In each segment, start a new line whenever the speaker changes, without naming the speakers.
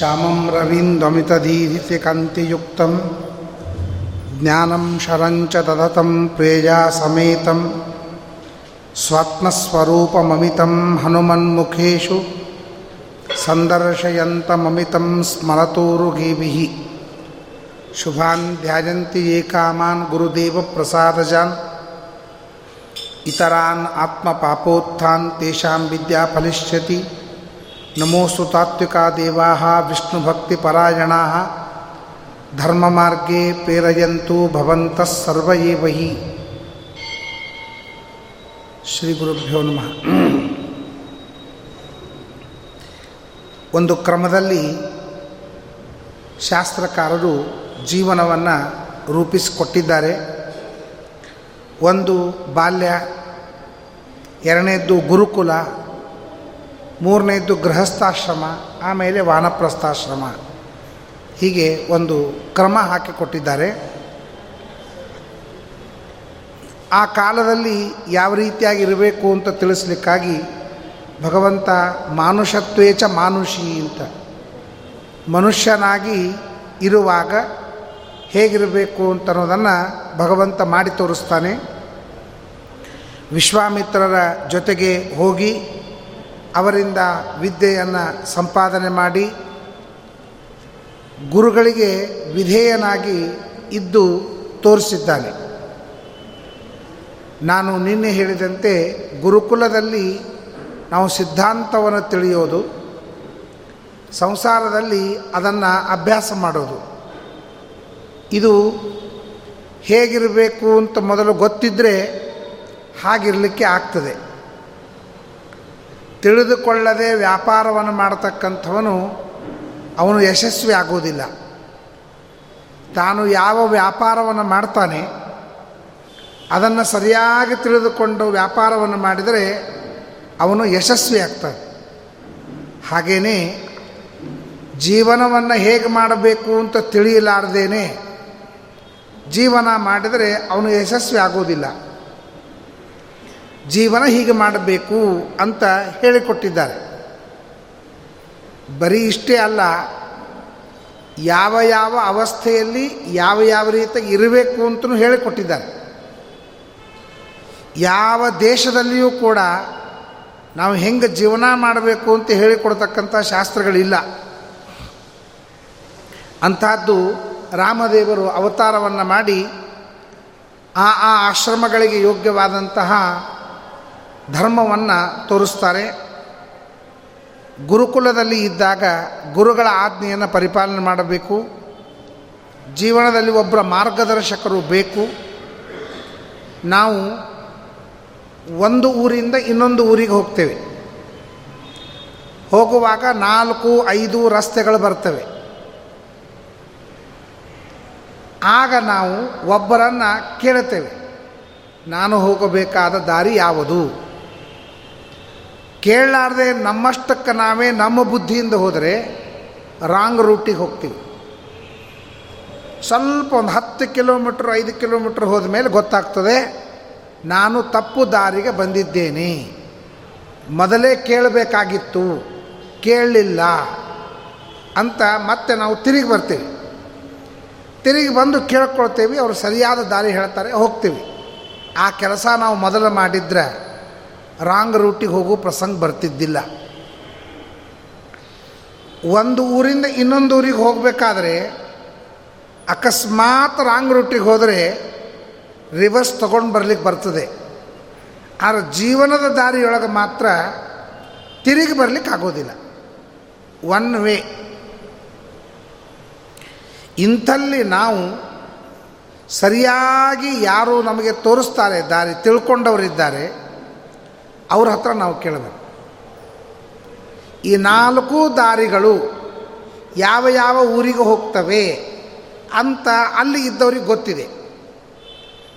श्यामं रवीन्द्वमितदीधितिकान्तियुक्तं ज्ञानं शरञ्च ददतं प्रेया समेतं, स्वात्मस्वरूपममितं हनुमन्मुखेषु, सन्दर्शयन्तममितं स्मरतोरुगीभिः। शुभान् ध्यायन्ति ये कामान् गुरुदेवप्रसादजान्, इतरान् आत्मपापोत्थान् तेषां विद्या फलिष्यति। ನಮೋಸ್ತು ತಾತ್ವಿಕಾ ದೇವಾ ವಿಷ್ಣುಭಕ್ತಿಪರಾಯಣಾ ಪರಾಯಣ ಧರ್ಮಮಾರ್ಗೆ ಭವಂತಃ ಭವಂತ ಹಿ ಶ್ರೀ ಗುರುಭ್ಯೋ ನಮಃ. ಒಂದು ಕ್ರಮದಲ್ಲಿ ಶಾಸ್ತ್ರಕಾರರು ಜೀವನವನ್ನು ರೂಪಿಸಿಕೊಟ್ಟಿದ್ದಾರೆ. ಒಂದು ಬಾಲ್ಯ, ಎರಡನೇದ್ದು ಗುರುಕುಲ ಮೂರನೇದ್ದು ಗೃಹಸ್ಥಾಶ್ರಮ, ಆಮೇಲೆ ವಾನಪ್ರಸ್ಥಾಶ್ರಮ. ಹೀಗೆ ಒಂದು ಕ್ರಮ ಹಾಕಿಕೊಟ್ಟಿದ್ದಾರೆ. ಆ ಕಾಲದಲ್ಲಿ ಯಾವ ರೀತಿಯಾಗಿರಬೇಕು ಅಂತ ತಿಳಿಸ್ಲಿಕ್ಕಾಗಿ ಭಗವಂತ ಮಾನುಷತ್ವೇಚ ಮಾನುಷಿ ಅಂತ. ಮನುಷ್ಯನಾಗಿ ಇರುವಾಗ ಹೇಗಿರಬೇಕು ಅಂತ ಅನ್ನೋದನ್ನು ಭಗವಂತ ಮಾಡಿ ತೋರಿಸ್ತಾನೆ. ವಿಶ್ವಾಮಿತ್ರರ ಜೊತೆಗೆ ಹೋಗಿ ಅವರಿಂದ ವಿದ್ಯೆಯನ್ನು ಸಂಪಾದನೆ ಮಾಡಿ ಗುರುಗಳಿಗೆ ವಿಧೇಯನಾಗಿ ಇದ್ದು ತೋರಿಸಿದ್ದಾನೆ. ನಾನು ನಿನ್ನೆ ಹೇಳಿದಂತೆ ಗುರುಕುಲದಲ್ಲಿ ನಾವು ಸಿದ್ಧಾಂತವನ್ನು ತಿಳಿಯೋದು, ಸಂಸಾರದಲ್ಲಿ ಅದನ್ನು ಅಭ್ಯಾಸ ಮಾಡೋದು. ಇದು ಹೇಗಿರಬೇಕು ಅಂತ ಮೊದಲು ಗೊತ್ತಿದ್ದರೆ ಹಾಗಿರಲಿಕ್ಕೆ ಆಗ್ತದೆ. ತಿಳಿದುಕೊಳ್ಳದೆ ವ್ಯಾಪಾರವನ್ನು ಮಾಡತಕ್ಕಂಥವನು ಅವನು ಯಶಸ್ವಿ ಆಗೋದಿಲ್ಲ ತಾನು ಯಾವ ವ್ಯಾಪಾರವನ್ನು ಮಾಡ್ತಾನೆ, ಅದನ್ನು ಸರಿಯಾಗಿ ತಿಳಿದುಕೊಂಡು ವ್ಯಾಪಾರವನ್ನು ಮಾಡಿದರೆ ಅವನು ಯಶಸ್ವಿ ಆಗ್ತಾನೆ. ಹಾಗೆಯೇ ಜೀವನವನ್ನು ಹೇಗೆ ಮಾಡಬೇಕು ಅಂತ ತಿಳಿಯಲಾರ್ದೇನೆ ಜೀವನ ಮಾಡಿದರೆ ಅವನು ಯಶಸ್ವಿ ಆಗೋದಿಲ್ಲ ಜೀವನ ಹೀಗೆ ಮಾಡಬೇಕು ಅಂತ ಹೇಳಿಕೊಟ್ಟಿದ್ದಾರೆ. ಬರೀ ಇಷ್ಟೇ ಅಲ್ಲ, ಯಾವ ಯಾವ ಅವಸ್ಥೆಯಲ್ಲಿ ಯಾವ ಯಾವ ರೀತಿಯಾಗಿ ಇರಬೇಕು ಅಂತಲೂ ಹೇಳಿಕೊಟ್ಟಿದ್ದಾರೆ. ಯಾವ ದೇಶದಲ್ಲಿಯೂ ಕೂಡ ನಾವು ಹೆಂಗೆ ಜೀವನ ಮಾಡಬೇಕು ಅಂತ ಹೇಳಿಕೊಡ್ತಕ್ಕಂಥ ಶಾಸ್ತ್ರಗಳಿಲ್ಲ. ಅಂಥದ್ದು ರಾಮದೇವರು ಅವತಾರವನ್ನು ಮಾಡಿ ಆ ಆ ಆಶ್ರಮಗಳಿಗೆ ಯೋಗ್ಯವಾದಂತಹ ಧರ್ಮವನ್ನು ತೋರಿಸ್ತಾರೆ. ಗುರುಕುಲದಲ್ಲಿ ಇದ್ದಾಗ ಗುರುಗಳ ಆಜ್ಞೆಯನ್ನು ಪರಿಪಾಲನೆ ಮಾಡಬೇಕು. ಜೀವನದಲ್ಲಿ ಒಬ್ಬರ ಮಾರ್ಗದರ್ಶಕರು ಬೇಕು. ನಾವು ಒಂದು ಊರಿಂದ ಇನ್ನೊಂದು ಊರಿಗೆ ಹೋಗ್ತೇವೆ. ಹೋಗುವಾಗ ನಾಲ್ಕು, ಐದು ರಸ್ತೆಗಳು ಬರ್ತವೆ. ಆಗ ನಾವು ಒಬ್ಬರನ್ನು ಕೇಳುತ್ತೇವೆ. ನಾನು ಹೋಗಬೇಕಾದ ದಾರಿ ಯಾವುದು? ಕೇಳಲಾರ್ದೆ ನಮ್ಮಷ್ಟಕ್ಕೆ ನಾವೇ ನಮ್ಮ ಬುದ್ಧಿಯಿಂದ ಹೋದರೆ ರಾಂಗ್ ರೂಟಿಗೆ ಹೋಗ್ತೀವಿ. ಸ್ವಲ್ಪ ಒಂದು ಹತ್ತು ಕಿಲೋಮೀಟ್ರ್, ಐದು ಕಿಲೋಮೀಟ್ರ್ ಹೋದ ಮೇಲೆ ಗೊತ್ತಾಗ್ತದೆ, ನಾನು ತಪ್ಪು ದಾರಿಗೆ ಬಂದಿದ್ದೇನೆ. ಮೊದಲೇ ಕೇಳಬೇಕಾಗಿತ್ತು, ಕೇಳಲಿಲ್ಲ ಅಂತ ಮತ್ತೆ ನಾವು ತಿರುಗಿ ಬರ್ತೀವಿ. ತಿರುಗಿ ಬಂದು ಕೇಳ್ಕೊಳ್ತೇವೆ, ಅವರು ಸರಿಯಾದ ದಾರಿ ಹೇಳ್ತಾರೆ, ಹೋಗ್ತೀವಿ. ಆ ಕೆಲಸ ನಾವು ಮೊದಲು ಮಾಡಿದ್ರೆ ರಾಂಗ್ ರೂಟಿಗೆ ಹೋಗೋ ಪ್ರಸಂಗ ಬರ್ತಿದ್ದಿಲ್ಲ. ಒಂದು ಊರಿಂದ ಇನ್ನೊಂದು ಊರಿಗೆ ಹೋಗಬೇಕಾದ್ರೆ ಅಕಸ್ಮಾತ್ ರಾಂಗ್ ರೂಟಿಗೆ ಹೋದರೆ ರಿವರ್ಸ್ ತೊಗೊಂಡು ಬರ್ಲಿಕ್ಕೆ ಬರ್ತದೆ. ಆದರೆ ಜೀವನದ ದಾರಿಯೊಳಗೆ ಮಾತ್ರ ತಿರುಗಿ ಬರಲಿಕ್ಕೆ ಆಗೋದಿಲ್ಲ. One way. ಇಂಥಲ್ಲಿ ನಾವು ಸರಿಯಾಗಿ ಯಾರು ನಮಗೆ ತೋರಿಸ್ತಾರೆ, ದಾರಿ ತಿಳ್ಕೊಂಡವರಿದ್ದಾರೆ. ಅವ್ರ ಹತ್ರ ನಾವು ಕೇಳಬೇಕು. ಈ ನಾಲ್ಕು ದಾರಿಗಳು ಯಾವ ಯಾವ ಊರಿಗೆ ಹೋಗ್ತವೆ ಅಂತ ಅಲ್ಲಿ ಇದ್ದವ್ರಿಗೆ ಗೊತ್ತಿದೆ.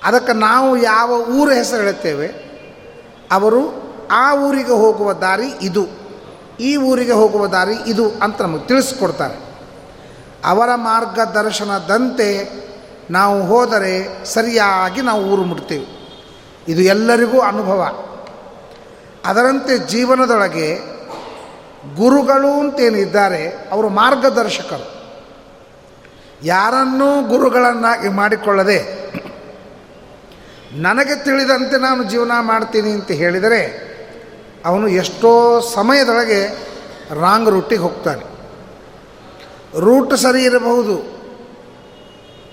ಅದಕ್ಕೆ ನಾವು ಯಾವ ಊರ ಹೆಸರು ಹೇಳುತ್ತೇವೆ ಅವರು ಆ ಊರಿಗೆ ಹೋಗುವ ದಾರಿ ಇದು, ಈ ಊರಿಗೆ ಹೋಗುವ ದಾರಿ ಇದು ಅಂತ ನಮಗೆ ತಿಳಿಸ್ಕೊಡ್ತಾರೆ. ಅವರ ಮಾರ್ಗದರ್ಶನದಂತೆ ನಾವು ಹೋದರೆ ಸರಿಯಾಗಿ ನಾವು ಊರು ಮುಟ್ತೇವೆ. ಇದು ಎಲ್ಲರಿಗೂ ಅನುಭವ. ಅದರಂತೆ ಜೀವನದೊಳಗೆ ಗುರುಗಳು ಅಂತೇನಿದ್ದಾರೆ, ಅವರು ಮಾರ್ಗದರ್ಶಕರು. ಯಾರನ್ನೂ ಗುರುಗಳನ್ನಾಗಿ ಮಾಡಿಕೊಳ್ಳದೆ, ನನಗೆ ತಿಳಿದಂತೆ ನಾನು ಜೀವನ ಮಾಡ್ತೀನಿ ಅಂತ ಹೇಳಿದರೆ, ಅವನು ಎಷ್ಟೋ ಸಮಯದೊಳಗೆ ರಾಂಗ್ ರೂಟಿಗೆ ಹೋಗ್ತಾನೆ. ರೂಟ್ ಸರಿ ಇರಬಹುದು,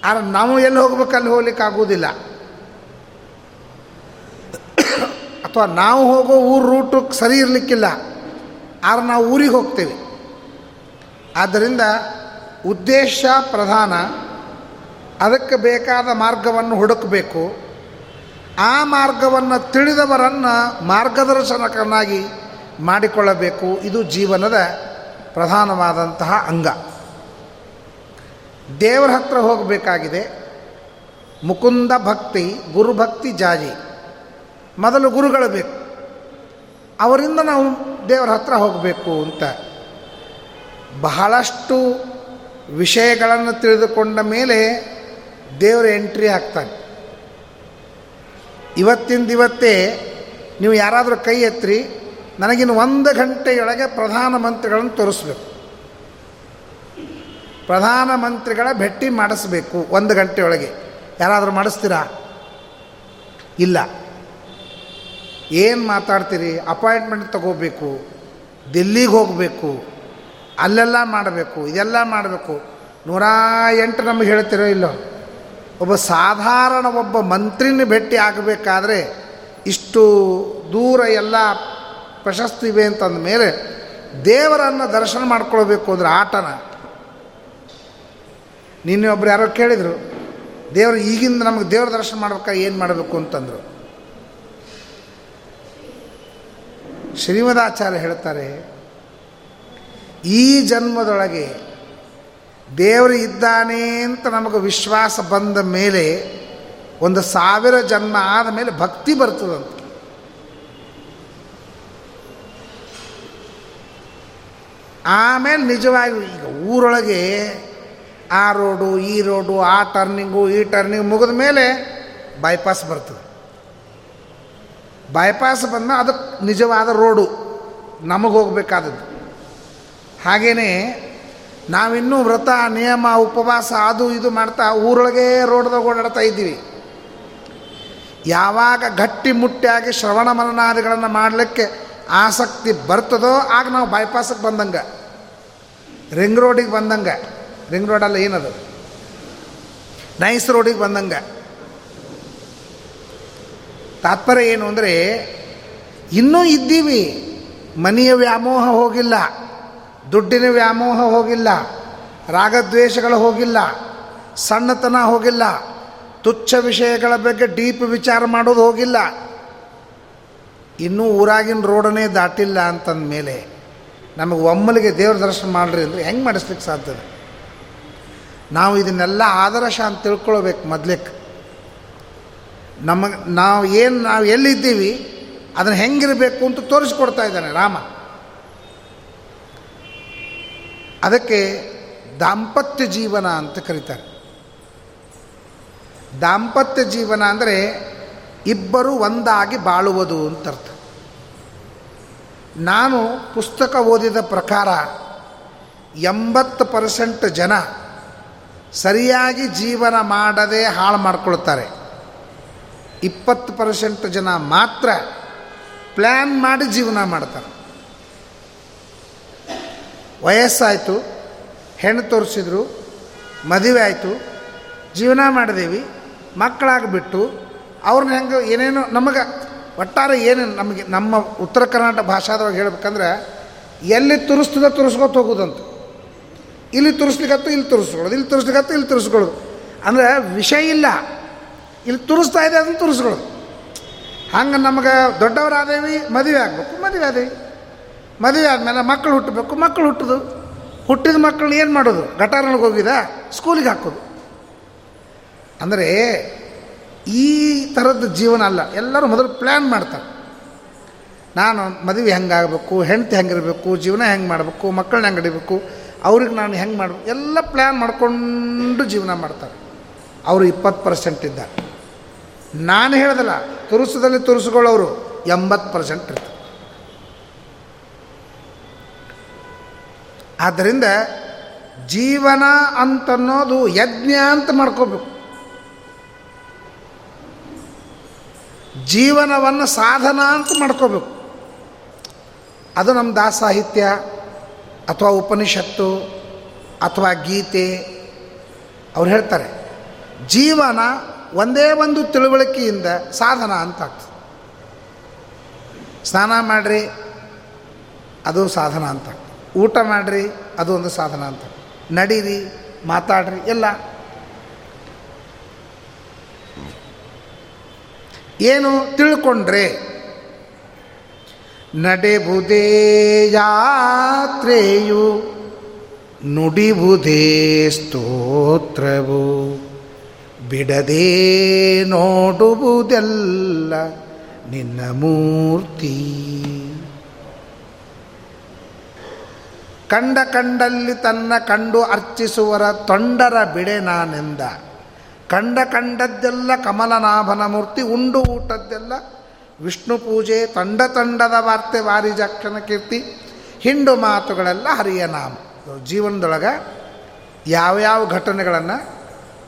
ಆದರೆ ನಾವು ಎಲ್ಲಿ ಹೋಗ್ಬೇಕು ಅಲ್ಲಿ ಹೋಗ್ಲಿಕ್ಕೆ ಆಗೋದಿಲ್ಲ ಅಥವಾ ನಾವು ಹೋಗೋ ಊರು ರೂಟು ಸರಿ ಇರಲಿಕ್ಕಿಲ್ಲ. ಆದ್ರೆ ನಾವು ಊರಿಗೆ ಹೋಗ್ತೇವೆ. ಆದ್ದರಿಂದ ಉದ್ದೇಶ ಪ್ರಧಾನ, ಅದಕ್ಕೆ ಬೇಕಾದ ಮಾರ್ಗವನ್ನು ಹುಡುಕಬೇಕು. ಆ ಮಾರ್ಗವನ್ನು ತಿಳಿದವರನ್ನು ಮಾರ್ಗದರ್ಶನಕನಾಗಿ ಮಾಡಿಕೊಳ್ಳಬೇಕು. ಇದು ಜೀವನದ ಪ್ರಧಾನವಾದಂತಹ ಅಂಗ. ದೇವರ ಹತ್ರ ಹೋಗಬೇಕಾಗಿದೆ. ಮುಕುಂದ ಭಕ್ತಿ, ಗುರುಭಕ್ತಿ ಜಾಜಿ. ಮೊದಲು ಗುರುಗಳು ಬೇಕು. ಅವರಿಂದ ನಾವು ದೇವರ ಹತ್ರ ಹೋಗಬೇಕು ಅಂತ. ಬಹಳಷ್ಟು ವಿಷಯಗಳನ್ನು ತಿಳಿದುಕೊಂಡ ಮೇಲೆ ದೇವರ ಎಂಟ್ರಿ ಆಗ್ತಾನೆ. ಇವತ್ತಿಂದ ಇವತ್ತೇ ನೀವು ಯಾರಾದರೂ ಕೈ ಎತ್ತಿರಿ ನನಗಿನ್ನು ಒಂದು ಗಂಟೆಯೊಳಗೆ ಪ್ರಧಾನಮಂತ್ರಿಗಳನ್ನು ತೋರಿಸ್ಬೇಕು. ಪ್ರಧಾನಮಂತ್ರಿಗಳ ಭೇಟಿ ಮಾಡಿಸ್ಬೇಕು ಒಂದು ಗಂಟೆಯೊಳಗೆ. ಯಾರಾದರೂ ಮಾಡಿಸ್ತೀರಾ? ಇಲ್ಲ. ಏನು ಮಾತಾಡ್ತೀರಿ? ಅಪಾಯಿಂಟ್ಮೆಂಟ್ ತಗೋಬೇಕು, ದಿಲ್ಲಿಗೆ ಹೋಗಬೇಕು, ಅಲ್ಲೆಲ್ಲ ಮಾಡಬೇಕು, ಇದೆಲ್ಲ ಮಾಡಬೇಕು. ನೂರ ಎಂಟು ನಮಗೆ ಹೇಳ್ತಿರೋ ಇಲ್ಲೋ? ಒಬ್ಬ ಸಾಧಾರಣ ಒಬ್ಬ ಮಂತ್ರಿನ ಭೇಟಿ ಆಗಬೇಕಾದ್ರೆ ಇಷ್ಟು ದೂರ ಎಲ್ಲ ಪ್ರಶಸ್ತಿ ಇವೆ ಅಂತಂದ ಮೇಲೆ ದೇವರನ್ನು ದರ್ಶನ ಮಾಡ್ಕೊಳ್ಬೇಕು ಅಂದರೆ ಆಟನ. ನಿನ್ನೆ ಒಬ್ರು ಯಾರೋ ಕೇಳಿದರು, ದೇವರು ಈಗಿಂದ ನಮಗೆ ದೇವ್ರ ದರ್ಶನ ಮಾಡ್ಬೇಕಾ, ಏನು ಮಾಡಬೇಕು ಅಂತಂದರು. ಶ್ರೀಮದಾಚಾರ್ಯ ಹೇಳ್ತಾರೆ, ಈ ಜನ್ಮದೊಳಗೆ ದೇವರು ಇದ್ದಾನೆ ಅಂತ ನಮಗೆ ವಿಶ್ವಾಸ ಬಂದ ಮೇಲೆ ಒಂದು ಸಾವಿರ ಜನ್ಮ ಆದ ಮೇಲೆ ಭಕ್ತಿ ಬರ್ತದಂತ. ಆಮೇಲೆ ನಿಜವಾಗಿ ಈಗ ಊರೊಳಗೆ ಆ ರೋಡು, ಈ ರೋಡು, ಆ ಟರ್ನಿಂಗು ಈ ಟರ್ನಿಂಗ್ ಮುಗಿದ ಮೇಲೆ ಬೈಪಾಸ್ ಬರ್ತದೆ. ಬೈಪಾಸ್ ಬಂದ ಅದಕ್ಕೆ ನಿಜವಾದ ರೋಡು ನಮಗೆ ಹೋಗಬೇಕಾದದ್ದು. ಹಾಗೆಯೇ ನಾವಿನ್ನೂ ವ್ರತ, ನಿಯಮ, ಉಪವಾಸ, ಅದು ಇದು ಮಾಡ್ತಾ ಊರೊಳಗೆ ರೋಡ್ದಾಗ ಓಡಾಡ್ತಾ ಇದ್ದೀವಿ. ಯಾವಾಗ ಗಟ್ಟಿ ಮುಟ್ಟಿಯಾಗಿ ಶ್ರವಣ ಮನನಾದಿಗಳನ್ನು ಮಾಡಲಿಕ್ಕೆ ಆಸಕ್ತಿ ಬರ್ತದೋ ಆಗ ನಾವು ಬೈಪಾಸಕ್ಕೆ ಬಂದಂಗೆ. ರಿಂಗ್ ರೋಡಿಗೆ ಬಂದಂಗೆ. ರಿಂಗ್ ರೋಡಲ್ಲ ಏನದು? ನೈಸ್ ರೋಡಿಗೆ ಬಂದಂಗೆ. ತಾತ್ಪರ್ಯ ಏನು ಅಂದರೆ, ಇನ್ನೂ ಇದ್ದೀವಿ. ಮನೆಯ ವ್ಯಾಮೋಹ ಹೋಗಿಲ್ಲ. ದುಡ್ಡಿನ ವ್ಯಾಮೋಹ ಹೋಗಿಲ್ಲ. ರಾಗದ್ವೇಷಗಳು ಹೋಗಿಲ್ಲ. ಸಣ್ಣತನ ಹೋಗಿಲ್ಲ. ತುಚ್ಛ ವಿಷಯಗಳ ಬಗ್ಗೆ ಡೀಪ್ ವಿಚಾರ ಮಾಡೋದು ಹೋಗಿಲ್ಲ. ಇನ್ನೂ ಊರಾಗಿನ ರೋಡನೇ ದಾಟಿಲ್ಲ ಅಂತಂದ ಮೇಲೆ ನಮಗೆ ಒಮ್ಮಲಿಗೆ ದೇವ್ರ ದರ್ಶನ ಮಾಡ್ರಿ ಅಂದರೆ ಹೆಂಗೆ ಮಾಡಿಸ್ಲಿಕ್ಕೆ ಸಾಧ್ಯದ ನಾವು ಇದನ್ನೆಲ್ಲ ಆದರ್ಶ ಅಂತ ತಿಳ್ಕೊಳ್ಬೇಕು ಮೊದ್ಲಿಕ್ಕೆ ನಮಗೆ ನಾವು ಏನು, ನಾವು ಎಲ್ಲಿದ್ದೀವಿ, ಅದನ್ನು ಹೆಂಗಿರಬೇಕು ಅಂತ ತೋರಿಸ್ಕೊಡ್ತಾ ಇದ್ದಾನೆ ರಾಮ. ಅದಕ್ಕೆ ದಾಂಪತ್ಯ ಜೀವನ ಅಂತ ಕರೀತಾರೆ. ದಾಂಪತ್ಯ ಜೀವನ ಅಂದರೆ ಇಬ್ಬರು ಒಂದಾಗಿ ಬಾಳುವುದು ಅಂತ ಅರ್ಥ. ನಾನು ಪುಸ್ತಕ ಓದಿದ ಪ್ರಕಾರ ಎಂಬತ್ತು ಪರ್ಸೆಂಟ್ ಜನ ಸರಿಯಾಗಿ ಜೀವನ ಮಾಡದೆ ಹಾಳು ಮಾಡ್ಕೊಳ್ತಾರೆ. ಇಪ್ಪತ್ತು ಪರ್ಸೆಂಟ್ ಜನ ಮಾತ್ರ ಪ್ಲ್ಯಾನ್ ಮಾಡಿ ಜೀವನ ಮಾಡ್ತಾರೆ. ವಯಸ್ಸಾಯಿತು, ಹೆಣ್ಣು ತೋರಿಸಿದ್ರು, ಮದುವೆ ಆಯಿತು, ಜೀವನ ಮಾಡಿದೀವಿ, ಮಕ್ಕಳಾಗಿಬಿಟ್ಟು ಅವ್ರನ್ನ ಹೆಂಗೆ ಏನೇನೋ ನಮಗೆ ಒಟ್ಟಾರೆ ಏನು ನಮಗೆ ನಮ್ಮ ಉತ್ತರ ಕರ್ನಾಟಕ ಭಾಷಾದೊಳಗೆ ಹೇಳ್ಬೇಕಂದ್ರೆ, ಎಲ್ಲಿ ತುರಿಸ್ತದ ತುರಿಸ್ಕೊತ ಹೋಗೋದಂತ. ಇಲ್ಲಿ ತುರಿಸ್ಲಿಕ್ಕತ್ತು ಇಲ್ಲಿ ತುರಿಸ್ಕೊಳ್ಳೋದು, ಇಲ್ಲಿ ತುರಿಸ್ಲಿಕ್ಕತ್ತು ಇಲ್ಲಿ ತುರಿಸ್ಕೊಳ್ಳೋದು. ಅಂದರೆ ವಿಷಯ ಇಲ್ಲ. ಇಲ್ಲಿ ತುರಿಸ್ತಾ ಇದೆ, ಅದನ್ನು ತುರಿಸ್ಕೊಳ್ಳೋದು ಹಂಗೆ ನಮಗೆ ದೊಡ್ಡವರಾದೇವಿ, ಮದುವೆ ಆಗಬೇಕು, ಮದುವೆ ಆದೇವಿ. ಮದುವೆ ಆದಮೇಲೆ ಮಕ್ಕಳು ಹುಟ್ಟಬೇಕು ಮಕ್ಕಳು ಹುಟ್ಟೋದು. ಹುಟ್ಟಿದ ಮಕ್ಕಳನ್ನ ಏನು ಮಾಡೋದು? ಗಟಾರನಿಗೆ ಹೋಗಿದ? ಸ್ಕೂಲಿಗೆ ಹಾಕೋದು. ಅಂದರೆ ಈ ಥರದ ಜೀವನ ಅಲ್ಲ. ಎಲ್ಲರೂ ಮೊದಲು ಪ್ಲ್ಯಾನ್ ಮಾಡ್ತಾರೆ. ನಾನು ಮದುವೆ ಹೆಂಗಾಗಬೇಕು ಹೆಂಡತಿ ಹೆಂಗಿರಬೇಕು ಜೀವನ ಹೆಂಗೆ ಮಾಡಬೇಕು ಮಕ್ಕಳನ್ನ ಹೆಂಗೆ ಹಿಡಿಬೇಕು, ಅವ್ರಿಗೆ ನಾನು ಹೆಂಗೆ ಮಾಡಬೇಕು, ಎಲ್ಲ ಪ್ಲ್ಯಾನ್ ಮಾಡಿಕೊಂಡು ಜೀವನ ಮಾಡ್ತಾರೆ. ಅವರು ಇಪ್ಪತ್ತು ಪರ್ಸೆಂಟ್ ಇದ್ದಾರೆ. ನಾನು ಹೇಳ್ದಲ್ಲ, ತುರುಸದಲ್ಲಿ ತುರುಸುಗಳವರು ಎಂಬತ್ತು ಪರ್ಸೆಂಟ್ ಇರ್ತಾರೆ. ಆದ್ದರಿಂದ ಜೀವನ ಅಂತನ್ನೋದು ಯಜ್ಞ ಅಂತ ಮಾಡ್ಕೋಬೇಕು. ಜೀವನವನ್ನು ಸಾಧನ ಅಂತ ಮಾಡ್ಕೋಬೇಕು. ಅದು ನಮ್ಮ ದಾಸ ಸಾಹಿತ್ಯ ಅಥವಾ ಉಪನಿಷತ್ತು, ಅಥವಾ ಗೀತೆ, ಅವ್ರು ಹೇಳ್ತಾರೆ, ಜೀವನ ಒಂದೇ ಒಂದು ತಿಳುವಳಿಕೆಯಿಂದ ಸಾಧನ ಅಂತ ಆಗ್ತದೆ ಸ್ನಾನ ಮಾಡಿರಿ, ಅದು ಸಾಧನ ಅಂತ ಊಟ ಮಾಡಿರಿ, ಅದು ಒಂದು ಸಾಧನ ಅಂತ ನಡೀರಿ, ಮಾತಾಡ್ರಿ, ಎಲ್ಲ. ಏನು ತಿಳ್ಕೊಂಡ್ರೆ? ನಡೆಬುದೇ ಯಾತ್ರೆಯು, ನುಡಿಬುದೇ ಸ್ತೋತ್ರವು. ಬಿಡದೆ ನೋಡುವುದೆಲ್ಲ ನಿನ್ನ ಮೂರ್ತಿ. ಕಂಡ ಕಂಡಲ್ಲಿ ತನ್ನ ಕಂಡು ಅರ್ಚಿಸುವರ ತೊಂಡರ ಬಿಡೆ ನಾನೆಂದ. ಕಂಡ ಕಂಡದ್ದೆಲ್ಲ ಕಮಲನಾಭನ ಮೂರ್ತಿ, ಉಂಡು ಊಟದ್ದೆಲ್ಲ ವಿಷ್ಣು ಪೂಜೆ, ತಂಡ ತಂಡದ ವಾರ್ತೆ ವಾರಿಜಾಕ್ಷನ ಕೀರ್ತಿ, ಹಿಂಡು ಮಾತುಗಳೆಲ್ಲ ಹರಿಯ ನಾಮ. ಜೀವನದೊಳಗೆ ಯಾವ್ಯಾವ ಘಟನೆಗಳನ್ನು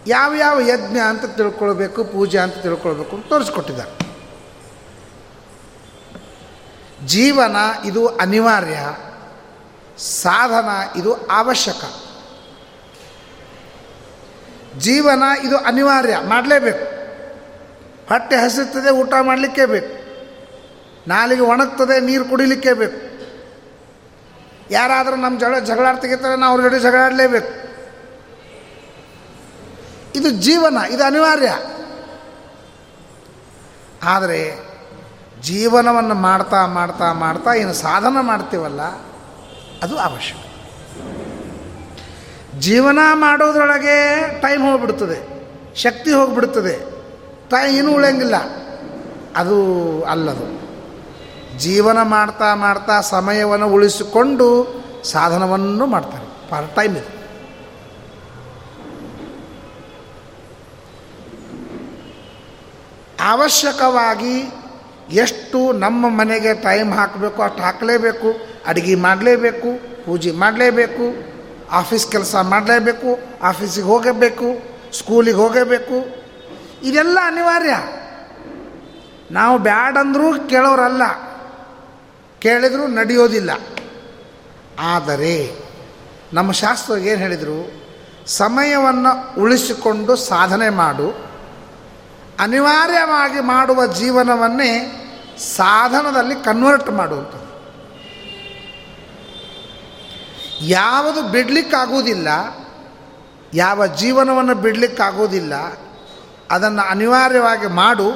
ಯಾವ್ಯಾವ ಯಜ್ಞ ಅಂತ ತಿಳ್ಕೊಳ್ಬೇಕು, ಪೂಜೆ ಅಂತ ತಿಳ್ಕೊಳ್ಬೇಕು ಅಂತ ತೋರಿಸ್ಕೊಟ್ಟಿದ್ದಾರೆ. ಜೀವನ ಇದು ಅನಿವಾರ್ಯ, ಸಾಧನ ಇದು ಅವಶ್ಯಕ. ಜೀವನ ಇದು ಅನಿವಾರ್ಯ, ಮಾಡಲೇಬೇಕು. ಹೊಟ್ಟೆ ಹಸಿರ್ತದೆ, ಊಟ ಮಾಡಲಿಕ್ಕೆ ಬೇಕು. ನಾಲಿಗೆ ಒಣಗ್ತದೆ, ನೀರು ಕುಡಿಲಿಕ್ಕೆ ಬೇಕು. ಯಾರಾದರೂ ನಮ್ಮ ಜಗಳ ಜಗಳ ತೆಗಿತಾರೆ ನಾವು ಅವ್ರ ಜೊತೆ ಜಗಳಾಡಲೇಬೇಕು. ಇದು ಜೀವನ, ಇದು ಅನಿವಾರ್ಯ. ಆದರೆ ಜೀವನವನ್ನು ಮಾಡ್ತಾ ಮಾಡ್ತಾ ಮಾಡ್ತಾ ಏನು ಸಾಧನ ಮಾಡ್ತೀವಲ್ಲ, ಅದು ಅವಶ್ಯಕ. ಜೀವನ ಮಾಡೋದ್ರೊಳಗೆ ಟೈಮ್ ಹೋಗ್ಬಿಡ್ತದೆ, ಶಕ್ತಿ ಹೋಗ್ಬಿಡ್ತದೆ ಟೈಮ್ ಏನೂ ಉಳಿಯಂಗಿಲ್ಲ. ಅದು ಅಲ್ಲದು. ಜೀವನ ಮಾಡ್ತಾ ಮಾಡ್ತಾ ಸಮಯವನ್ನು ಉಳಿಸಿಕೊಂಡು ಸಾಧನವನ್ನು ಮಾಡ್ತಾರೆ. ಪಾರ್ಟ್ ಟೈಮ್ ಇದೆ. ಅವಶ್ಯಕವಾಗಿ ಎಷ್ಟು ನಮ್ಮ ಮನೆಗೆ ಟೈಮ್ ಹಾಕಬೇಕು, ಅಷ್ಟು ಹಾಕಲೇಬೇಕು, ಅಡುಗೆ ಮಾಡಲೇಬೇಕು, ಪೂಜೆ ಮಾಡಲೇಬೇಕು ಆಫೀಸ್ ಕೆಲಸ ಮಾಡಲೇಬೇಕು ಆಫೀಸಿಗೆ ಹೋಗಬೇಕು ಸ್ಕೂಲಿಗೆ ಹೋಗಬೇಕು. ಇದೆಲ್ಲ ಅನಿವಾರ್ಯ. ನಾವು ಬ್ಯಾಡಂದ್ರೂ ಕೇಳೋರಲ್ಲ. ಕೇಳಿದರೂ ನಡೆಯೋದಿಲ್ಲ. ಆದರೆ ನಮ್ಮ ಶಾಸ್ತ್ರ ಏನು ಹೇಳಿದರು? ಸಮಯವನ್ನು ಉಳಿಸಿಕೊಂಡು ಸಾಧನೆ ಮಾಡು. ಅನಿವಾರ್ಯವಾಗಿ ಮಾಡುವ ಜೀವನವನ್ನೇ ಸಾಧನದಲ್ಲಿ ಕನ್ವರ್ಟ್ ಮಾಡುವಂಥದ್ದು. ಯಾವುದು ಬಿಡಲಿಕ್ಕಾಗೋದಿಲ್ಲ ಯಾವ ಜೀವನವನ್ನು ಬಿಡಲಿಕ್ಕಾಗೋದಿಲ್ಲ ಅದನ್ನು ಅನಿವಾರ್ಯವಾಗಿ ಮಾಡು,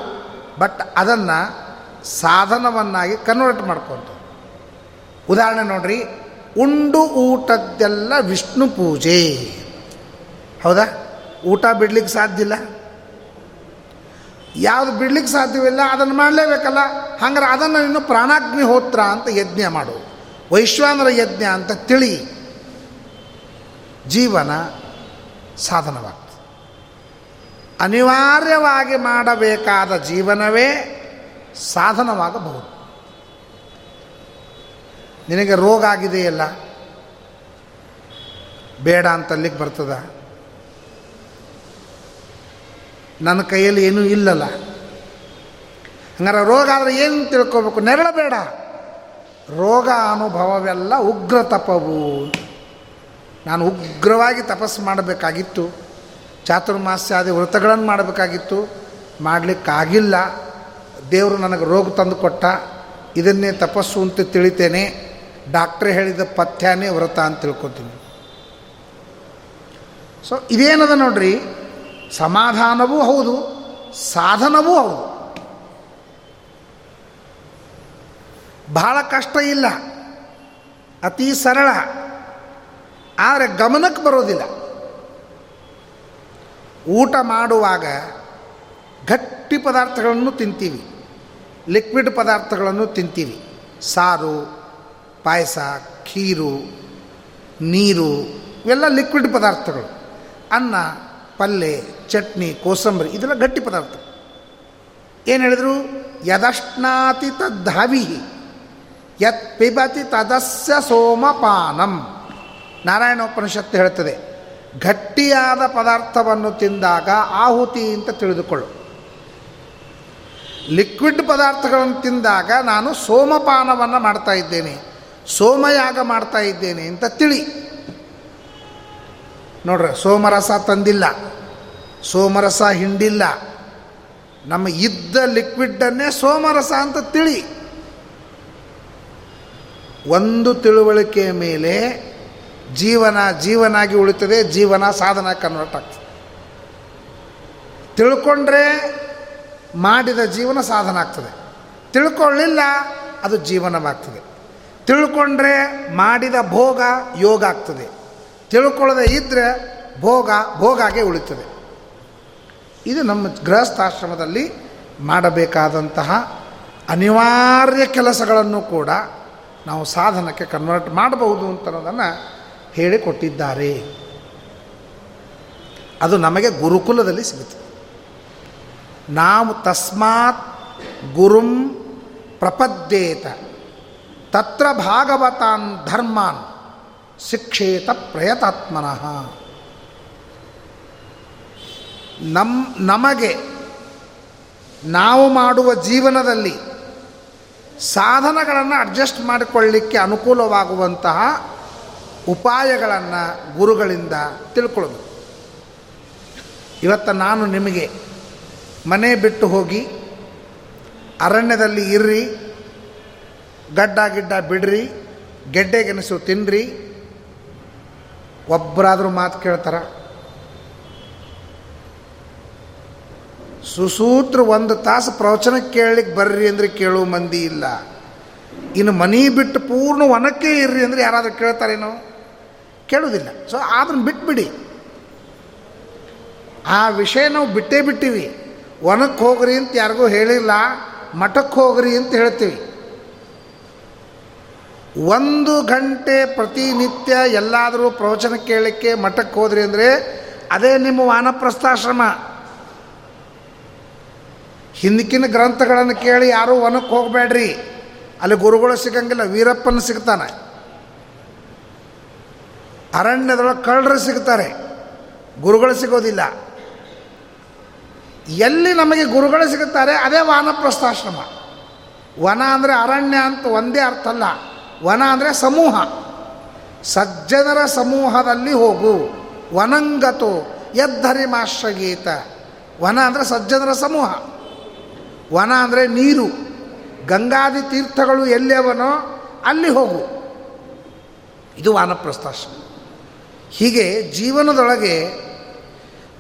ಬಟ್ ಅದನ್ನು ಸಾಧನವನ್ನಾಗಿ ಕನ್ವರ್ಟ್ ಮಾಡ್ಕೊಂತ ಉದಾಹರಣೆ ನೋಡ್ರಿ, ಉಂಡು ಊಟದ್ದೆಲ್ಲ ವಿಷ್ಣು ಪೂಜೆ. ಹೌದಾ? ಊಟ ಬಿಡ್ಲಿಕ್ಕೆ ಸಾಧ್ಯ ಇಲ್ಲ? ಯಾವುದು ಬಿಡ್ಲಿಕ್ಕೆ ಸಾಧ್ಯವಿಲ್ಲ, ಅದನ್ನು ಮಾಡಲೇಬೇಕಲ್ಲ. ಹಂಗಾರೆ ಅದನ್ನು ಇನ್ನು ಪ್ರಾಣಾಗ್ನಿ ಹೋತ್ರ ಅಂತ ಯಜ್ಞ ಮಾಡು. ವೈಶ್ವಾನರ ಯಜ್ಞ ಅಂತ ತಿಳಿ. ಜೀವನ ಸಾಧನವಾಗ್ತದೆ. ಅನಿವಾರ್ಯವಾಗಿ ಮಾಡಬೇಕಾದ ಜೀವನವೇ ಸಾಧನವಾಗಬಹುದು. ನಿನಗೆ ರೋಗ ಆಗಿದೆಯಲ್ಲ, ಬೇಡ ಅಂತಲ್ಲಿಗೆ ಬರ್ತದ. ನನ್ನ ಕೈಯಲ್ಲಿ ಏನೂ ಇಲ್ಲಲ್ಲ. ಹಂಗಾರೆ ರೋಗ ಆದರೆ ಏನು ತಿಳ್ಕೋಬೇಕು? ನೆರಳಬೇಡ ರೋಗ ಅನುಭವವೆಲ್ಲ ಉಗ್ರ ತಪವು. ನಾನು ಉಗ್ರವಾಗಿ ತಪಸ್ಸು ಮಾಡಬೇಕಾಗಿತ್ತು. ಚಾತುರ್ಮಾಸ್ಯಾದಿ ವ್ರತಗಳನ್ನು ಮಾಡಬೇಕಾಗಿತ್ತು. ಮಾಡಲಿಕ್ಕಾಗಿಲ್ಲ. ದೇವರು ನನಗೆ ರೋಗ ತಂದು ಕೊಟ್ಟ ಇದನ್ನೇ ತಪಸ್ಸು ಅಂತ ತಿಳಿತೇನೆ. ಡಾಕ್ಟ್ರ್ ಹೇಳಿದ ಪಥ್ಯನೇ ವ್ರತ ಅಂತ ತಿಳ್ಕೊತೀನಿ. ಸೊ ಇದೇನದ ನೋಡ್ರಿ? ಸಮಾಧಾನವೂ ಹೌದು, ಸಾಧನವೂ ಹೌದು. ಬಹಳ ಕಷ್ಟ ಇಲ್ಲ, ಅತಿ ಸರಳ, ಆದರೆ ಗಮನಕ್ಕೆ ಬರೋದಿಲ್ಲ. ಊಟ ಮಾಡುವಾಗ ಗಟ್ಟಿ ಪದಾರ್ಥಗಳನ್ನು ತಿಂತೀವಿ ಲಿಕ್ವಿಡ್ ಪದಾರ್ಥಗಳನ್ನು ತಿಂತೀವಿ. ಸಾರು, ಪಾಯಸ, ಖೀರು, ನೀರು ಇವೆಲ್ಲ ಲಿಕ್ವಿಡ್ ಪದಾರ್ಥಗಳು. ಅನ್ನ ಪಲ್ಯ ಚಟ್ನಿ, ಕೋಸಂಬರಿ ಇದೆಲ್ಲ ಗಟ್ಟಿ ಪದಾರ್ಥ. ಏನು ಹೇಳಿದ್ರು? ಯದಶ್ನಾತಿ ತದ್ಧಾವಿ ಯತ್ ಪಿಬತಿ ತದಸ್ಯ ಸೋಮಪಾನಂ. ನಾರಾಯಣ ನಾರಾಯಣೋಪನಿಷತ್ತು ಹೇಳ್ತದೆ, ಗಟ್ಟಿಯಾದ ಪದಾರ್ಥವನ್ನು ತಿಂದಾಗ ಆಹುತಿ ಅಂತ ತಿಳಿದುಕೊಳ್ಳು. ಲಿಕ್ವಿಡ್ ಪದಾರ್ಥಗಳನ್ನು ತಿಂದಾಗ ನಾನು ಸೋಮಪಾನವನ್ನು ಮಾಡ್ತಾ ಇದ್ದೇನೆ, ಸೋಮಯಾಗ ಮಾಡ್ತಾ ಇದ್ದೇನೆ ಅಂತ ತಿಳಿ. ನೋಡ್ರಿ, ಸೋಮರಸ ತಂದಿಲ್ಲ. ಸೋಮರಸ ಹಿಂಡಿಲ್ಲ. ನಮ್ಮ ಇದ್ದ ಲಿಕ್ವಿಡ್ಡನ್ನೇ ಸೋಮರಸ ಅಂತ ತಿಳಿ. ಒಂದು ತಿಳುವಳಿಕೆಯ ಮೇಲೆ ಜೀವನ ಜೀವನಾಗಿ ಉಳಿತದೆ, ಜೀವನ ಸಾಧನ ಕನ್ವರ್ಟ್ ಆಗ್ತದೆ. ತಿಳ್ಕೊಂಡ್ರೆ ಮಾಡಿದ ಜೀವನ ಸಾಧನ ಆಗ್ತದೆ. ತಿಳ್ಕೊಳ್ಳಿಲ್ಲ, ಅದು ಜೀವನವಾಗ್ತದೆ. ತಿಳ್ಕೊಂಡ್ರೆ ಮಾಡಿದ ಭೋಗ ಯೋಗ ಆಗ್ತದೆ. ತಿಳ್ಕೊಳ್ಳದೆ ಇದ್ದರೆ ಭೋಗ, ಭೋಗಾಗೆ ಉಳಿತದೆ. ಇದು ನಮ್ಮ ಗೃಹಸ್ಥಾಶ್ರಮದಲ್ಲಿ ಮಾಡಬೇಕಾದಂತಹ ಅನಿವಾರ್ಯ ಕೆಲಸಗಳನ್ನು ಕೂಡ ನಾವು ಸಾಧನಕ್ಕೆ ಕನ್ವರ್ಟ್ ಮಾಡಬಹುದು ಅಂತ ಅನ್ನೋದನ್ನು ಹೇಳಿಕೊಟ್ಟಿದ್ದಾರೆ. ಅದು ನಮಗೆ ಗುರುಕುಲದಲ್ಲಿ ಸಿಗುತ್ತೆ. ನಾವು ತಸ್ಮಾತ್ ಗುರುಂ ಪ್ರಪದ್ಯೇತ, ತತ್ರ ಭಾಗವತಾನ್ ಧರ್ಮಾನ್. ಶಿಕ್ಷೇತ ಪ್ರಯತಾತ್ಮನಃ. ನಮ್, ನಮಗೆ ನಾವು ಮಾಡುವ ಜೀವನದಲ್ಲಿ ಸಾಧನಗಳನ್ನು ಅಡ್ಜಸ್ಟ್ ಮಾಡಿಕೊಳ್ಳಲಿಕ್ಕೆ ಅನುಕೂಲವಾಗುವಂತಹ ಉಪಾಯಗಳನ್ನು ಗುರುಗಳಿಂದ ತಿಳ್ಕೊಳ್ಳೋದು. ಇವತ್ತು ನಾನು ನಿಮಗೆ ಮನೆ ಬಿಟ್ಟು ಹೋಗಿ ಅರಣ್ಯದಲ್ಲಿ ಇರ್ರಿ, ಗಡ್ಡ ಗಿಡ್ಡ ಬಿಡ್ರಿ ಗೆಡ್ಡೆ ಗೆಣಸು ತಿನ್ನಿರಿ ಒಬ್ಬರಾದರೂ ಮಾತು ಕೇಳ್ತಾರ? ಸುಸೂತ್ರ ಒಂದು ತಾಸು ಪ್ರವಚನ ಕೇಳಲಿಕ್ಕೆ ಬರ್ರಿ ಅಂದರೆ ಕೇಳೋ ಮಂದಿ ಇಲ್ಲ. ಇನ್ನು ಮನೆ ಬಿಟ್ಟು ಪೂರ್ಣ ಒನಕ್ಕೆ ಇರ್ರಿ ಅಂದರೆ ಯಾರಾದರೂ ಕೇಳ್ತಾರೇನೋ? ಕೇಳೋದಿಲ್ಲ. ಸೊ ಅದನ್ನು ಬಿಟ್ಬಿಡಿ. ಆ ವಿಷಯ ನಾವು ಬಿಟ್ಟೇ ಬಿಟ್ಟಿವಿ. ಒನಕ್ಕೆ ಹೋಗ್ರಿ ಅಂತ ಯಾರಿಗೂ ಹೇಳಿಲ್ಲ ಮಠಕ್ಕೆ ಹೋಗ್ರಿ ಅಂತ ಹೇಳ್ತೀವಿ. ಒಂದು ಗಂಟೆ ಪ್ರತಿನಿತ್ಯ ಎಲ್ಲಾದರೂ ಪ್ರವಚನ ಕೇಳಲಿಕ್ಕೆ ಮಠಕ್ಕೆ ಹೋದ್ರಿ ಅಂದರೆ ಅದೇ ನಿಮ್ಮ ವಾನಪ್ರಸ್ಥಾಶ್ರಮ. ಹಿಂದಕ್ಕಿನ ಗ್ರಂಥಗಳನ್ನು ಕೇಳಿ ಯಾರೂ ವನಕ್ಕೆ ಹೋಗಬೇಡ್ರಿ. ಅಲ್ಲಿ ಗುರುಗಳು ಸಿಗಂಗಿಲ್ಲ, ವೀರಪ್ಪನ ಸಿಗ್ತಾನೆ. ಅರಣ್ಯದೊಳಗೆ ಕಳ್ಳರು ಸಿಗ್ತಾರೆ. ಗುರುಗಳು ಸಿಗೋದಿಲ್ಲ. ಎಲ್ಲಿ ನಮಗೆ ಗುರುಗಳು ಸಿಗುತ್ತಾರೆ, ಅದೇ ವಾನಪ್ರಸ್ಥಾಶ್ರಮ. ವನ ಅಂದರೆ ಅರಣ್ಯ ಅಂತ ಒಂದೇ ಅರ್ಥ ಅಲ್ಲ ವನ ಅಂದರೆ ಸಮೂಹ. ಸಜ್ಜನರ ಸಮೂಹದಲ್ಲಿ ಹೋಗು. ವನಂಗತು ಮಾಶ್ರಗೀತ ವನ ಅಂದರೆ ಸಜ್ಜನರ ಸಮೂಹ. ವನ ಅಂದರೆ ನೀರು. ಗಂಗಾದಿ ತೀರ್ಥಗಳು ಎಲ್ಲಿಯವನೋ ಅಲ್ಲಿ ಹೋಗು. ಇದು ವಾನಪ್ರಸ್ಥಾಶ್ರಮ. ಹೀಗೆ ಜೀವನದೊಳಗೆ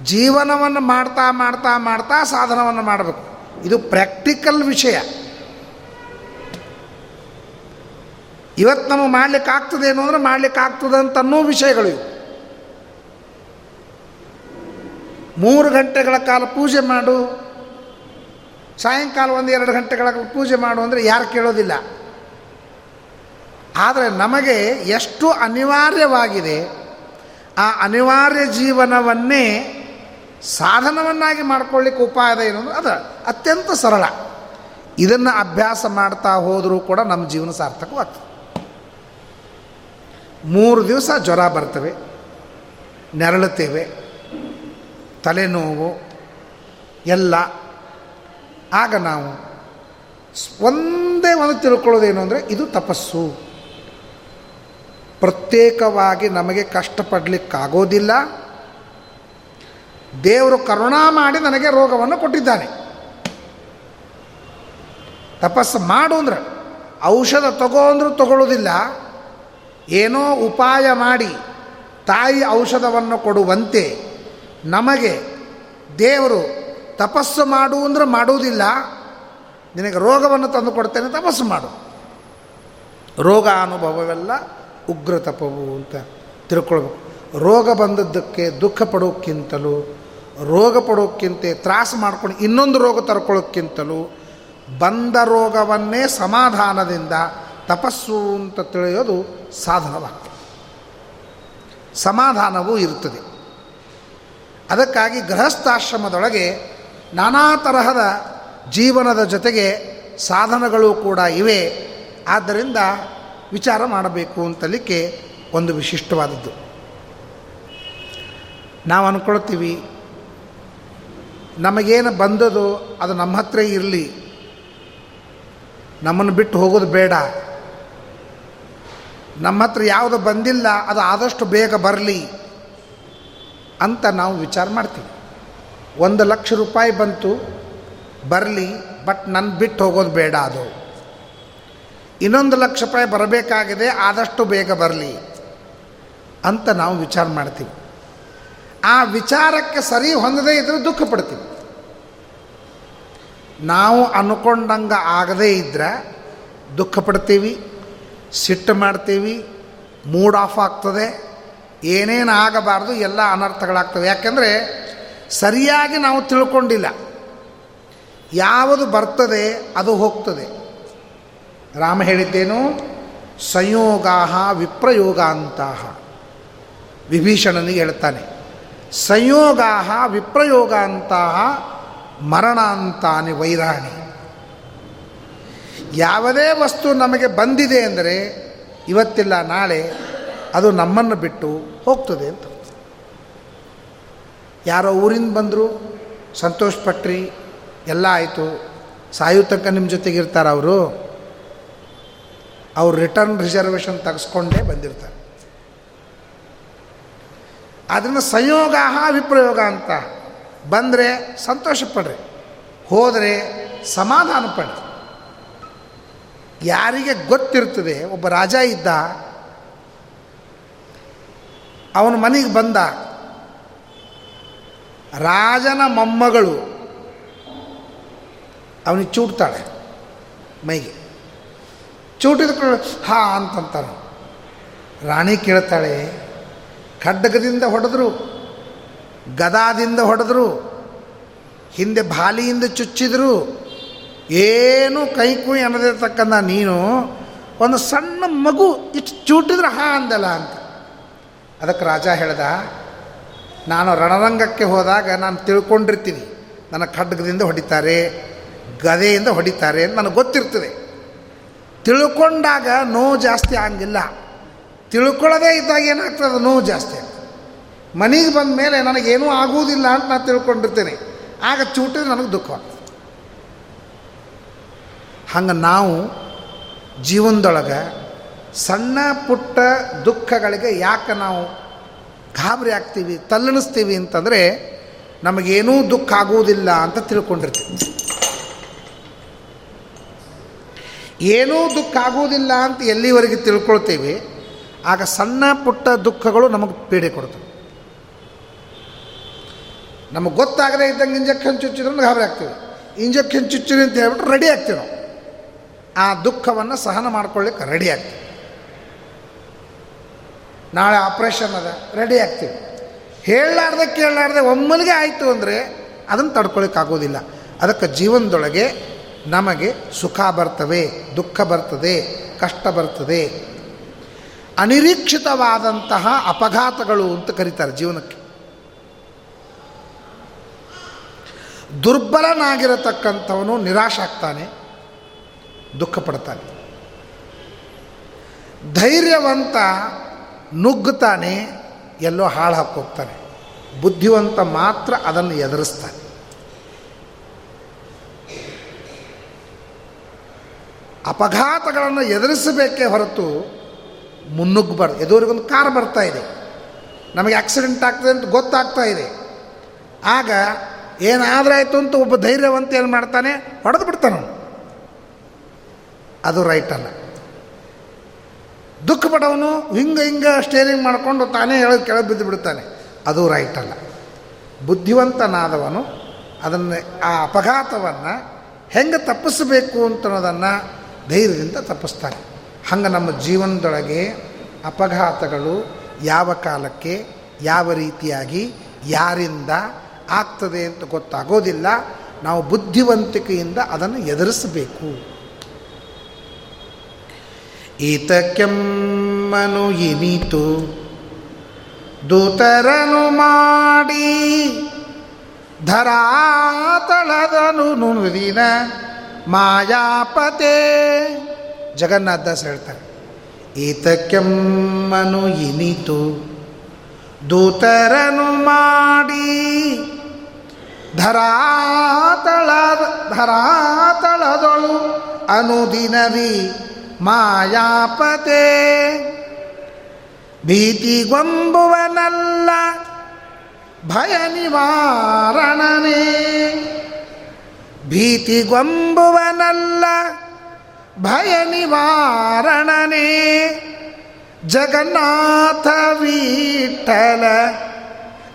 ಜೀವನವನ್ನು ಮಾಡ್ತಾ ಮಾಡ್ತಾ ಮಾಡ್ತಾ ಸಾಧನವನ್ನು ಮಾಡಬೇಕು. ಇದು ಪ್ರಾಕ್ಟಿಕಲ್ ವಿಷಯ. ಇವತ್ತು ನಮಗೆ ಮಾಡ್ಲಿಕ್ಕೆ ಏನು ಅಂದರೆ ಮಾಡ್ಲಿಕ್ಕೆ ಆಗ್ತದೆ ಅಂತ ಅನ್ನೋ ವಿಷಯಗಳು ಇವು. ಮೂರು ಗಂಟೆಗಳ ಕಾಲ ಪೂಜೆ ಮಾಡು, ಸಾಯಂಕಾಲ ಒಂದು ಎರಡು ಗಂಟೆಗಳ ಪೂಜೆ ಮಾಡು ಅಂದರೆ ಯಾರು ಕೇಳೋದಿಲ್ಲ. ಆದರೆ ನಮಗೆ ಎಷ್ಟು ಅನಿವಾರ್ಯವಾಗಿದೆ, ಆ ಅನಿವಾರ್ಯ ಜೀವನವನ್ನೇ ಸಾಧನವನ್ನಾಗಿ ಮಾಡ್ಕೊಳ್ಳಿಕ್ಕೆ ಉಪಾಯ ಏನು ಅದು ಅತ್ಯಂತ ಸರಳ. ಇದನ್ನು ಅಭ್ಯಾಸ ಮಾಡ್ತಾ ಹೋದರೂ ಕೂಡ ನಮ್ಮ ಜೀವನ ಸಾರ್ಥಕವಾಗ್ತದೆ. ಮೂರು ದಿವಸ ಜ್ವರ ಬರ್ತವೆ, ನೆರಳುತ್ತೇವೆ, ತಲೆನೋವು, ಎಲ್ಲ. ಆಗ ನಾವು ಒಂದೇ ಒಂದು ತಿಳ್ಕೊಳ್ಳೋದೇನು ಅಂದರೆ ಇದು ತಪಸ್ಸು. ಪ್ರತ್ಯೇಕವಾಗಿ ನಮಗೆ ಕಷ್ಟಪಡಲಿಕ್ಕಾಗೋದಿಲ್ಲ. ದೇವರು ಕರುಣಾ ಮಾಡಿ ನನಗೆ ರೋಗವನ್ನು ಕೊಟ್ಟಿದ್ದಾನೆ. ತಪಸ್ಸು ಮಾಡು ಅಂದ್ರೆ ಔಷಧ ತಗೋ ಅಂದರೂ ತಗೊಳ್ಳೋದಿಲ್ಲ. ಏನೋ ಉಪಾಯ ಮಾಡಿ ತಾಯಿ ಔಷಧವನ್ನು ಕೊಡುವಂತೆ ನಮಗೆ ದೇವರು ತಪಸ್ಸು ಮಾಡು ಅಂದ್ರೆ ಮಾಡುವುದಿಲ್ಲ. ನಿನಗೆ ರೋಗವನ್ನು ತಂದು ಕೊಡ್ತೇನೆ, ತಪಸ್ಸು ಮಾಡು. ರೋಗ ಅನುಭವವೆಲ್ಲ ಉಗ್ರ ತಪವು ಅಂತ ತಿಳ್ಕೊಳ್ಬೇಕು. ರೋಗ ಬಂದದ್ದಕ್ಕೆ ದುಃಖ ಪಡೋಕ್ಕಿಂತಲೂ, ರೋಗ ಪಡೋಕ್ಕಿಂತ ತ್ರಾಸು ಮಾಡ್ಕೊಂಡು ಇನ್ನೊಂದು ರೋಗ ತರ್ಕೊಳ್ಳೋಕ್ಕಿಂತಲೂ ಬಂದ ರೋಗವನ್ನೇ ಸಮಾಧಾನದಿಂದ ತಪಸ್ಸು ಅಂತ ತಿಳಿಯೋದು ಸಾಧನವಾಗ್ತದೆ ಸಮಾಧಾನವೂ ಇರುತ್ತದೆ ಅದಕ್ಕಾಗಿ ಗೃಹಸ್ಥಾಶ್ರಮದೊಳಗೆ ನಾನಾ ತರಹದ ಜೀವನದ ಜೊತೆಗೆ ಸಾಧನಗಳು ಕೂಡ ಇವೆ. ಆದ್ದರಿಂದ ವಿಚಾರ ಮಾಡಬೇಕು ಅಂತಲಿಕ್ಕೆ ಒಂದು ವಿಶಿಷ್ಟವಾದದ್ದು. ನಾವು ಅಂದ್ಕೊಳ್ತೀವಿ ನಮಗೇನು ಬಂದದೋ ಅದು ನಮ್ಮ ಹತ್ರ ಇರಲಿ. ನಮ್ಮನ್ನು ಬಿಟ್ಟು ಹೋಗೋದು ಬೇಡ. ನಮ್ಮ ಹತ್ರ ಯಾವುದು ಬಂದಿಲ್ಲ, ಅದು ಆದಷ್ಟು ಬೇಗ ಬರಲಿ ಅಂತ ನಾವು ವಿಚಾರ ಮಾಡ್ತೀವಿ. ಒಂದು ಲಕ್ಷ ರೂಪಾಯಿ ಬಂತು, ಬರಲಿ, ಬಟ್ ನನ್ನ ಬಿಟ್ಟು ಹೋಗೋದು ಬೇಡ ಅದು. ಇನ್ನೊಂದು ಲಕ್ಷ ರೂಪಾಯಿ ಬರಬೇಕಾಗಿದೆ, ಆದಷ್ಟು ಬೇಗ ಬರಲಿ ಅಂತ ನಾವು ವಿಚಾರ ಮಾಡ್ತೀವಿ. ಆ ವಿಚಾರಕ್ಕೆ ಸರಿ ಹೊಂದದೇ ಇದ್ದರೆ ದುಃಖ ಪಡ್ತೀವಿ. ನಾವು ಅಂದ್ಕೊಂಡಂಗೆ ಆಗದೇ ಇದ್ದರೆ ದುಃಖ ಪಡ್ತೀವಿ. ಸಿಟ್ಟು ಮಾಡ್ತೀವಿ ಮೂಡ್ ಆಫ್ ಆಗ್ತದೆ, ಏನೇನು ಆಗಬಾರ್ದು ಎಲ್ಲ ಅನರ್ಥಗಳಾಗ್ತವೆ. ಯಾಕೆಂದರೆ ಸರಿಯಾಗಿ ನಾವು ತಿಳ್ಕೊಂಡಿಲ್ಲ. ಯಾವುದು ಬರ್ತದೆ ಅದು ಹೋಗ್ತದೆ. ರಾಮ ಹೇಳಿದ್ದೇನು ಸಂಯೋಗಾ ವಿಪ್ರಯೋಗ ಅಂತಹ ವಿಭೀಷಣನಿಗೆ ಹೇಳ್ತಾನೆ ಸಂಯೋಗಾ ವಿಪ್ರಯೋಗ ಅಂತಹ ಮರಣ ಅಂತಾನೆ ವೈರಾಣಿ. ಯಾವುದೇ ವಸ್ತು ನಮಗೆ ಬಂದಿದೆ ಅಂದರೆ ಇವತ್ತಿಲ್ಲ, ನಾಳೆ ಅದು ನಮ್ಮನ್ನು ಬಿಟ್ಟು ಹೋಗ್ತದೆ ಅಂತ. ಯಾರೋ ಊರಿಂದ ಬಂದರು ಸಂತೋಷಪಟ್ರಿ ಎಲ್ಲ ಆಯಿತು, ಸಾಯು ತನಕ ನಿಮ್ಮ ಜೊತೆಗೆ ಇರ್ತಾರೆ ಅವರು? ಅವ್ರು ರಿಟರ್ನ್ ರಿಸರ್ವೇಷನ್ ತೆಗೆಸ್ಕೊಂಡೇ ಬಂದಿರ್ತಾರೆ. ಅದನ್ನು ಸಂಯೋಗ ವಿಪ್ರಯೋಗ ಅಂತ ಬಂದರೆ ಸಂತೋಷ ಪಡ್ರಿ. ಹೋದರೆ ಸಮಾಧಾನ ಪಡ್ರಿ. ಯಾರಿಗೆ ಗೊತ್ತಿರ್ತದೆ, ಒಬ್ಬ ರಾಜ ಇದ್ದ, ಅವನ ಮನೆಗೆ ಬಂದ. ರಾಜನ ಮೊಮ್ಮಗಳು, ಅವನಿಗೆ ಚೂಟ್ತಾಳೆ ಮೈಗೆ. ಚೂಟಿದ ಹಾ ಅಂತಂತಾನೆ. ರಾಣಿ ಕೇಳ್ತಾಳೆ, ಖಡ್ಗದಿಂದ ಹೊಡೆದ್ರು, ಗದಾದಿಂದ ಹೊಡೆದ್ರು, ಹಿಂದೆ ಬಾಲಿಯಿಂದ ಚುಚ್ಚಿದ್ರು ಏನು ಕೈ ಕುಯ್ ಅನ್ನದಿರ್ತಕ್ಕಂಥ ನೀನು ಒಂದು ಸಣ್ಣ ಮಗು ಇಷ್ಟು ಚೂಟಿದ್ರೆ ಹಾ ಅಂದಲ್ಲ ಅಂತ. ಅದಕ್ಕೆ ರಾಜ ಹೇಳ್ದ, ನಾನು ರಣರಂಗಕ್ಕೆ ಹೋದಾಗ ನಾನು ತಿಳ್ಕೊಂಡಿರ್ತೀನಿ, ನನ್ನ ಖಡ್ಗದಿಂದ ಹೊಡಿತಾರೆ, ಗದೆಯಿಂದ ಹೊಡಿತಾರೆ ಅಂತ ನನಗೆ ಗೊತ್ತಿರ್ತದೆ. ತಿಳ್ಕೊಂಡಾಗ ನೋವು ಜಾಸ್ತಿ ಆಗಂಗಿಲ್ಲ ತಿಳ್ಕೊಳ್ಳೋದೇ ಇದ್ದಾಗ ಏನಾಗ್ತದೆ? ನೋವು ಜಾಸ್ತಿ ಆಗ್ತದೆ. ಮನೆಗೆ ಬಂದ ಮೇಲೆ ನನಗೇನೂ ಆಗುವುದಿಲ್ಲ ಅಂತ ನಾನು ತಿಳ್ಕೊಂಡಿರ್ತೇನೆ. ಆಗ ಚೂಟಿದ್ರೆ ನನಗೆ ದುಃಖ ಹಂಗೆ ನಾವು ಜೀವನದೊಳಗೆ ಸಣ್ಣ ಪುಟ್ಟ ದುಃಖಗಳಿಗೆ ಯಾಕೆ ನಾವು ಗಾಬರಿ ಆಗ್ತೀವಿ, ತಲ್ಲಣಿಸ್ತೀವಿ ಅಂತಂದರೆ ನಮಗೇನೂ ದುಃಖ ಆಗುವುದಿಲ್ಲ ಅಂತ ತಿಳ್ಕೊಂಡಿರ್ತೀವಿ. ಏನೂ ದುಃಖ ಆಗುವುದಿಲ್ಲ ಅಂತ ಎಲ್ಲಿವರೆಗೆ ತಿಳ್ಕೊಳ್ತೀವಿ, ಆಗ ಸಣ್ಣ ಪುಟ್ಟ ದುಃಖಗಳು ನಮಗೆ ಪೀಡೆ ಕೊಡ್ತವೆ. ನಮಗೆ ಗೊತ್ತಾಗದೇ ಇದ್ದಂಗೆ ಇಂಜೆಕ್ಷನ್ ಚುಚ್ಚಿದ್ರೆ ಗಾಬರಿ ಆಗ್ತೀವಿ. ಇಂಜೆಕ್ಷನ್ ಚುಚ್ಚಿರಿ ಅಂತ ಹೇಳ್ಬಿಟ್ಟು ರೆಡಿ ಆಗ್ತೀವಿ ನಾವು. ಆ ದುಃಖವನ್ನು ಸಹನ ಮಾಡ್ಕೊಳ್ಳಿಕ್ಕೆ ರೆಡಿ ಆಗ್ತೀವಿ. ನಾಳೆ ಆಪ್ರೇಷನ್ ಅದ ರೆಡಿ ಆಗ್ತೀವಿ. ಹೇಳಲಾರ್ದೆ ಕೇಳಲಾರ್ದೆ ಒಮ್ಮಲಿಗೆ ಆಯಿತು ಅಂದರೆ ಅದನ್ನು ತಡ್ಕೊಳ್ಳಿಕ್ಕಾಗೋದಿಲ್ಲ ಅದಕ್ಕೆ ಜೀವನದೊಳಗೆ ನಮಗೆ ಸುಖ ಬರ್ತವೆ ದುಃಖ ಬರ್ತದೆ, ಕಷ್ಟ ಬರ್ತದೆ. ಅನಿರೀಕ್ಷಿತವಾದಂತಹ ಅಪಘಾತಗಳು ಅಂತ ಕರೀತಾರೆ ಜೀವನಕ್ಕೆ. ದುರ್ಬಲನಾಗಿರತಕ್ಕಂಥವನು ನಿರಾಶಾಗ್ತಾನೆ ದುಃಖ ಪಡ್ತಾನೆ ಧೈರ್ಯವಂತ ನುಗ್ಗುತ್ತಾನೆ, ಎಲ್ಲೋ ಹಾಳು ಹಾಕೋಗ್ತಾನೆ ಬುದ್ಧಿವಂತ ಮಾತ್ರ ಅದನ್ನು ಎದುರಿಸ್ತಾನೆ. ಅಪಘಾತಗಳನ್ನು ಎದುರಿಸಬೇಕೇ ಹೊರತು ಮುನ್ನುಗ್ಗಬಾರ್ದು. ಎದುರಿಗೊಂದು ಕಾರ್ ಬರ್ತಾ ಇದೆ. ನಮಗೆ ಆಕ್ಸಿಡೆಂಟ್ ಆಗ್ತದೆ ಅಂತ ಗೊತ್ತಾಗ್ತಾ ಇದೆ. ಆಗ ಏನಾದ್ರಾಯ್ತು ಅಂತ ಒಬ್ಬ ಧೈರ್ಯವಂತ ಏನು ಮಾಡ್ತಾನೆ? ಹೊಡೆದು ಬಿಡ್ತಾನೆ ಅದು ರೈಟ್ ಅಲ್ಲ. ದುಃಖ ಪಡವನು ಹಿಂಗೆ ಹಿಂಗೆ ಸ್ಟೇರಿಂಗ್ ಮಾಡಿಕೊಂಡು ತಾನೇ ಹೇಳೋದು ಕೆಳಗೆ ಬಿದ್ದು ಬಿಡ್ತಾನೆ ಅದು ರೈಟ್ ಅಲ್ಲ. ಬುದ್ಧಿವಂತನಾದವನು ಅದನ್ನು ಆ ಅಪಘಾತವನ್ನು ಹೆಂಗೆ ತಪ್ಪಿಸಬೇಕು ಅಂತನ್ನೋದನ್ನು ಧೈರ್ಯದಿಂದ ತಪ್ಪಿಸ್ತಾನೆ. ಹಂಗೆ ನಮ್ಮ ಜೀವನದೊಳಗೆ ಅಪಘಾತಗಳು ಯಾವ ಕಾಲಕ್ಕೆ ಯಾವ ರೀತಿಯಾಗಿ ಯಾರಿಂದ ಆಗ್ತದೆ ಅಂತ ಗೊತ್ತಾಗೋದಿಲ್ಲ. ನಾವು ಬುದ್ಧಿವಂತಿಕೆಯಿಂದ ಅದನ್ನು ಎದುರಿಸಬೇಕು. ಈತ ಕೆಮ್ಮನು ಇನಿತು. ದೂತರನು ಮಾಡಿ ಧರಾತಳದನು ನುನುದಿನ ಮಾಯಾಪತೆ. ಜಗನ್ನಾಥದಾಸ್ ಹೇಳ್ತಾರೆ ಈತಕ್ಕೆಮ್ಮನು ಇನಿತು. ದೂತರನು ಮಾಡಿ ಧರಾತಳ ಧರಾತಳದಳು ಅನುದಿನವಿ ಮಾಯಾಪತೆ. ಭೀತಿಗೊಂಬುವನಲ್ಲ ಭಯ ನಿವಾರಣನೆ. ಭೀತಿಗೊಂಬುವನಲ್ಲ ಭಯ ನಿವಾರಣನೆ. ಜಗನ್ನಾಥ ವಿಠಲ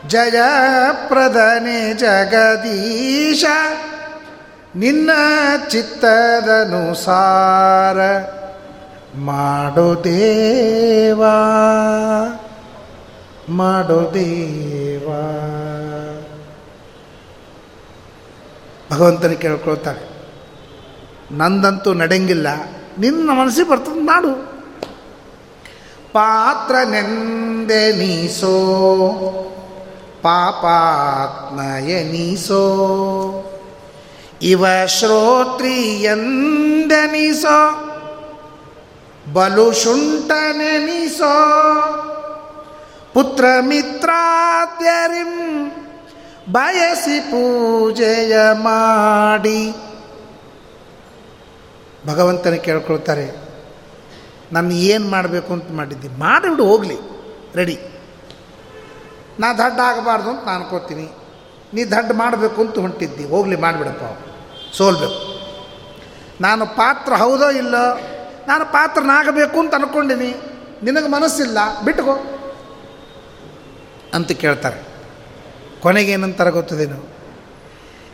ಜಯಪ್ರದನೆ ಜಗದೀಶ ನಿನ್ನ ಚಿತ್ತದನುಸಾರ. ಮಾಡೋ ದೇವಾ ಮಾಡು ದೇವಾ ಭಗವಂತನ ಕೇಳ್ಕೊಳ್ತಾರೆ ನಂದಂತೂ ನಡೆಯಂಗಿಲ್ಲ ನಿನ್ನ ಮನಸ್ಸಿಗೆ ಬರ್ತದೆ ಮಾಡು. ಪಾತ್ರ ನೆಂದೆ ನೀಸೋ, ಪಾಪಾತ್ಮಯ ನೀಸೋ. ಇವ ಶ್ರೋತ್ರಿಯಂದೆನಿಸೋ ಬಲು ಶುಂಠನೆನಿಸೋ ಪುತ್ರ ಮಿತ್ರಾದ್ಯರಿಂ ಬಯಸಿ ಪೂಜೆಯ ಮಾಡಿ. ಭಗವಂತನ ಕೇಳ್ಕೊಳ್ತಾರೆ, ನಾನು ಏನು ಮಾಡಬೇಕು ಅಂತ ಮಾಡಿದ್ದೆ? ಮಾಡಿಬಿಡು, ಹೋಗಲಿ, ರೆಡಿ. ನಾ ದಡ್ಡ ಆಗಬಾರ್ದು ಅಂತ ನಾನು ಅನ್ಕೋತೀನಿ. ನೀ ದಡ್ಡ ಮಾಡಬೇಕು ಅಂತ ಹೊಂಟಿದ್ದಿ, ಹೋಗಲಿ, ಮಾಡಿಬಿಡಪ್ಪ. ಸೋಲ್ಬೇಕು. ನಾನು ಪಾತ್ರ ಹೌದೋ ಇಲ್ಲೋ ನಾನು ಪಾತ್ರನಾಗಬೇಕು ಅಂತ ಅನ್ಕೊಂಡಿನಿ ನಿನಗೆ ಮನಸ್ಸಿಲ್ಲ, ಬಿಟ್ಕೋ. ಅಂತ ಕೇಳ್ತಾರೆ. ಕೊನೆಗೇನಂತಾರ ಗೊತ್ತದೇನು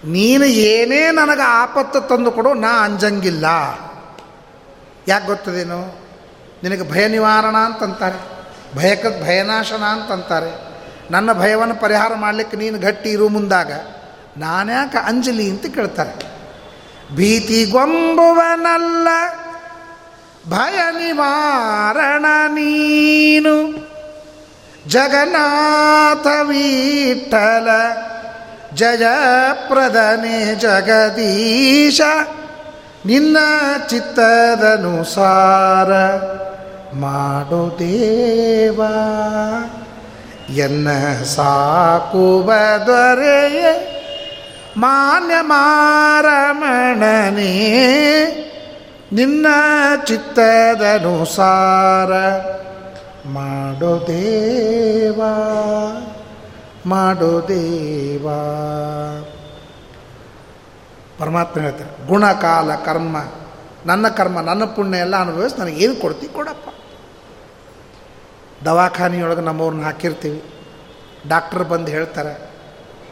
ನೀನು ಏನೇ ನನಗೆ ಆಪತ್ತು ತಂದು ಕೊಡು, ನಾ ಅಂಜಂಗಿಲ್ಲ. ಯಾಕೆ ಗೊತ್ತದೇನು ನಿನಗೆ ಭಯ ನಿವಾರಣ ಅಂತಂತಾರೆ. ಭಯಕ್ಕೆ ಭಯನಾಶನ ಅಂತಂತಾರೆ. ನನ್ನ ಭಯವನ್ನು ಪರಿಹಾರ ಮಾಡಲಿಕ್ಕೆ ನೀನು ಗಟ್ಟಿ ಇರು ಮುಂದಾಗ. ನಾನ್ಯಾಕೆ ಅಂಜಲಿ ಅಂತ ಕೇಳ್ತಾರೆ. ಭೀತಿಗೊಂಬುವನಲ್ಲ ಭಯ ನಿವಾರಣ ನೀನು. ಜಗನ್ನಾಥ ವಿಠಲ ಜಯಪ್ರದನೆ ಜಗದೀಶ, ನಿನ್ನ ಚಿತ್ತದನುಸಾರ ಮಾಡು ದೇವ. ಎನ್ನ ಸಾಕುವ ದೊರೆಯೇ ಮಾನ್ಯ ಮಾರಮಣನೇ ನಿನ್ನ ಚಿತ್ತದನುಸಾರ ಮಾಡೋ ದೇವಾ ಮಾಡೋ ದೇವಾ. ಪರಮಾತ್ಮ ಹೇಳ್ತಾರೆ ಗುಣಕಾಲ ಕರ್ಮ, ನನ್ನ ಕರ್ಮ, ನನ್ನ ಪುಣ್ಯ ಎಲ್ಲ ಅನುಭವಿಸಿ ನನಗೆ ಏನು ಕೊಡ್ತಿ ಕೊಡಪ್ಪ. ದವಾಖಾನೆಯೊಳಗೆ ನಮ್ಮವ್ರನ್ನ ಹಾಕಿರ್ತೀವಿ. ಡಾಕ್ಟ್ರ್ ಬಂದು ಹೇಳ್ತಾರೆ,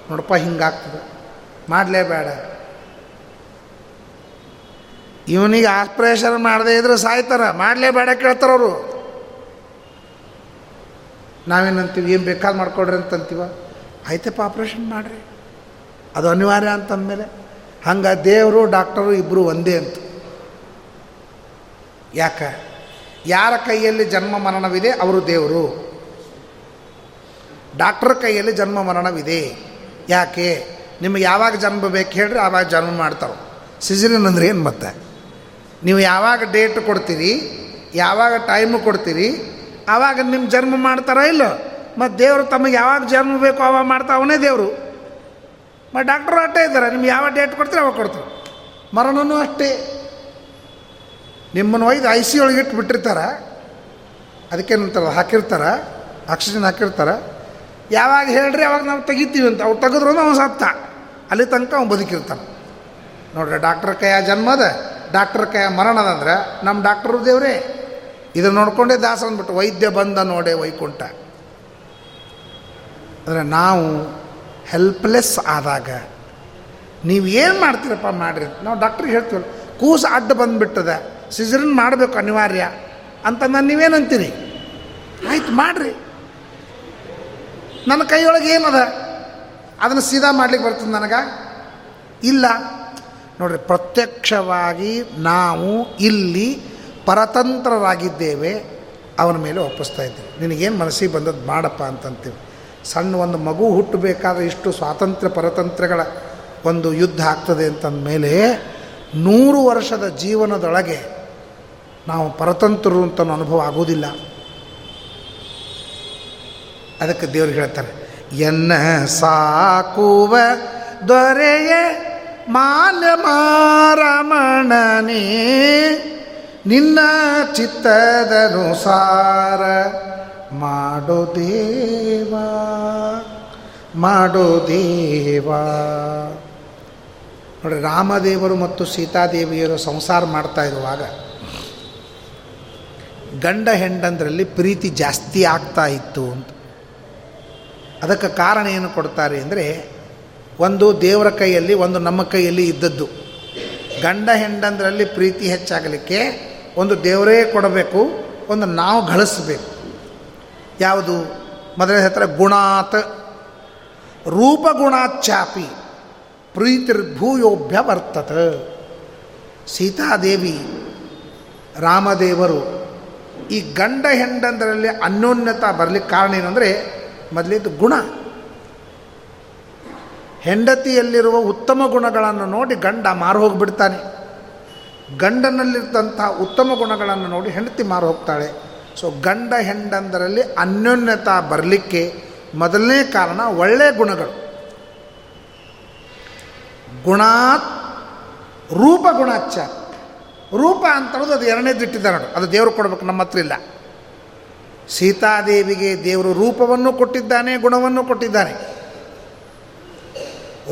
ನೋಡಪ್ಪ ಹಿಂಗಾಗ್ತದೆ, ಮಾಡಲೇಬೇಡ. ಇವನಿಗೆ ಆಪ್ರೇಷನ್ ಮಾಡದೇ ಇದ್ರೆ ಸಾಯ್ತಾರೆ. ಮಾಡಲೇಬೇಡ ಕೇಳ್ತಾರವರು ನಾವೇನಂತೀವಿ? ಏನು ಬೇಕಾದ್ರೆ ಮಾಡ್ಕೊಡ್ರಿ ಅಂತಂತೀವ? ಆಯ್ತಪ್ಪ, ಆಪ್ರೇಷನ್ ಮಾಡಿರಿ. ಅದು ಅನಿವಾರ್ಯ ಅಂತಂದಮೇಲೆ, ಹಂಗೆ ದೇವರು, ಡಾಕ್ಟರು ಇಬ್ಬರು ಒಂದೇ ಅಂತ. ಯಾಕೆ? ಯಾರ ಕೈಯಲ್ಲಿ ಜನ್ಮ ಮರಣವಿದೆ? ಅವರು ದೇವರು. ಡಾಕ್ಟರ್ ಕೈಯಲ್ಲಿ ಜನ್ಮ ಮರಣವಿದೆ. ಯಾಕೆ? ನಿಮಗೆ ಯಾವಾಗ ಜನ್ಮ ಬೇಕು ಹೇಳ್ರಿ, ಆವಾಗ ಜನ್ಮ ಮಾಡ್ತಾರೆ. ಸಿಜರಿನ್ ಅಂದ್ರೆ ಏನು ಮತ್ತೆ? ನೀವು ಯಾವಾಗ ಡೇಟ್ ಕೊಡ್ತೀರಿ, ಯಾವಾಗ ಟೈಮು ಕೊಡ್ತೀರಿ ಆವಾಗ ನಿಮ್ಮ ಜನ್ಮ ಮಾಡ್ತಾರ ಇಲ್ಲ? ಮತ್ತು ದೇವರು ತಮಗೆ ಯಾವಾಗ ಜನ್ಮ ಬೇಕು ಅವಾಗ ಮಾಡ್ತಾ ಅವನೇ ದೇವರು. ಮತ್ತು ಡಾಕ್ಟ್ರು ಅಷ್ಟೇ ಇದ್ದಾರೆ, ನಿಮ್ಗೆ ಯಾವ ಡೇಟ್ ಕೊಡ್ತೀರಿ ಅವಾಗ ಕೊಡ್ತಾರೆ. ಮರಣನೂ ಅಷ್ಟೇ. ನಿಮ್ಮನ್ನು ಒಯ್ದು ಐ ಸಿ ಒಳಗೆ ಇಟ್ಟು ಬಿಟ್ಟಿರ್ತಾರೆ ಅದಕ್ಕೇನಂತಾರ ಹಾಕಿರ್ತಾರೆ ಆಕ್ಸಿಜನ್ ಹಾಕಿರ್ತಾರೆ. ಯಾವಾಗ ಹೇಳ್ರಿ ಅವಾಗ ನಾವು ತೆಗಿತೀವಿ ಅಂತ. ಅವ್ರು ತೆಗೆದ್ರು ಅವ್ನು ಸತ್ತ. ಅಲ್ಲಿ ತನಕ ಅವ್ನು ಬದುಕಿರ್ತಾನೆ. ನೋಡ್ರಿ ಡಾಕ್ಟ್ರ್ ಕೈಯ ಜನ್ಮದ ಡಾಕ್ಟ್ರ್ ಕ ಮರಣದಂದ್ರೆ ನಮ್ಮ ಡಾಕ್ಟ್ರು ದೇವ್ರೇ. ಇದನ್ನು ನೋಡ್ಕೊಂಡೇ ದಾಸ ಅಂದ್ಬಿಟ್ಟು ವೈದ್ಯ ಬಂದ ನೋಡೆ ವೈಕುಂಠ. ಅಂದರೆ ನಾವು ಹೆಲ್ಪ್ಲೆಸ್ ಆದಾಗ ನೀವು ಏನು ಮಾಡ್ತೀರಪ್ಪ ಮಾಡಿರಿ. ನಾವು ಡಾಕ್ಟ್ರಿಗೆ ಹೇಳ್ತೀವಿ ಕೂಸು ಅಡ್ಡ ಬಂದುಬಿಟ್ಟದೆ ಸಿಜರಿನ್ ಮಾಡಬೇಕು ಅನಿವಾರ್ಯ ಅಂತ ನಾನು ನೀವೇನಂತೀರಿ? ಆಯ್ತು ಮಾಡಿರಿ. ನನ್ನ ಕೈಯೊಳಗೆ ಏನದ? ಅದನ್ನು ಸೀದಾ ಮಾಡ್ಲಿಕ್ಕೆ ಬರ್ತದೆ ನನಗೆ? ಇಲ್ಲ. ನೋಡಿರಿ, ಪ್ರತ್ಯಕ್ಷವಾಗಿ ನಾವು ಇಲ್ಲಿ ಪರತಂತ್ರರಾಗಿದ್ದೇವೆ, ಅವನ ಮೇಲೆ ಒಪ್ಪಿಸ್ತಾ ಇದ್ದೇವೆ. ನಿನಗೇನು ಮನಸ್ಸಿಗೆ ಬಂದದ್ದು ಮಾಡಪ್ಪ ಅಂತಂತೀವಿ. ಸಣ್ಣ ಒಂದು ಮಗು ಹುಟ್ಟಬೇಕಾದ್ರೆ ಇಷ್ಟು ಸ್ವಾತಂತ್ರ್ಯ ಪರತಂತ್ರಗಳ ಒಂದು ಯುದ್ಧ ಆಗ್ತದೆ ಅಂತಂದ ಮೇಲೆ ನೂರು ವರ್ಷದ ಜೀವನದೊಳಗೆ ನಾವು ಪರತಂತ್ರರು ಅಂತ ಅನುಭವ ಆಗೋದಿಲ್ಲ ಅದಕ್ಕೆ ದೇವರು ಹೇಳ್ತಾರೆ, ಎನ್ನ ಸಾಕುವ ದೊರೆಯ ಮಾನ್ಯ ಮಾರಮಣನೇ, ನಿನ್ನ ಚಿತ್ತದನುಸಾರ ಮಾಡೋ ದೇವಾ ಮಾಡೋ ದೇವಾ. ನೋಡಿ, ರಾಮದೇವರು ಮತ್ತು ಸೀತಾದೇವಿಯರು ಸಂಸಾರ ಮಾಡ್ತಾ ಇರುವಾಗ ಗಂಡ ಹೆಂಡಂದ್ರಲ್ಲಿ ಪ್ರೀತಿ ಜಾಸ್ತಿ ಆಗ್ತಾ ಇತ್ತು ಅಂತ. ಅದಕ್ಕೆ ಕಾರಣ ಏನು ಕೊಡ್ತಾರೆ ಅಂದರೆ ಒಂದು ದೇವರ ಕೈಯಲ್ಲಿ, ಒಂದು ನಮ್ಮ ಕೈಯಲ್ಲಿ ಇದ್ದದ್ದು. ಗಂಡ ಹೆಂಡಂದರಲ್ಲಿ ಪ್ರೀತಿ ಹೆಚ್ಚಾಗಲಿಕ್ಕೆ ಒಂದು ದೇವರೇ ಕೊಡಬೇಕು, ಒಂದು ನಾವು ಗಳಿಸ್ಬೇಕು. ಯಾವುದು? ಮೊದಲನೇ ಹತ್ರ ಗುಣಾತ್. ರೂಪಗುಣಾಚಾಪಿ ಪ್ರೀತಿರ್ಭೂಯೋಭ್ಯ ವರ್ತತ. ಸೀತಾದೇವಿ, ರಾಮದೇವರು ಈ ಗಂಡ ಹೆಂಡಂದರಲ್ಲಿ ಅನ್ಯೋನ್ಯತಾ ಬರಲಿಕ್ಕೆ ಕಾರಣ ಏನಂದರೆ ಮೊದಲಿದ್ದು ಗುಣ. ಹೆಂಡತಿಯಲ್ಲಿರುವ ಉತ್ತಮ ಗುಣಗಳನ್ನು ನೋಡಿ ಗಂಡ ಮಾರು ಹೋಗಿಬಿಡ್ತಾನೆ. ಗಂಡನಲ್ಲಿರ್ತಂಥ ಉತ್ತಮ ಗುಣಗಳನ್ನು ನೋಡಿ ಹೆಂಡತಿ ಮಾರು ಹೋಗ್ತಾಳೆ. ಸೊ ಗಂಡ ಹೆಂಡಂದರಲ್ಲಿ ಅನ್ಯೋನ್ಯತಾ ಬರಲಿಕ್ಕೆ ಮೊದಲನೇ ಕಾರಣ ಒಳ್ಳೆಯ ಗುಣಗಳು. ಗುಣಾತ್ ರೂಪ ಗುಣಾಚ ರೂಪ ಅಂತಳೋದು ಅದು ಎರಡನೇ ದಿಟ್ಟಿದ್ದಾರೆ ನೋಡು. ಅದು ದೇವರು ಕೊಡ್ಬೇಕು, ನಮ್ಮ ಹತ್ರ ಇಲ್ಲ. ಸೀತಾದೇವಿಗೆ ದೇವರು ರೂಪವನ್ನು ಕೊಟ್ಟಿದ್ದಾನೆ, ಗುಣವನ್ನು ಕೊಟ್ಟಿದ್ದಾನೆ.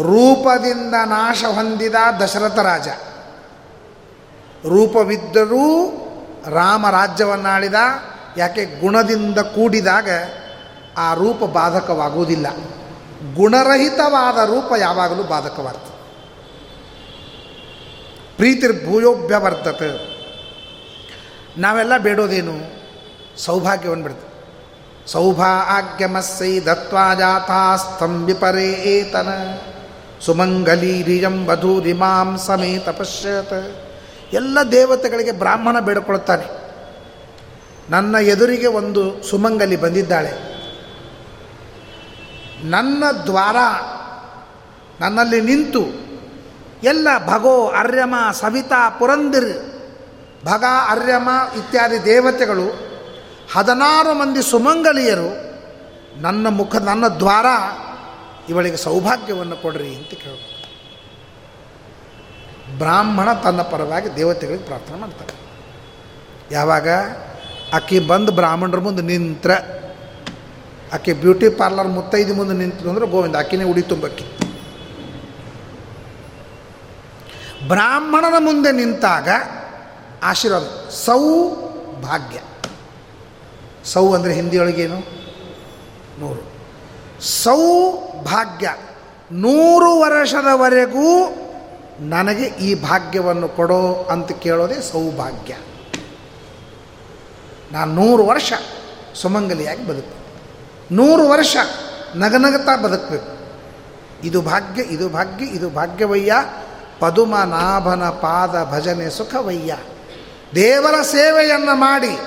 ರೂಪದಿಂದ ನಾಶ ಹೊಂದಿದ ದಶರಥ ರಾಜ. ರೂಪವಿದ್ದರೂ ರಾಮ ರಾಜ್ಯವನ್ನಾಳಿದ, ಯಾಕೆ ಗುಣದಿಂದ ಕೂಡಿದಾಗ ಆ ರೂಪ ಬಾಧಕವಾಗುವುದಿಲ್ಲ. ಗುಣರಹಿತವಾದ ರೂಪ ಯಾವಾಗಲೂ ಬಾಧಕವಾಗ್ತದೆ. ಪ್ರೀತಿರ್ಭೂಯೋಭ್ಯ ವರ್ತತೆ. ನಾವೆಲ್ಲ ಬೇಡೋದೇನು? ಸೌಭಾಗ್ಯವನ್ನು ಬಿಡ್ತದೆ ಸೌಭಾಗ್ಯಮಸ್ಸೈ ದತ್ವಾ ಜಾತಾಸ್ತಂ ವಿಪರೇತನ ಸುಮಂಗಲಿ ರಿಯಂ ವಧೂರಿಮಾಂ ಸಮೇ ಪಶ್ಯತ್ ಎಲ್ಲ ದೇವತೆಗಳಿಗೆ ಬ್ರಾಹ್ಮಣ ಬೇಡಿಕೊಳ್ತಾನೆ. ನನ್ನ ಎದುರಿಗೆ ಒಂದು ಸುಮಂಗಲಿ ಬಂದಿದ್ದಾಳೆ. ನನ್ನ ದ್ವಾರ ನನ್ನಲ್ಲಿ ನಿಂತು ಎಲ್ಲ ಭಗೋ ಅರ್ಯಮ ಸವಿತಾ ಪುರಂದಿರ್, ಭಗ ಅರ್ಯಮ ಇತ್ಯಾದಿ ದೇವತೆಗಳು ಹದಿನಾರು ಮಂದಿ ಸುಮಂಗಲಿಯರು ನನ್ನ ಮುಖ ನನ್ನ ದ್ವಾರ ಇವಳಿಗೆ ಸೌಭಾಗ್ಯವನ್ನು ಕೊಡ್ರಿ ಅಂತ ಕೇಳಬೇಕು. ಬ್ರಾಹ್ಮಣ ತನ್ನ ಪರವಾಗಿ ದೇವತೆಗಳಿಗೆ ಪ್ರಾರ್ಥನೆ ಮಾಡ್ತಾರೆ. ಯಾವಾಗ? ಆಕೆ ಬಂದು ಬ್ರಾಹ್ಮಣರ ಮುಂದೆ ನಿಂತ್ರ. ಆಕೆ ಬ್ಯೂಟಿ ಪಾರ್ಲರ್ ಮುತ್ತೈದು ಮುಂದೆ ನಿಂತು ಅಂದ್ರೆ ಗೋವಿಂದ, ಅಕ್ಕಿನೇ ಉಡಿ ತುಂಬಕ್ಕೆ. ಬ್ರಾಹ್ಮಣನ ಮುಂದೆ ನಿಂತಾಗ ಆಶೀರ್ವಾದ, ಸೌ ಭಾಗ್ಯ. ಸೌ ಅಂದರೆ ಹಿಂದಿಯೊಳಗೇನು? ನೂರು. ಸೌಭಾಗ್ಯ. ನೂರು ವರ್ಷದವರೆಗೂ ನನಗೆ ಈ ಭಾಗ್ಯವನ್ನು ಕೊಡೋ ಅಂತ ಕೇಳೋದೇ ಸೌಭಾಗ್ಯ. ನಾನು ನೂರು ವರ್ಷ ಸುಮಂಗಲಿಯಾಗಿ ಬದುಕು ನೂರು ವರ್ಷ ನಗನಗತಾ ಬದುಕಬೇಕು. ಇದು ಭಾಗ್ಯ ಇದು ಭಾಗ್ಯ, ಇದು ಭಾಗ್ಯವಯ್ಯ. ಪದುಮನಾಭನ ಪಾದ ಭಜನೆ ಸುಖವಯ್ಯ. ದೇವರ ಸೇವೆಯನ್ನು ಮಾಡಿ,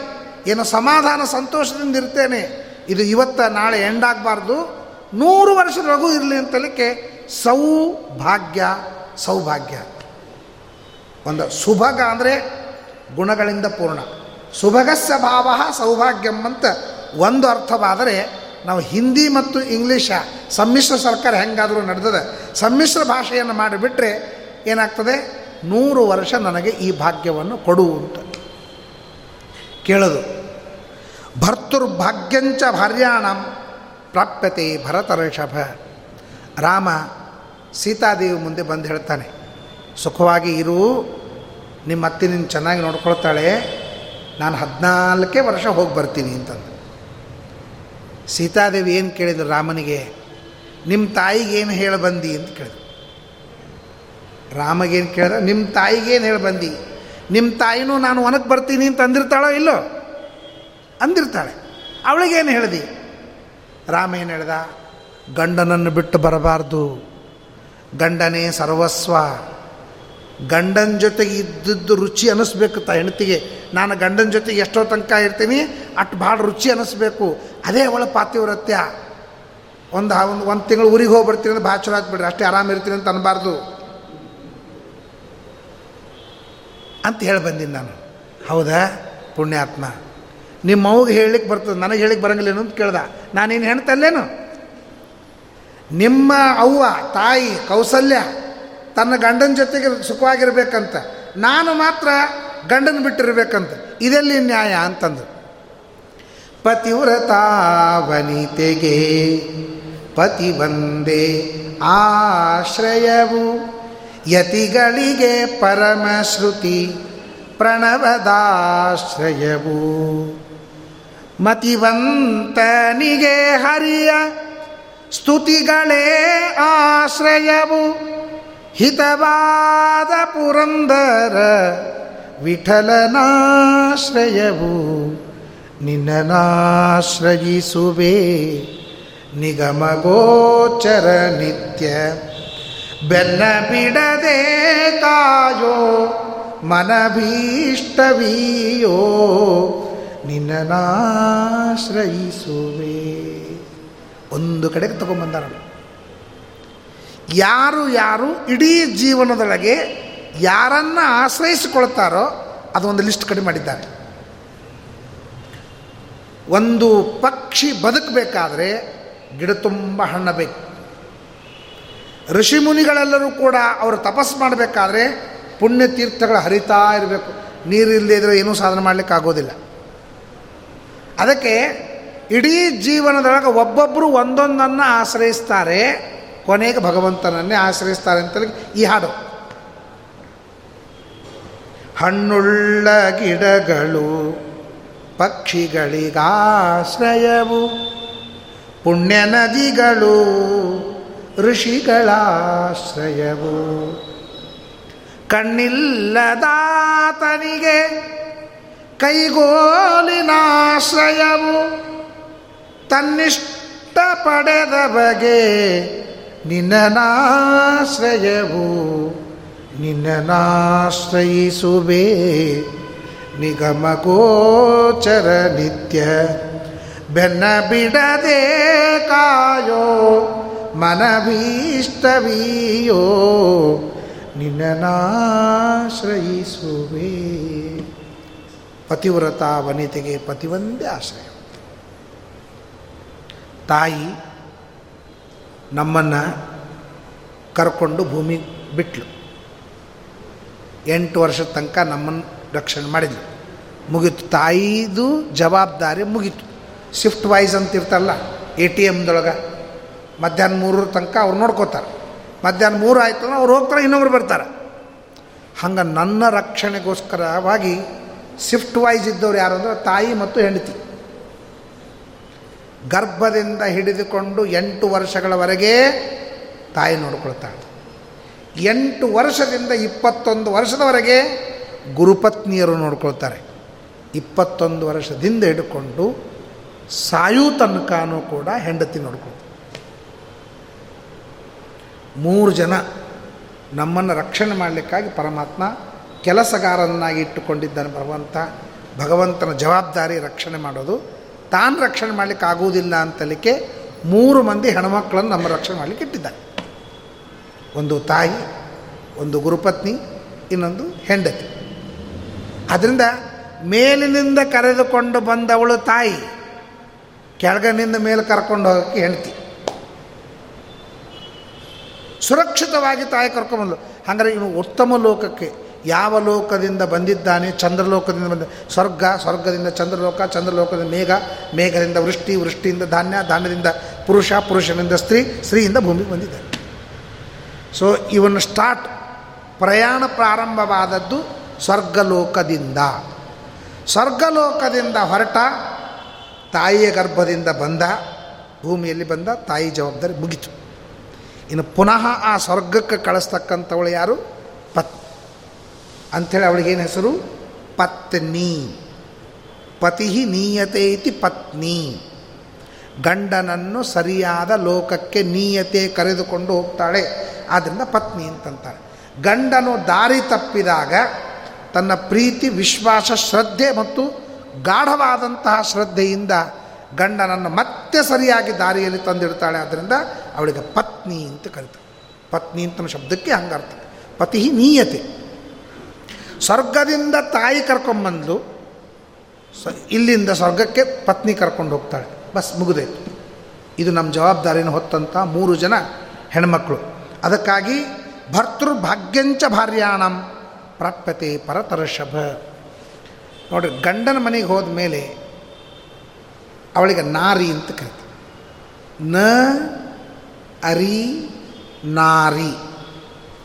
ಏನು ಸಮಾಧಾನ ಸಂತೋಷದಿಂದ ಇರ್ತೇನೆ. ಇದು ಇವತ್ತ ನಾಳೆ ಎಂಡಾಗಬಾರ್ದು ನೂರು ವರ್ಷದೊಳಗೂ ಇರಲಿ ಅಂತಲಿಕ್ಕೆ ಸೌಭಾಗ್ಯ ಸೌಭಾಗ್ಯ. ಒಂದು ಸುಭಗ ಅಂದರೆ ಗುಣಗಳಿಂದ ಪೂರ್ಣ. ಸುಭಗಸ್ಯ ಭಾವ ಸೌಭಾಗ್ಯಂ ಅಂತ ಒಂದು ಅರ್ಥವಾದರೆ ನಾವು ಹಿಂದಿ ಮತ್ತು ಇಂಗ್ಲೀಷ ಸಮ್ಮಿಶ್ರ ಸರ್ಕಾರ ಹೆಂಗಾದರೂ ನಡೆದದ. ಸಮ್ಮಿಶ್ರ ಭಾಷೆಯನ್ನು ಮಾಡಿಬಿಟ್ರೆ ಏನಾಗ್ತದೆ? ನೂರು ವರ್ಷ ನನಗೆ ಈ ಭಾಗ್ಯವನ್ನು ಕೊಡು ಅಂತ. ಕೇಳೋದು. ಭರ್ತುರ್ಭಾಗ್ಯಂಚ ಭಾರ್ಯಾಣ ಪ್ರಾಪ್ಯತೆ ಭರತರ್ಷಭ. ರಾಮ ಸೀತಾದೇವಿ ಮುಂದೆ ಬಂದು ಹೇಳ್ತಾನೆ, ಸುಖವಾಗಿ ಇರು, ನಿಮ್ಮ ಅತ್ತೆ ನಿನ್ನ ಚೆನ್ನಾಗಿ ನೋಡ್ಕೊಳ್ತಾಳೆ, ನಾನು ಹದಿನಾಲ್ಕೇ ವರ್ಷ ಹೋಗಿ ಬರ್ತೀನಿ ಅಂತಂದು. ಸೀತಾದೇವಿ ಏನು ಕೇಳಿದ್ರು ರಾಮನಿಗೆ ನಿಮ್ಮ ತಾಯಿಗೆ ಏನು ಹೇಳಿ ಬಂದಿ? ಅಂತ ಕೇಳಿದ್ರು. ರಾಮಗೇನು ಕೇಳಿದ್ರೆ ನಿಮ್ಮ ತಾಯಿಗೇನು ಹೇಳಿ ಬಂದಿ? ನಿಮ್ಮ ತಾಯಿನೂ ನಾನು ಒನಕ್ಕೆ ಬರ್ತೀನಿ ಅಂತ ಅಂದಿರ್ತಾಳೋ ಇಲ್ಲೋ? ಅಂದಿರ್ತಾಳೆ. ಅವಳಿಗೇನು ಹೇಳ್ದಿ? ರಾಮ ಏನು ಹೇಳ್ದ, ಗಂಡನನ್ನು ಬಿಟ್ಟು ಬರಬಾರ್ದು. ಗಂಡನೇ ಸರ್ವಸ್ವ. ಗಂಡನ ಜೊತೆಗೆ ಇದ್ದದ್ದು ರುಚಿ ಅನಿಸ್ಬೇಕು ತ ಹೆಣ್ತಿಗೆ ನಾನು ಗಂಡನ ಜೊತೆಗೆ ಎಷ್ಟೋ ತನಕ ಇರ್ತೀನಿ ಅಷ್ಟು ಭಾಳ ರುಚಿ ಅನ್ನಿಸ್ಬೇಕು ಅದೇ ಅವಳ ಪಾತಿವ್ರತ್ಯ ಒಂದು ಒಂದು ಒಂದು ತಿಂಗಳು ಊರಿಗೆ ಹೋಗಿ ಬರ್ತೀನಿ ಅಂದ್ರೆ ಭಾಳ ಚಲೋ ಆಗ್ಬಿಡ್ರಿ. ಅಷ್ಟೇ ಆರಾಮಿರ್ತೀನಿ ಅಂತ ಅನ್ಬಾರ್ದು. ಅಂತ ಹೇಳಿ ಬಂದೀನಿ ನಾನು. ಹೌದಾ, ಪುಣ್ಯಾತ್ಮ? ನಿಮ್ಮ ಮೌಗೆ ಹೇಳಲಿಕ್ಕೆ ಬರ್ತದೆ, ನನಗೆ ಹೇಳಿಕ್ಕೆ ಬರಂಗಿಲ್ಲ ಅಂತ ಕೇಳ್ದ. ನಾನೇನು ಹೆಣ್ತಲ್ಲೇನು ನಿಮ್ಮ ಅವ್ವ, ತಾಯಿ, ಕೌಸಲ್ಯ, ತನ್ನ ಗಂಡನ ಜೊತೆಗೆ ಸುಖವಾಗಿರ್ಬೇಕಂತ, ನಾನು ಮಾತ್ರ ಗಂಡನ ಬಿಟ್ಟಿರ್ಬೇಕಂತ, ಇದೆಲ್ಲಿ ನ್ಯಾಯ ಅಂತಂದು. ಪತಿವ್ರತ ವನಿತೆಗೆ ಪತಿ ಬಂದೇ ಆಶ್ರಯವು, ಯತಿಗಳಿಗೆ ಪರಮಶ್ರುತಿ, ಪ್ರಣವದಾಶ್ರಯವು. ಮತಿವಂತನಿಗೆ ಹರಿಯ ಸ್ತುತಿಗಳೇ ಆಶ್ರಯವು. ಹಿತವಾದ ಪುರಂದರ ವಿಠಲನಾಶ್ರಯವು. ನಿನ್ನನಾಶ್ರಯಿಸುವೆ ನಿಗಮಗೋಚರ ನಿತ್ಯ. ಬೆನ್ನ ಬಿಡದೆ ಕಾಯೋ ಮನಭೀಷ್ಟವೀಯೋ. ನಿನ್ನನಾಶ್ರಯಿಸುವೆ ಒಂದು ಕಡೆಗೆ ತಗೊಂಬಂದ ಯಾರು ಯಾರು ಇಡೀ ಜೀವನದೊಳಗೆ ಯಾರನ್ನು ಆಶ್ರಯಿಸಿಕೊಳ್ತಾರೋ ಒಂದು ಲಿಸ್ಟ್ ಕಡಿಮೆ ಮಾಡಿದ್ದಾರೆ ಒಂದು ಪಕ್ಷಿ ಬದುಕಬೇಕಾದ್ರೆ ಗಿಡ ತುಂಬ ಹಣ್ಣ ಬೇಕು. ಋಷಿಮುನಿಗಳೆಲ್ಲರೂ ಕೂಡ ಅವರು ತಪಸ್ಸು ಮಾಡಬೇಕಾದ್ರೆ ಪುಣ್ಯತೀರ್ಥಗಳು ಹರಿತಾ ಇರಬೇಕು. ನೀರಿಲ್ಲದೆ ಇದ್ರೆ ಏನೂ ಸಾಧನೆ ಮಾಡಲಿಕ್ಕೆ ಆಗೋದಿಲ್ಲ ಅದಕ್ಕೆ ಇಡೀ ಜೀವನದೊಳಗೆ ಒಬ್ಬೊಬ್ಬರು ಒಂದೊಂದನ್ನು ಆಶ್ರಯಿಸ್ತಾರೆ. ಕೊನೆಗೆ ಭಗವಂತನನ್ನೇ ಆಶ್ರಯಿಸ್ತಾರೆ ಅಂತೇಳಿ ಈ ಹಾಡು. ಹಣ್ಣುಳ್ಳ ಗಿಡಗಳು ಪಕ್ಷಿಗಳಿಗಾಶ್ರಯವು ಪುಣ್ಯ ನದಿಗಳು ಋಷಿಗಳಾಶ್ರಯವು ಕಣ್ಣಿಲ್ಲದಾತನಿಗೆ ಕೈಗೋಲಿನಾಶ್ರಯವು ತನ್ನಿಷ್ಟ ಪಡೆದ ಬಗೆ ನಿನ್ನನಾಶ್ರಯವು ನಿನ್ನನಾಶ್ರಯಿಸುವೆ ನಿಗಮ ಗೋಚರ ನಿತ್ಯ ಬೆನ್ನ ಬಿಡದೆ ಕಾಯೋ ಮನಭೀಷ್ಟವೀಯೋ ನಿನ್ನನಾಶ್ರಯಿಸುವೆ ಪತಿವ್ರತ ವನಿತೆಗೆ ಪತಿವಂದೇ ಆಶ್ರಯ. ತಾಯಿ ನಮ್ಮನ್ನು ಕರ್ಕೊಂಡು ಭೂಮಿ ಬಿಟ್ಲು. ಎಂಟು ವರ್ಷದ ತನಕ ನಮ್ಮನ್ನು ರಕ್ಷಣೆ ಮಾಡಿದ್ಲು. ಮುಗೀತು. ತಾಯಿದು ಜವಾಬ್ದಾರಿ ಮುಗೀತು. ಶಿಫ್ಟ್ ವೈಸ್ ಅಂತ ಇರ್ತಲ್ಲ ಎ ಟಿ ಎಮ್ದೊಳಗೆ ಮಧ್ಯಾಹ್ನ ಮೂರರ ತನಕ ಅವ್ರು ನೋಡ್ಕೋತಾರೆ. ಮಧ್ಯಾಹ್ನ ಮೂರು ಆಯಿತು ಅಂದ್ರೆ ಅವ್ರು ಹೋಗ್ತಾರೆ, ಇನ್ನೊಬ್ರು ಬರ್ತಾರೆ. ಹಂಗೆ ನನ್ನ ರಕ್ಷಣೆಗೋಸ್ಕರವಾಗಿ ಶಿಫ್ಟ್ ವೈಸ್ ಇದ್ದವ್ರು ಯಾರು ಅಂದರೆ ತಾಯಿ ಮತ್ತು ಹೆಂಡತಿ. ಗರ್ಭದಿಂದ ಹಿಡಿದುಕೊಂಡು ಎಂಟು ವರ್ಷಗಳವರೆಗೆ ತಾಯಿ ನೋಡ್ಕೊಳ್ತಾಳೆ. ಎಂಟು ವರ್ಷದಿಂದ ಇಪ್ಪತ್ತೊಂದು ವರ್ಷದವರೆಗೆ ಗುರುಪತ್ನಿಯರು ನೋಡ್ಕೊಳ್ತಾರೆ. ಇಪ್ಪತ್ತೊಂದು ವರ್ಷದಿಂದ ಹಿಡ್ಕೊಂಡು ಸಾಯು ತನಕನೂ ಕೂಡ ಹೆಂಡತಿ ನೋಡ್ಕೊಳ್ತಾರೆ ಮೂರು ಜನ ನಮ್ಮನ್ನು ರಕ್ಷಣೆ ಮಾಡಲಿಕ್ಕಾಗಿ ಪರಮಾತ್ಮ ಕೆಲಸಗಾರನಾಗಿ ಇಟ್ಟುಕೊಂಡಿದ್ದಾನೆ ಭಗವಂತ. ಭಗವಂತನ ಜವಾಬ್ದಾರಿ ರಕ್ಷಣೆ ಮಾಡೋದು. ತಾನು ರಕ್ಷಣೆ ಮಾಡಲಿಕ್ಕೆ ಆಗುವುದಿಲ್ಲ ಅಂತಲಿಕ್ಕೆ ಮೂರು ಮಂದಿ ಹೆಣ್ಮಕ್ಳನ್ನು ನಮ್ಮ ರಕ್ಷಣೆ ಮಾಡಲಿಕ್ಕೆ ಇಟ್ಟಿದ್ದಾರೆ. ಒಂದು ತಾಯಿ, ಒಂದು ಗುರುಪತ್ನಿ, ಇನ್ನೊಂದು ಹೆಂಡತಿ. ಅದರಿಂದ ಮೇಲಿನಿಂದ ಕರೆದುಕೊಂಡು ಬಂದವಳು ತಾಯಿ, ಕೆಳಗನಿಂದ ಮೇಲೆ ಕರ್ಕೊಂಡು ಹೋಗೋಕ್ಕೆ ಹೆಂಡತಿ. ಸುರಕ್ಷಿತವಾಗಿ ತಾಯಿ ಕರ್ಕೊಂಬಂದು ಹಾಗಾದ್ರೆ ಇವನು ಉತ್ತಮ ಲೋಕಕ್ಕೆ ಯಾವ ಲೋಕದಿಂದ ಬಂದಿದ್ದಾನೆ, ಚಂದ್ರಲೋಕದಿಂದ ಬಂದ, ಸ್ವರ್ಗ, ಸ್ವರ್ಗದಿಂದ ಚಂದ್ರಲೋಕ, ಚಂದ್ರಲೋಕದಿಂದ ಮೇಘ, ಮೇಘದಿಂದ ವೃಷ್ಟಿ, ವೃಷ್ಟಿಯಿಂದ ಧಾನ್ಯ, ಧಾನ್ಯದಿಂದ ಪುರುಷ, ಪುರುಷನಿಂದ ಸ್ತ್ರೀ, ಸ್ತ್ರೀಯಿಂದ ಭೂಮಿಗೆ ಬಂದಿದ್ದಾನೆ ಸೊ ಇವನು ಸ್ಟಾರ್ಟ್ ಪ್ರಯಾಣ ಪ್ರಾರಂಭವಾದದ್ದು ಸ್ವರ್ಗಲೋಕದಿಂದ. ಸ್ವರ್ಗಲೋಕದಿಂದ ಹೊರಟ, ತಾಯಿಯ ಗರ್ಭದಿಂದ ಬಂದ, ಭೂಮಿಯಲ್ಲಿ ಬಂದ ತಾಯಿ ಜವಾಬ್ದಾರಿ ಮುಗಿತು. ಇನ್ನು ಪುನಃ ಆ ಸ್ವರ್ಗಕ್ಕೆ ಕಳಿಸ್ತಕ್ಕಂಥವಳು ಯಾರು? ಪತ್ ಅಂಥೇಳಿ ಅವಳಿಗೇನು ಹೆಸರು? ಪತ್ನಿ. ಪತಿ ನೀಯತೆ ಇತಿ ಪತ್ನಿ. ಗಂಡನನ್ನು ಸರಿಯಾದ ಲೋಕಕ್ಕೆ ನೀಯತೆ ಕರೆದುಕೊಂಡು ಹೋಗ್ತಾಳೆ. ಆದ್ದರಿಂದ ಪತ್ನಿ ಅಂತಂತಾಳೆ ಗಂಡನು ದಾರಿ ತಪ್ಪಿದಾಗ ತನ್ನ ಪ್ರೀತಿ, ವಿಶ್ವಾಸ, ಶ್ರದ್ಧೆ ಮತ್ತು ಗಾಢವಾದಂತಹ ಶ್ರದ್ಧೆಯಿಂದ ಗಂಡನನ್ನು ಮತ್ತೆ ಸರಿಯಾಗಿ ದಾರಿಯಲ್ಲಿ ತಂದಿಡ್ತಾಳೆ. ಆದ್ದರಿಂದ ಅವಳಿಗೆ ಪತ್ನಿ ಅಂತ ಕರಿತಾಳೆ ಪತ್ನಿ ಅಂತ ಶಬ್ದಕ್ಕೆ ಹಂಗರ್ಥ. ಪತಿ ನೀಯತೆ. ಸ್ವರ್ಗದಿಂದ ತಾಯಿ ಕರ್ಕೊಂಬಂದು ಸ ಇಲ್ಲಿಂದ ಸ್ವರ್ಗಕ್ಕೆ ಪತ್ನಿ ಕರ್ಕೊಂಡು ಹೋಗ್ತಾಳೆ. ಬಸ್ ಮುಗಿದೈತು ಇದು ನಮ್ಮ ಜವಾಬ್ದಾರಿನ ಹೊತ್ತಂಥ ಮೂರು ಜನ ಹೆಣ್ಮಕ್ಳು. ಅದಕ್ಕಾಗಿ ಭರ್ತೃ ಭಾಗ್ಯಂಚ ಭಾರ್ಯಾಣಂ ಪ್ರಾಪ್ಯತೆ ಪರತರಷಭ ನೋಡ್ರಿ, ಗಂಡನ ಮನೆಗೆ ಹೋದ ಮೇಲೆ ಅವಳಿಗೆ ನಾರಿ ಅಂತ ಕರಿತ ನ, ಅರಿ, ನಾರಿ.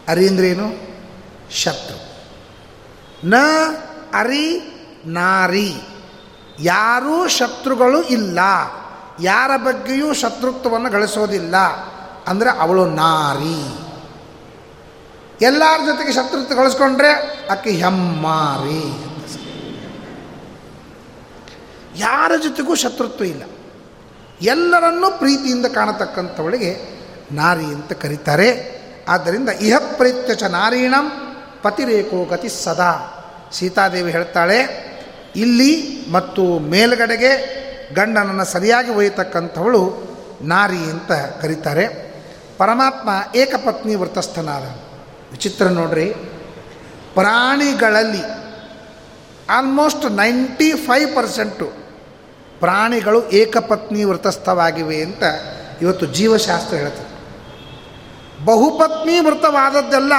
ಅರಿ ಅಂದ್ರೇನು ಶತ್ರು. ನ, ಅರಿ, ನಾರಿ. ಯಾರೂ ಶತ್ರುಗಳು ಇಲ್ಲ. ಯಾರ ಬಗ್ಗೆಯೂ ಶತ್ರುತ್ವವನ್ನು ಗಳಿಸೋದಿಲ್ಲ. ಅಂದರೆ ಅವಳು ನಾರಿ. ಎಲ್ಲರ ಜೊತೆಗೆ ಶತ್ರುತ್ವ ಗಳಿಸ್ಕೊಂಡ್ರೆ ಅಕ್ಕಿ ಹೆಮ್ಮಾರಿ ಯಾರ ಜೊತೆಗೂ ಶತ್ರುತ್ವ ಇಲ್ಲ. ಎಲ್ಲರನ್ನೂ ಪ್ರೀತಿಯಿಂದ ಕಾಣತಕ್ಕಂಥವಳಿಗೆ ನಾರಿ ಅಂತ ಕರೀತಾರೆ. ಆದ್ದರಿಂದ ಇಹ ಪ್ರೀತ್ಯಚ ನಾರೀಣಂ ಪತಿರೇಕೋ ಗತಿ ಸದಾ. ಸೀತಾದೇವಿ ಹೇಳ್ತಾಳೆ, ಇಲ್ಲಿ ಮತ್ತು ಮೇಲ್ಗಡೆಗೆ ಗಂಡನನ್ನು ಸರಿಯಾಗಿ ಒಯ್ಯತಕ್ಕಂಥವಳು ನಾರಿ ಅಂತ ಕರೀತಾರೆ. ಪರಮಾತ್ಮ ಏಕಪತ್ನಿ ವೃತಸ್ಥನಾದ. ವಿಚಿತ್ರ ನೋಡ್ರಿ, ಪ್ರಾಣಿಗಳಲ್ಲಿ ಆಲ್ಮೋಸ್ಟ್ ನೈಂಟಿ ಫೈವ್ ಪರ್ಸೆಂಟು ಪ್ರಾಣಿಗಳು ಏಕಪತ್ನಿ ವೃತಸ್ಥವಾಗಿವೆ ಅಂತ ಇವತ್ತು ಜೀವಶಾಸ್ತ್ರ ಹೇಳ್ತದೆ. ಬಹುಪತ್ನಿ ವೃತವಾದದ್ದೆಲ್ಲ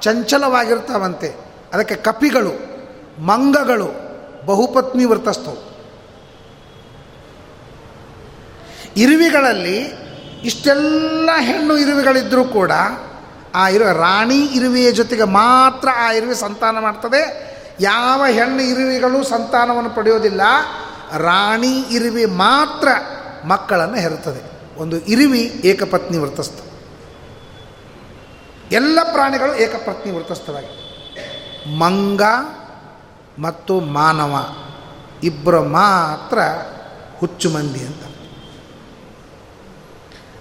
ಚಂಚಲವಾಗಿರ್ತಾವಂತೆ. ಅದಕ್ಕೆ ಕಪಿಗಳು, ಮಂಗಗಳು, ಬಹುಪತ್ನಿ ವೃತಸ್ಥವು ಇರುವಿಗಳಲ್ಲಿ ಇಷ್ಟೆಲ್ಲ ಹೆಣ್ಣು ಇರುವಿಗಳಿದ್ದರೂ ಕೂಡ ಆ ಇರುವೆ ರಾಣಿ ಇರುವೆಯ ಜೊತೆಗೆ ಮಾತ್ರ ಆ ಇರುವೆ ಸಂತಾನ ಮಾಡ್ತದೆ. ಯಾವ ಹೆಣ್ಣು ಇರುವಿಗಳು ಸಂತಾನವನ್ನು ಪಡೆಯೋದಿಲ್ಲ. ರಾಣಿ ಇರುವೆ ಮಾತ್ರ ಮಕ್ಕಳನ್ನು ಹೆರುತ್ತದೆ. ಒಂದು ಇರುವಿ ಏಕಪತ್ನಿ ವೃತಸ್ಥ. ಎಲ್ಲ ಪ್ರಾಣಿಗಳು ಏಕಪತ್ನಿ ವೃತಸ್ಥವಾಗಿ ಮಂಗ ಮತ್ತು ಮಾನವ ಇಬ್ಬರು ಮಾತ್ರ ಹುಚ್ಚು ಮಂದಿ ಅಂತ.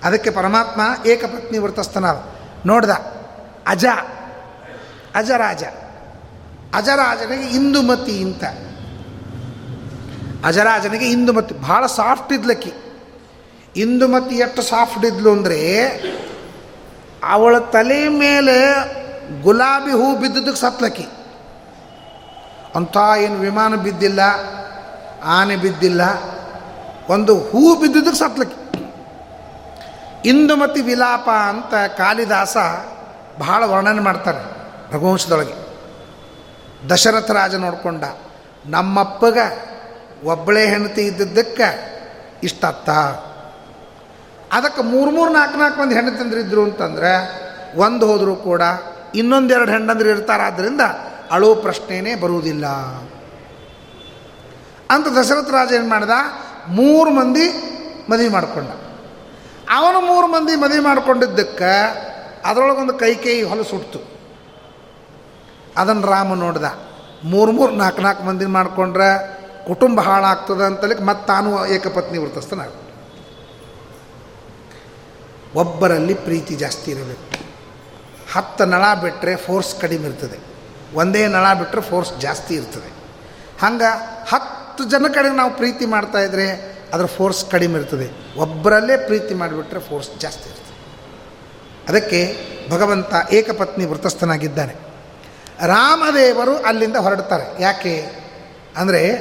ಅದಕ್ಕೆ ಪರಮಾತ್ಮ ಏಕಪತ್ನಿ ವೃತಸ್ಥನಾದ ನೋಡ್ದ, ಅಜ, ಅಜರಾಜ. ಅಜರಾಜನಿಗೆ ಇಂದುಮತಿ ಅಂತ ಅಜರಾಜನಿಗೆ ಇಂದುಮತಿ ಭಾಳ ಸಾಫ್ಟ್ ಇದ್ಲಕ್ಕಿ. ಇಂದುಮತಿ ಎಷ್ಟು ಸಾಫ್ಟ್ ಇದ್ಲು ಅಂದರೆ ಅವಳ ತಲೆ ಮೇಲೆ ಗುಲಾಬಿ ಹೂ ಬಿದ್ದದಕ್ಕೆ ಸತ್ಲಕ್ಕಿ. ಅಂಥ ಏನು ವಿಮಾನ ಬಿದ್ದಿಲ್ಲ, ಆನೆ ಬಿದ್ದಿಲ್ಲ, ಒಂದು ಹೂ ಬಿದ್ದಿದ್ದಕ್ಕೆ ಸತ್ಲಕ್ಕಿ. ಇಂದುಮತಿ ವಿಲಾಪ ಅಂತ ಕಾಳಿದಾಸ ಬಹಳ ವರ್ಣನೆ ಮಾಡ್ತಾರೆ ರಘುವಂಶದೊಳಗೆ ದಶರಥ ರಾಜ ನೋಡಿಕೊಂಡ, ನಮ್ಮಪ್ಪಗ ಒಬ್ಬಳೇ ಹೆಂಡತಿ ಇದ್ದದ್ದಕ್ಕೆ ಇಷ್ಟತ್ತ ಅದಕ್ಕೆ ಮೂರು ಮೂರು ನಾಲ್ಕು ನಾಲ್ಕು ಮಂದಿ ಹೆಣ್ಣು ಅಂತಂದ್ರೆ ಒಂದು ಹೋದರೂ ಕೂಡ ಇನ್ನೊಂದೆರಡು ಹೆಣ್ಣಂದ್ರೆ ಇರ್ತಾರಾದ್ದರಿಂದ ಅಳೋ ಪ್ರಶ್ನೆನೇ ಬರುವುದಿಲ್ಲ. ಅಂತ ದಶರಥ ರಾಜ ಏನು ಮಾಡ್ದ? ಮೂರು ಮಂದಿ ಮದುವೆ ಮಾಡಿಕೊಂಡ. ಅವನು ಮೂರು ಮಂದಿ ಮದುವೆ ಮಾಡಿಕೊಂಡಿದ್ದಕ್ಕೆ ಅದರೊಳಗೊಂದು ಕೈ ಕೈ ಹೊಲಸು ಹುಡ್ತು ಅದನ್ನು ರಾಮ ನೋಡ್ದ. ಮೂರು ಮೂರು ನಾಲ್ಕು ನಾಲ್ಕು ಮಂದಿ ಮಾಡಿಕೊಂಡ್ರೆ ಕುಟುಂಬ ಹಾಳಾಗ್ತದೆ ಅಂತಲಿಕ್ಕೆ ಮತ್ತು ತಾನು ಏಕಪತ್ನಿ ವೃತಸ್ಥನಾಗ ಒಬ್ಬರಲ್ಲಿ ಪ್ರೀತಿ ಜಾಸ್ತಿ ಇರಬೇಕು. ಹತ್ತು ನಳ ಬಿಟ್ಟರೆ ಫೋರ್ಸ್ ಕಡಿಮೆ ಇರ್ತದೆ. ಒಂದೇ ನಳ ಬಿಟ್ಟರೆ ಫೋರ್ಸ್ ಜಾಸ್ತಿ ಇರ್ತದೆ. ಹಂಗೆ ಹತ್ತು ಜನ ಕಡೆ ನಾವು ಪ್ರೀತಿ ಮಾಡ್ತಾಯಿದ್ರೆ ಅದರ ಫೋರ್ಸ್ ಕಡಿಮೆ ಇರ್ತದೆ. ಒಬ್ಬರಲ್ಲೇ ಪ್ರೀತಿ ಮಾಡಿಬಿಟ್ರೆ ಫೋರ್ಸ್ ಜಾಸ್ತಿ ಇರ್ತದೆ. ಅದಕ್ಕೆ ಭಗವಂತ ಏಕಪತ್ನಿ ವೃತಸ್ಥನಾಗಿದ್ದಾನೆ. ರಾಮದೇವರು ಅಲ್ಲಿಂದ ಹೊರಡ್ತಾರೆ. ಯಾಕೆ? ಅಂದರೆ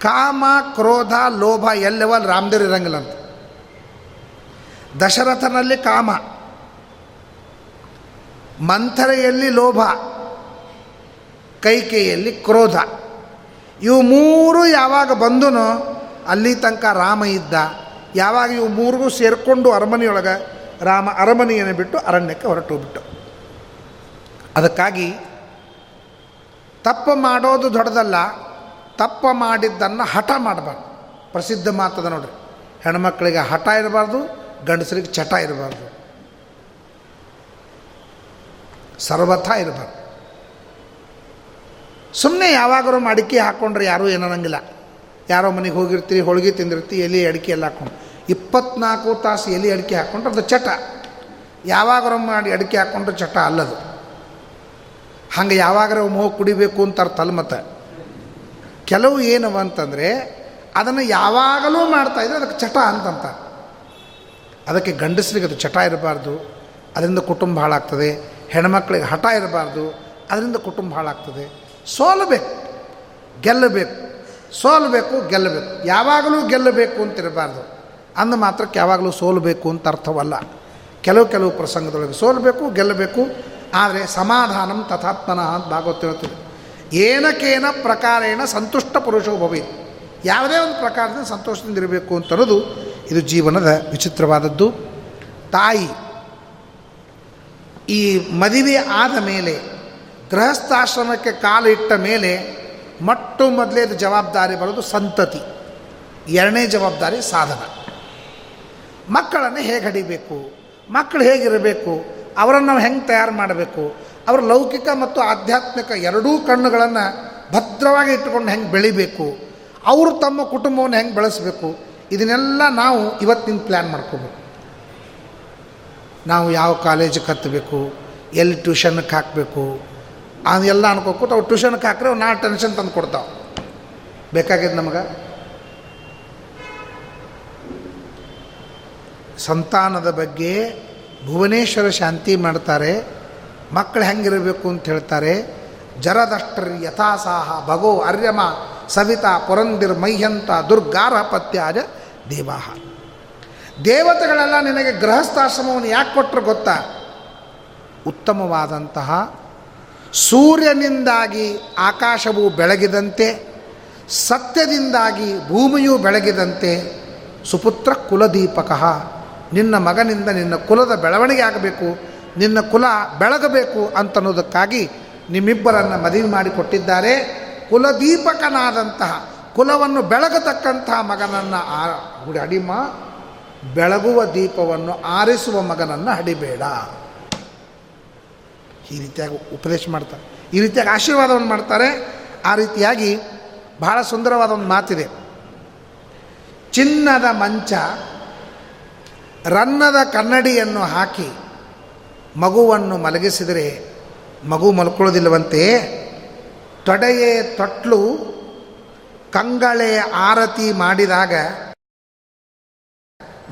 ಕಾಮ, ಕ್ರೋಧ, ಲೋಭ ಎಲ್ಲವೂ ರಾಮದೇವರು ರಾಮದೇವ್ರು ಇರಂಗಿಲ್ಲ ಅಂತ. ದಶರಥನಲ್ಲಿ ಕಾಮ, ಮಂಥರೆಯಲ್ಲಿ ಲೋಭ, ಕೈಕೆಯಲ್ಲಿ ಕ್ರೋಧ. ಇವು ಮೂರು ಯಾವಾಗ ಬಂದನೋ ಅಲ್ಲಿ ತನಕ ರಾಮ ಇದ್ದ. ಯಾವಾಗ ಇವು ಮೂರಿಗೂ ಸೇರಿಕೊಂಡು ಅರಮನೆಯೊಳಗೆ ರಾಮ ಅರಮನೆಯನ್ನು ಬಿಟ್ಟು ಅರಣ್ಯಕ್ಕೆ ಹೊರಟು ಅದಕ್ಕಾಗಿ ತಪ್ಪು ಮಾಡೋದು ದೊಡ್ಡದಲ್ಲ, ತಪ್ಪು ಮಾಡಿದ್ದನ್ನು ಹಠ ಮಾಡಬಾರ್ದು. ಪ್ರಸಿದ್ಧ ಮಾತದ ನೋಡ್ರಿ, ಹೆಣ್ಮಕ್ಳಿಗೆ ಹಠ ಇರಬಾರ್ದು ಗಂಡಸರಿಗೆ ಚಟ ಇರಬಾರ್ದು. ಸರ್ವಥ ಇರಬಾರ್ದು. ಸುಮ್ಮನೆ ಯಾವಾಗಾರು ಅಡಿಕೆ ಹಾಕ್ಕೊಂಡ್ರೆ ಯಾರೂ ಏನನ್ನಂಗಿಲ್ಲ. ಯಾರೋ ಮನೆಗೆ ಹೋಗಿರ್ತೀರಿ, ಹೋಳಿಗೆ ತಿಂದಿರ್ತೀವಿ ಎಲೆ ಅಡಿಕೆ ಎಲ್ಲ ಹಾಕ್ಕೊಂಡು. ಇಪ್ಪತ್ನಾಲ್ಕು ತಾಸು ಎಲೆ ಅಡಿಕೆ ಹಾಕ್ಕೊಂಡ್ರೆ ಅದು ಚಟ. ಯಾವಾಗರೂ ಮಾಡಿ ಅಡಿಕೆ ಹಾಕ್ಕೊಂಡ್ರೆ ಚಟ ಅಲ್ಲದು. ಹಂಗೆ ಯಾವಾಗಾರ ಹೋಗಿ ಕುಡಿಬೇಕು ಅಂತಾರೆ ತಲ್ಮತ. ಕೆಲವು ಏನವ ಅಂತಂದರೆ, ಅದನ್ನು ಯಾವಾಗಲೂ ಮಾಡ್ತಾಯಿದ್ರೆ ಅದಕ್ಕೆ ಚಟ ಅಂತಂತ ಅದಕ್ಕೆ ಗಂಡಸರಿಗೆ ಅದು ಚಟ ಇರಬಾರ್ದು, ಅದರಿಂದ ಕುಟುಂಬ ಹಾಳಾಗ್ತದೆ, ಹೆಣ್ಮಕ್ಳಿಗೆ ಹಠ ಇರಬಾರ್ದು, ಅದರಿಂದ ಕುಟುಂಬ ಹಾಳಾಗ್ತದೆ. ಸೋಲಬೇಕು, ಗೆಲ್ಲಬೇಕು ಸೋಲಬೇಕು, ಗೆಲ್ಲಬೇಕು. ಯಾವಾಗಲೂ ಗೆಲ್ಲಬೇಕು ಅಂತಿರಬಾರ್ದು ಅಂದ ಮಾತ್ರಕ್ಕೆ ಯಾವಾಗಲೂ ಸೋಲಬೇಕು ಅಂತ ಅರ್ಥವಲ್ಲ. ಕೆಲವು ಕೆಲವು ಪ್ರಸಂಗದೊಳಗೆ ಸೋಲಬೇಕು, ಗೆಲ್ಲಬೇಕು, ಆದರೆ ಸಮಾಧಾನಂ ತಥಾತ್ಮನ ಅಂತ ಭಾಗವತ್ ಹೇಳ್ತೀವಿ ಏನಕೇನ ಪ್ರಕಾರೇಣ ಸಂತುಷ್ಟ ಪುರುಷವು ಭವಿ ಯಾವುದೇ ಒಂದು ಪ್ರಕಾರದಿಂದ ಸಂತೋಷದಿಂದ ಇರಬೇಕು ಅಂತನ್ನೋದು ಇದು ಜೀವನದ ವಿಚಿತ್ರವಾದದ್ದು. ತಾಯಿ ಈ ಮದುವೆ ಆದ ಮೇಲೆ, ಗೃಹಸ್ಥಾಶ್ರಮಕ್ಕೆ ಕಾಲು ಇಟ್ಟ ಮೇಲೆ ಮೊಟ್ಟು ಮೊದಲೇದು ಜವಾಬ್ದಾರಿ ಬರೋದು ಸಂತತಿ. ಎರಡನೇ ಜವಾಬ್ದಾರಿ ಸಾಧನ. ಮಕ್ಕಳನ್ನು ಹೇಗೆ ಹಡಿಬೇಕು? ಮಕ್ಕಳು ಹೇಗಿರಬೇಕು? ಅವರನ್ನು ನಾವು ಹೆಂಗೆ ತಯಾರು ಮಾಡಬೇಕು? ಅವರ ಲೌಕಿಕ ಮತ್ತು ಆಧ್ಯಾತ್ಮಿಕ ಎರಡೂ ಕಣ್ಣುಗಳನ್ನು ಭದ್ರವಾಗಿ ಇಟ್ಟುಕೊಂಡು ಹೆಂಗೆ ಬೆಳಿಬೇಕು? ಅವರು ತಮ್ಮ ಕುಟುಂಬವನ್ನು ಹೆಂಗೆ ಬೆಳೆಸಬೇಕು? ಇದನ್ನೆಲ್ಲ ನಾವು ಇವತ್ತಿನ ಪ್ಲ್ಯಾನ್ ಮಾಡ್ಕೋಬೇಕು. ನಾವು ಯಾವ ಕಾಲೇಜಿಗೆ ಹತ್ತಬೇಕು ಎಲ್ಲಿ ಟ್ಯೂಷನ್ಗೆ ಹಾಕಬೇಕು, ಅದೆಲ್ಲ ಅನ್ಕೋಕೂತ ಅವ್ರು ಟ್ಯೂಷನ್ಗೆ ಹಾಕ್ರೆ ನಾ ಟೆನ್ಷನ್ ತಂದು ಕೊಡ್ತಾವೆ. ಬೇಕಾಗ್ಯದ ನಮಗೆ? ಸಂತಾನದ ಬಗ್ಗೆ ಭುವನೇಶ್ವರ ಶಾಂತಿ ಮಾಡ್ತಾರೆ ಮಕ್ಕಳು ಹೆಂಗಿರಬೇಕು ಅಂತ ಹೇಳ್ತಾರೆ, ಜರದಷ್ಟರ್ ಯಥಾಸಾಹ ಭಗೋ ಅರ್ಯಮ ಸವಿತಾ ಪುರಂದಿರ್ ಮಹ್ಯಂತ ದುರ್ಗಾರ ಪತ್ಯಾಜ ದೇವಾಹ. ದೇವತೆಗಳೆಲ್ಲ ನಿನಗೆ ಗೃಹಸ್ಥಾಶ್ರಮವನ್ನು ಯಾಕೆ ಕೊಟ್ಟರು ಗೊತ್ತಾ? ಉತ್ತಮವಾದಂತಹ ಸೂರ್ಯನಿಂದಾಗಿ ಆಕಾಶವು ಬೆಳಗಿದಂತೆ, ಸತ್ಯದಿಂದಾಗಿ ಭೂಮಿಯು ಬೆಳಗಿದಂತೆ, ಸುಪುತ್ರ ಕುಲದೀಪಕ, ನಿನ್ನ ಮಗನಿಂದ ನಿನ್ನ ಕುಲದ ಬೆಳವಣಿಗೆ ಆಗಬೇಕು, ನಿನ್ನ ಕುಲ ಬೆಳಗಬೇಕು ಅಂತನ್ನೋದಕ್ಕಾಗಿ ನಿಮ್ಮಿಬ್ಬರನ್ನು ಮದುವೆ ಮಾಡಿಕೊಟ್ಟಿದ್ದಾರೆ. ಕುಲದೀಪಕನಾದಂತಹ, ಕುಲವನ್ನು ಬೆಳಗತಕ್ಕಂತಹ ಮಗನನ್ನು ಆ ಅಡಿಮ, ಬೆಳಗುವ ದೀಪವನ್ನು ಆರಿಸುವ ಮಗನನ್ನು ಹಡಿಬೇಡ ಈ ರೀತಿಯಾಗಿ ಉಪದೇಶ ಮಾಡ್ತಾರೆ. ಈ ರೀತಿಯಾಗಿ ಆಶೀರ್ವಾದವನ್ನು ಮಾಡ್ತಾರೆ. ಆ ರೀತಿಯಾಗಿ ಬಹಳ ಸುಂದರವಾದ ಒಂದು ಮಾತಿದೆ. ಚಿನ್ನದ ಮಂಚ, ರನ್ನದ ಕನ್ನಡಿಯನ್ನು ಹಾಕಿ ಮಗುವನ್ನು ಮಲಗಿಸಿದರೆ ಮಗು ಮಲ್ಕೊಳ್ಳೋದಿಲ್ಲವಂತೆ ತೊಡೆಯೇ ತೊಟ್ಲು, ಕಂಗಳೆ ಆರತಿ ಮಾಡಿದಾಗ